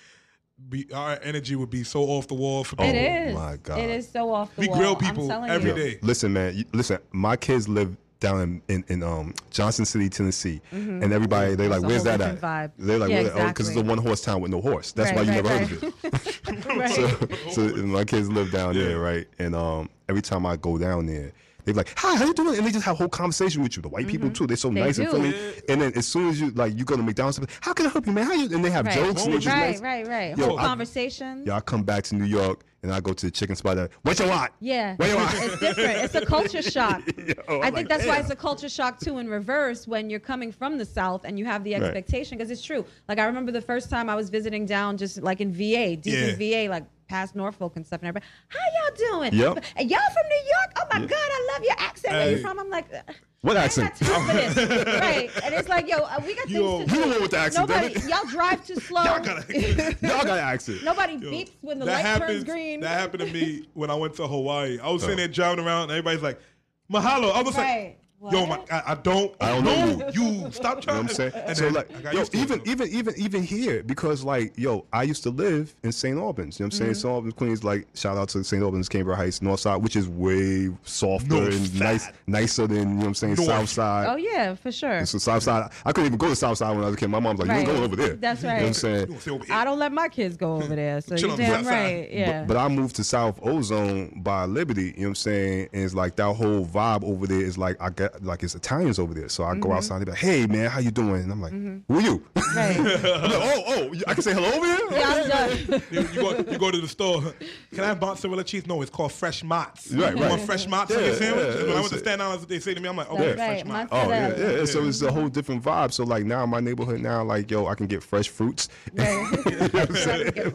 Be, our energy would be so off the wall for oh people. It is. Oh my God. It is so off the we wall. We grill people every you. day. Listen, man. You, listen, my kids live down in, in, in um, Johnson City, Tennessee, mm-hmm. and everybody they like, where's that at? Vibe. They're like, yeah, because exactly. oh, it's a one horse town with no horse. That's right, why you right, never right. heard of it. *laughs* so, so, my kids live down yeah. there, right? And um, every time I go down there, they're like, "Hi, how you doing?" And they just have whole conversation with you. The white mm-hmm. people too. They're so they nice do. and friendly. And then as soon as you like, you go to McDonald's. How can I help you, man? How you? And they have right. jokes. Right, nice. right, right. Whole conversation. Yeah, I come back to New York and I go to the chicken spot. That, what you want? Yeah, what you want? It's different. It's a culture *laughs* shock. Yo, I think like, that's yeah. why it's a culture shock too in reverse when you're coming from the South and you have the expectation because right. it's true. Like I remember the first time I was visiting down just like in VA, deep yeah. in VA, like past Norfolk and stuff, and everybody, how y'all doing? Yep. And y'all from New York? Oh my yep. God, I love your accent. Where you from? I'm like. Uh, what I accent? *laughs* right. And it's like, yo, uh, we got yo, things to do. You know what the accent Nobody, Y'all drive too *laughs* slow. y'all got an accent. Nobody yo, beeps when the light happens, turns green. That happened to me when I went to Hawaii. I was oh. sitting there driving around, and everybody's like, mahalo. I was right. like, what? Yo, my, I, I don't. I don't know you. Stop trying. You know what I'm saying. So like, yo, even even even even here because like, yo, I used to live in St. Albans. You know what I'm saying? Mm-hmm. St. Albans, Queens. Like, shout out to St. Albans, Cambria Heights, North Side, which is way softer North and nice, nicer than you know what I'm saying. North. South Side. Oh yeah, for sure. So South Side, I couldn't even go to South Side when I was a kid. My mom's like, right. you ain't going over there. That's right. You know what I'm saying? Don't I don't let my kids go over there. So you damn right. Yeah. But, but, I moved to South Ozone by Liberty. You know what I'm saying? And it's like that whole vibe over there is like I get like it's Italians over there. So I mm-hmm. go outside and be like, "Hey man, how you doing?" And I'm like, mm-hmm. "Who are you?" Right. *laughs* like, "Oh, oh, I can say hello over here." *laughs* Yeah. I'm done. *laughs* you, go, you go to the store. Can I have mozzarella cheese? No, it's called fresh mozz. Right, right. You want fresh mozz yeah, yeah, sandwich? Yeah, when I went to stand out, they say to me, "I'm like, okay, right. fresh mozz." Oh yeah, yeah. So it's a whole different vibe. So like now in my neighborhood now, like yo, I can get fresh fruits. Right.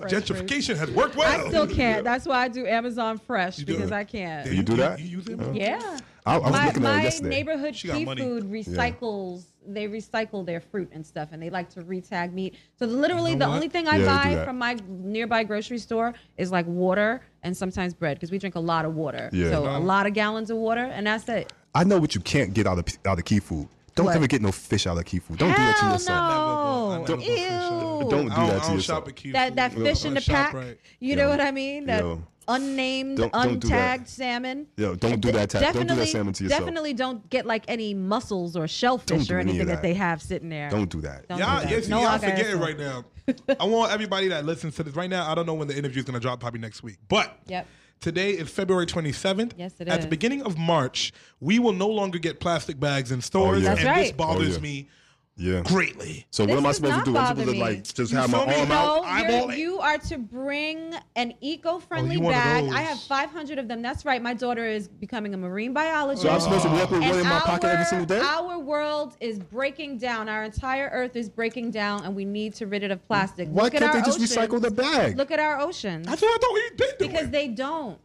Gentrification has worked well. I still can't. That's why I do Amazon Fresh because I can't. You do that? You use it? Yeah was my looking at my it yesterday. neighborhood She got key money. food Yeah. recycles they recycle their fruit and stuff, and they like to retag meat. So literally, You know the what? only thing I Yeah, buy from my nearby grocery store is like water and sometimes bread because we drink a lot of water. Yeah. So No. a lot of gallons of water, and that's it. I know what you can't get out of out of key food. Don't What? ever get no fish out of key food. Don't do that to Hell yourself. no. Don't- Ew. Don't do that to yourself. shop at Key That that fish in the pack. right. You know what I mean? That Yo. Unnamed, Don't- don't do untagged salmon. Yo, don't do that. Ta- don't do that Definitely- salmon to yourself. Definitely don't get like any mussels or shellfish do or anything that. that. they have sitting there. Don't do that. Don't Y'all, do that. yes, No y'all agave forgetting right now. *laughs* I want everybody that listens to this right now. I don't know when the interview is going to drop, probably next week. But Yep. today is February 27th. Yes, it At is. the beginning of March, we will no longer get plastic bags in stores. Oh, yeah. That's and this bothers Oh, yeah. me Yeah. greatly. So what This am I does supposed to not do? I'm bother supposed to me. like just You have my feel me? arm No. out. No, eyeball you're, it. you are to bring an eco-friendly Oh, you one of bag. I have 500 of them. That's right. My daughter is becoming a marine biologist. So I'm supposed to walk with one in my pocket every our- single day? Our world is breaking down. Our entire Earth is breaking down, and we need to rid it of plastic. Why Look at can't our they just oceans. recycle the bag? Look at our oceans. That's what I thought we did do. because they don't.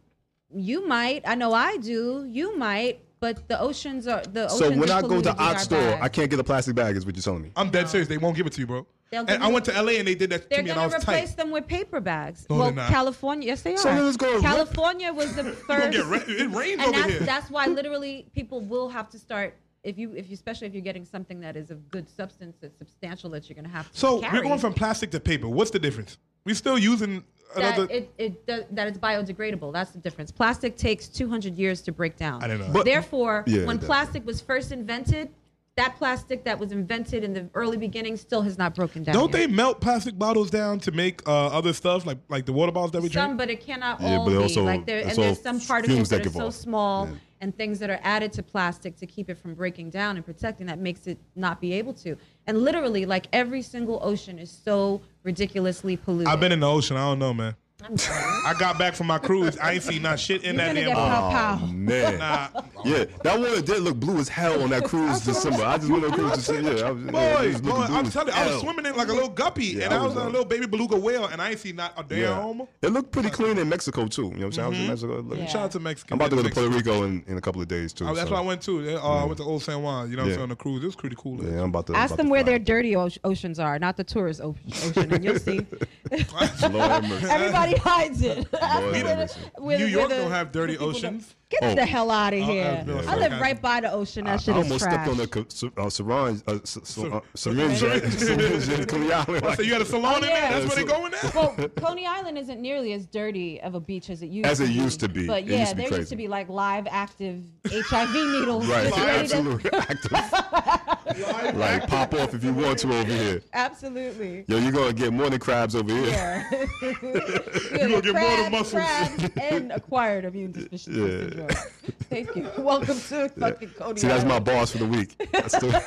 You might. I know I do. You might. But the oceans are the oceans. So when are I go to with Ox store. I can't get a plastic bag. Is what you're telling me? I'm dead serious. They won't give it to you, bro. And I went to LA and they did that to They're me, and I gonna was replace them with paper bags. No, well, not. California, yes, they are. So then it's gonna rip. California was the *laughs* first. get ra- it rained and over that's, here. that's why *laughs* literally people will have to start. If you, if you, especially if you're getting something that is of good substance, that's substantial, that you're gonna have to So carry. we're going from plastic to paper. What's the difference? we're still using another. that it, it does, that it's biodegradable. That's the difference. Plastic takes 200 years to break down. I didn't know. But- Therefore, Yeah, when that- plastic was first invented, that plastic that was invented in the early beginning still has not broken down. Don't yet. they melt plastic bottles down to make uh, other stuff like like the water bottles that we Some, drink? Some, but it cannot Yeah, all but be also- like there, and also there's some particles that that are so small Yeah. and things that are added to plastic to keep it from breaking down and protecting that makes it not be able to. And literally, like every single ocean is so ridiculously polluted. I've been in the ocean. I don't know, man. I'm sorry. I got back from my cruise. I ain't seen not shit in You're that damn get pow pow. Oh, Man, Nah, yeah, that one did look blue as hell on that cruise December. I just went on a cruise December. Yeah, I was, yeah, boy, was boy, I'm telling you, I was swimming in like a little guppy, Yeah, and I I was was, in a little baby beluga whale, and I ain't seen not a damn. Yeah. It looked pretty clean in Mexico too. You know what I'm saying? I was in Mhm. Mexico. It Yeah. Shout out to Mexico. I'm about to go to Puerto Rico in, in a couple of days too. Oh, that's so. why I went too. Uh, I went to Old San Juan. You know what I'm saying on the cruise. It was pretty cool. Yeah, I'm about to. Ask about them to where their dirty oceans are, not the tourist ocean, and you'll see. *laughs* Lord have mercy. Everybody *laughs* hides it. *laughs* Ask Lord them have where mercy. the- where New York where the- don't have dirty people don't- oceans. Get Oh. the hell out of Oh, here! yeah, I yeah. live right by the ocean. That I, shit I is almost trash. stepped on a co- sy- uh, syringe, uh, sy- sy- *laughs* uh, syringe, syringe in Coney Island. I said you had a salon in there. yeah. That's where they going now. well, Coney Island isn't nearly as dirty of a beach as it used As to it be. used to be. But yeah, used to be there used to be like live active HIV needles. Right, absolutely active. *laughs* like pop off if you want to over here. Absolutely. Yo, you're *laughs* *laughs* gonna get more than crabs over here. Yeah. You gonna get more than muscles. Crabs and acquired immune deficiency Yeah. syndrome. Thank you. Welcome to fucking Coney See, that's my boss for the week. That's the-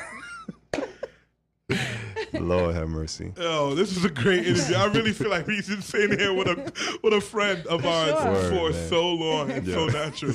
Lord have mercy. Oh, this is a great interview. I really feel like we've been sitting here with a with a friend of ours sure. for Word, so long and so natural.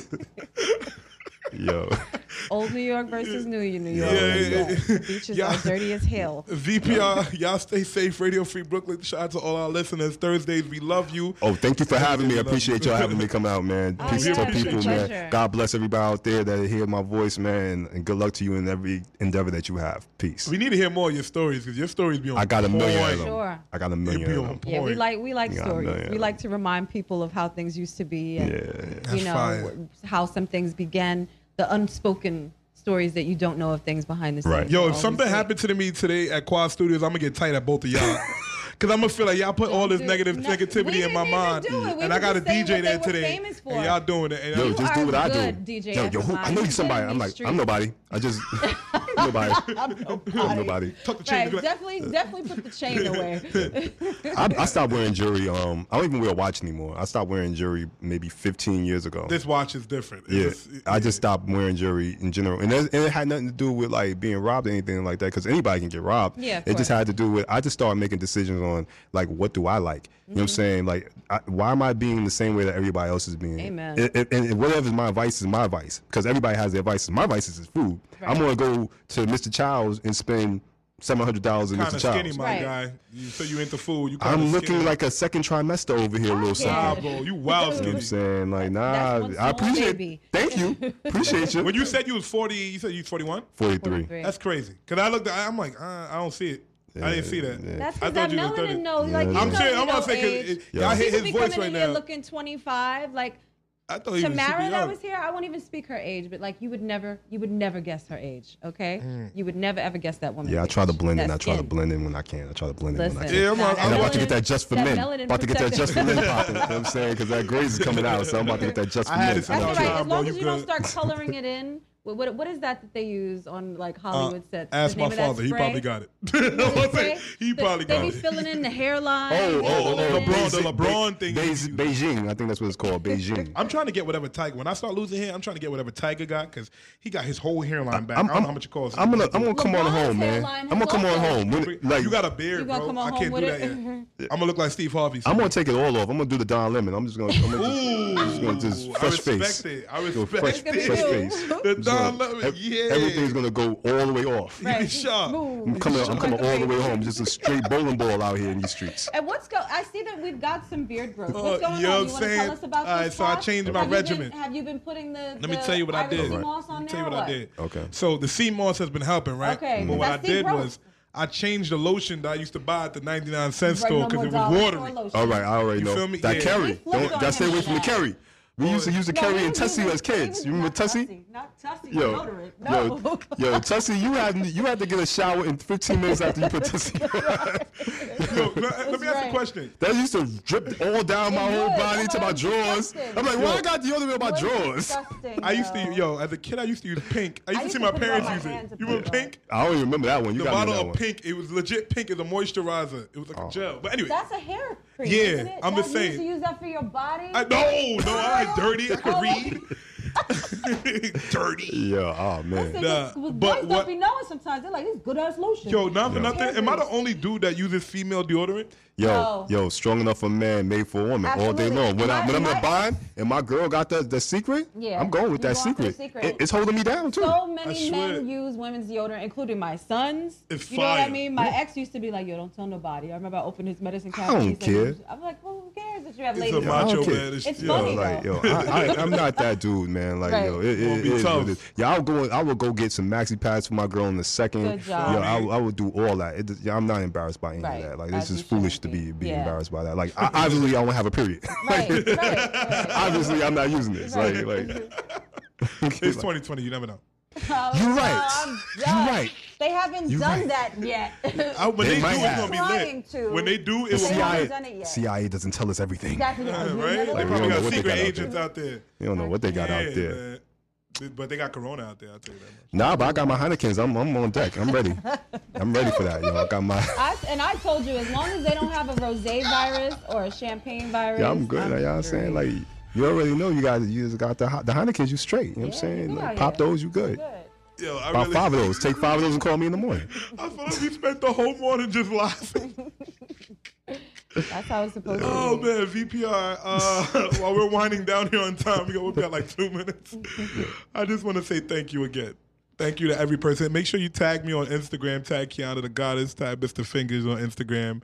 Yo. *laughs* Old New York versus New New York. Yeah, yeah, yeah. The beaches *laughs* are dirty as hell. VPR, y'all stay safe. Radio Free Brooklyn. Shout out to all our listeners. Thursdays, we love you. Oh, thank you for having me. I appreciate y'all having me come out, man. Oh, Peace yeah, to people, man. God bless everybody out there that hear my voice, man. And good luck to you in every endeavor that you have. Peace. We need to hear more of your stories because your stories be on I got a million point. of them. Sure. I got a It million be of on them. point. Yeah, we like we like Yeah, stories. We like to remind people of how things used to be and Yeah. you know fire. how some things began, the unspoken stories that you don't know of things behind the scenes. Right. Yo, if something great. happened to me today at Quad Studios, I'm gonna get tight at both of y'all. *laughs* Cause I'm gonna feel like y'all put all this negative no, negativity in my mind, do it. We and I got a DJ there today, and y'all doing it. And Yo, You just do what I do. DJ yo, yo, who, I know FMI. you somebody. I'm like, I'm nobody. I just *laughs* nobody. I'm I'm nobody. nobody. tuck the chain. Right, Like, definitely, definitely put the chain away. *laughs* I, I stopped wearing jewelry. Um, I don't even wear a watch anymore. I stopped wearing jewelry maybe 15 years ago. this watch is different. It's Yeah, just- I just stopped wearing jewelry in general, and, and it had nothing to do with like being robbed or anything like that. Because anybody can get robbed. Yeah, of it just had to do with I just started making decisions on on like what do I like? You know what I'm saying? Like, I, why am I being the same way that everybody else is being? Amen. And my advice is my advice, because everybody has their advice. My advice is food. Right. I'm gonna go to Mr. Childs and spend seven hundred dollars in Mr. Childs. my right. guy. You, so you into food? You I'm looking skinny. like a second trimester over here, a little something. Nah, bro, you wild skinny. You know I'm saying like, nah, I appreciate. Baby. Thank you, appreciate you. When you said you was forty, you said you was forty-one. Forty-three. That's crazy. Cause I looked, I'm like, uh, I don't see it. I didn't see that. That's because I, I know didn't know. Like, I'm sure. I'm about to say because y'all hear his voice right now. Looking 25, like I thought Tamara that was here, I won't even speak her age, but like you would never, you would never guess her age. Okay, mm. you would never ever guess that woman. Yeah, I try to blend in. I try to blend in when I can. I try to blend Listen, in when I can. Yeah, I'm, I'm, about to get that just for that men. About to get that just for men popping. You know what I'm saying because that graze is coming out, so I'm about to get that just *laughs* for men. That's all right. As long as you don't start coloring it in what, what, what is that that they use on like uh, Hollywood uh, sets? Ask my father. He probably got it. *laughs* he so probably got it. They be filling in the hairline. Oh, oh, oh LeBron, the LeBron thing. Be- Beijing, I think that's what it's called. Beijing. *laughs* I'm trying to get whatever Tiger. When I start losing hair, I'm trying to get whatever Tiger got because he got his whole hairline back. I'm, I do not know how much it costs. I'm gonna I'm gonna come on home, man. I'm gonna come on home. When, like you got a beard, bro. I can't do that. Yet. I'm gonna look like Steve Harvey. I'm gonna take it all off. I'm gonna do the Don Lemon. I'm just gonna. Just, Ooh, fresh I respect face. it. I respect Go fresh, it. Fresh face. The Don gonna, Yeah. Everything's gonna go all the way off. Right. *laughs* Sure. Move. I'm coming. Sure. I'm coming all the way home. Just a straight *laughs* bowling ball out here in these streets. And what's go? I see that we've got some beard growth. What's oh, going uh, you on? You want to tell us about All right. So I changed my regimen. Have you been putting the? Let me tell you what I did. Right. Let me tell you what, what, I did. Okay. So the sea moss has been helping, right? Okay. But what I, did growth. was. I changed the lotion that I used to buy at the 99 cent right, store because no it was watery. All right, I already you know. Feel me? That yeah. carry. Don't, gotta stay away from the Keri. We used to use to no, Keri in Tussie as kids. You remember Tussie? Tussie? Not Tussie. Yo, no. yo, yo, Tussie, you had you had to get a shower in 15 minutes after you put *laughs* Tussie. on. *laughs* yo, let, let me right. ask a question. That used to drip all down my whole body to my drawers. I'm like, why well, I got other in my drawers? I used to, yo, as a kid, I used to use pink. I used, I used to see to my parents use it. You remember pink? I don't even remember that one. You the bottle of pink. It was legit pink. It's a moisturizer. It was like a oh. gel. But anyway, that's a hair cream. Yeah, I'm just saying. You used that for your body. No, no, dirty. I can read. *laughs* *laughs* dirty. Yeah, oh man. Nah, with but stuff what, be knowing sometimes they're like, this good ass lotion. Yo, not for nothing. Am I the only dude that uses female deodorant? Yo, yo, strong enough for man, made for a woman Absolutely. all day long. When, I, when I'm in a bind and my girl got the, the secret, yeah, I'm going with that secret. secret. It, it's holding me down too. So many men use women's deodorant, including my sons. It's you know what I mean? My yeah. ex used to be like, yo, don't tell nobody. I remember I opened his medicine cabinet. I don't care. Like, I'm like, well, who cares that you have it's? A macho man. It's, it's funny, yo, like, yo, I, I, I'm not that dude dude, man. Like right. yo, it, it, it, it is. Yeah, I'll go. I would go get some maxi pads for my girl in the second. Good job. Yo, I, I would do all that. It, yeah, I'm not embarrassed by any right. of that. Like this As is foolish to be be yeah. embarrassed by that. Like I, obviously I won't have a period. *laughs* Right. like, *laughs* right. Obviously I'm not using this. Like like. it's *laughs* 2020. You never know. You're right. You're right. They haven't you done that yet. *laughs* I, when they, they do, it's gonna be lit. To. When they do, it CIA. CIA doesn't tell us everything. Exactly. Yeah, right? Like, they got secret agents out there. out there. You don't know what they got yeah, out there. Man. But they got Corona out there. I tell you that much. Nah, but I got my Heinekens. I'm, I'm on deck. I'm ready. *laughs* I'm ready for that, yo. I got my. I, and I told you, as long as they don't have a rosé virus or a champagne virus. Yeah, I'm good. I'm like, y'all saying like you already know you guys. you just got the the Heinekens. You straight. You know yeah, what I'm saying? Like, pop those. You good. good. Yo, I About really, five of *laughs* those. Take five of those and call me in the morning. I feel like we spent the whole morning just laughing. That's how it's supposed oh, to be. Oh man, VPR. Uh, *laughs* while we're winding down here on time, we've we got like two minutes. I just want to say thank you again. Thank you to every person. Make sure you tag me on Instagram. Tag Qiana the Goddess. Tag Mr. Fingaz on Instagram.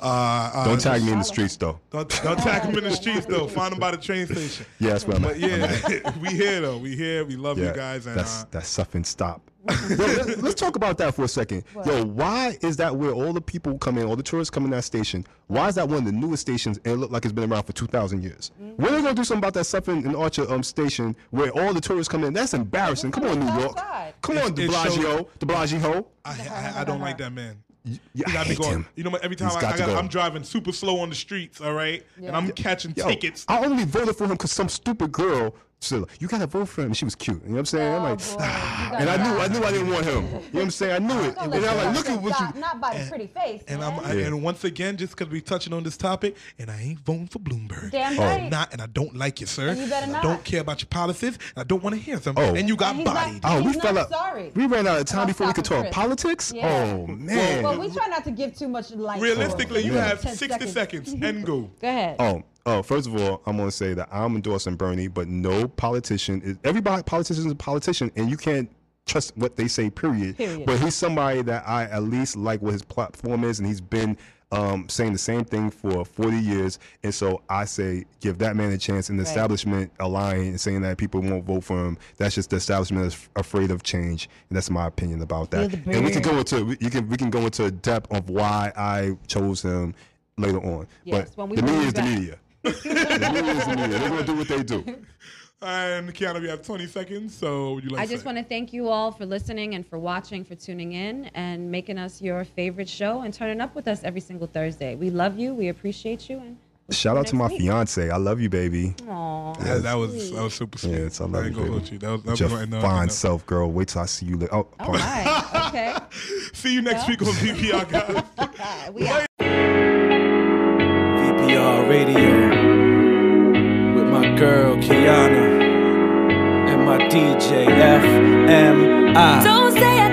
Uh, uh, don't tag me in the streets though. Don't, don't tag him in the streets though. Find him by the train station. Yes, yeah, but *laughs* yeah, we here though. We here. We love yeah, you guys. And that's uh, that's stuff stop. *laughs* let's, talk about that for a second. What? Yo, why is that where all the people come in, all the tourists come in that station? Why is that one of the newest stations and it look like it's been around for 2,000 years? Mm-hmm. When are they going to do something about that Sutphin and Archer um, station where all the tourists come in? That's embarrassing. Come on, New York. Come on, de blasio I, I, I don't like that man. You, I hate going, him. You know, every time I, got I got, go. I'm driving super slow on the streets, all right, yeah. and I'm catching Yo, tickets. I only voted for him because some stupid girl said, "You gotta vote for him." She was cute. You know what I'm saying? I'm like, ah, and I knew, I knew, I didn't want him. You know what I'm saying? I knew it. *laughs* And I'm let like, look at what not, you. not by the pretty face. And man. I'm I, Yeah. and once again, just because we touching on this topic, and I ain't voting for Bloomberg. Damn I'm not, and I don't like you, sir. And you better I not. don't care about your policies. And I don't want to hear them. Oh. And you got And he's not- Oh, we fell out. sorry We ran out of time before we could talk Chris. politics. Yeah. Oh man. Well, we try not to give too much light. Realistically, you have 60 seconds and *laughs* go. Go ahead. Oh, oh. First of all, I'm gonna say that I'm endorsing Bernie, but no politician is. Everybody, politician is a politician, and you can't trust what they say. Period. Period. But he's somebody that I at least like what his platform is, and he's been um, saying the same thing for 40 years. And so I say, give that man a chance. And the Right. establishment lying and saying that people won't vote for him, that's just the establishment is afraid of change. And that's my opinion about that. And we can go into we- you can we can go into depth of why I chose him later on. Yes, but when we the media is back. the media is the media. They're gonna do what they do. *laughs* And Qiana, we have 20 seconds. So would you like I to just say? want to thank you all for listening and for watching, for tuning in and making us your favorite show and turning up with us every single Thursday. We love you. We appreciate you. And we'll Shout out to my week. fiance. I love you, baby. Aw, Yeah, that was that was super sweet. Yes, I love I you, gonna baby. hold you. That was- that was Your gonna end fine self, girl. Wait till I see you later. Oh, All pardon. right. Okay. *laughs* See you next week on VPR, guys. *laughs* we out. VPR Radio with my girl Qiana and my DJ FMI. Don't say I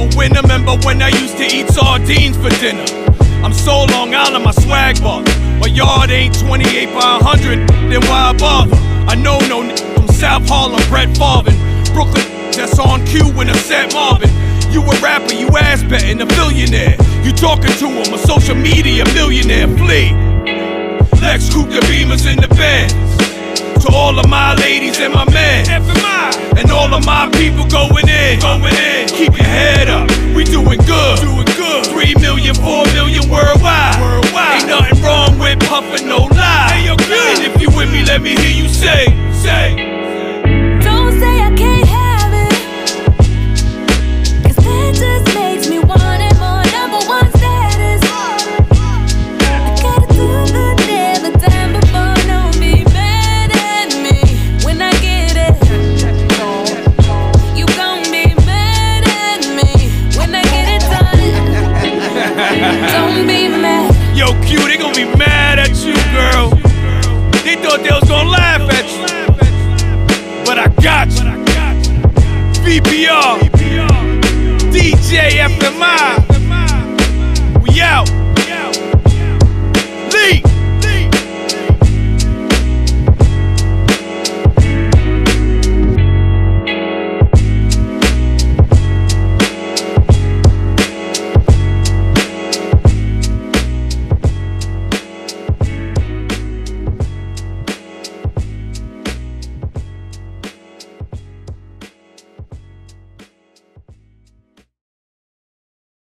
a winner. Remember when I used to eat sardines for dinner? I'm so Long Island, my swag bar. My yard ain't 28 by 100, then why bother? I know no n- from South Harlem, Brett Farvin. Brooklyn, that's on cue when I'm set Marvin. You a rapper, you ass betting, a billionaire. You talking to him, a social media millionaire, flee. Lex the Beamers in the bed. To all of my ladies and my men. And all of my people going in. Going in. Keep your head up. We doing good. Doing good. Three million, four million worldwide. Worldwide. Ain't nothing wrong with puffin' no lie. And if you with me, let me hear be mad at you, girl. They thought they was gonna laugh at you. But I got you. VPR, DJ FMI.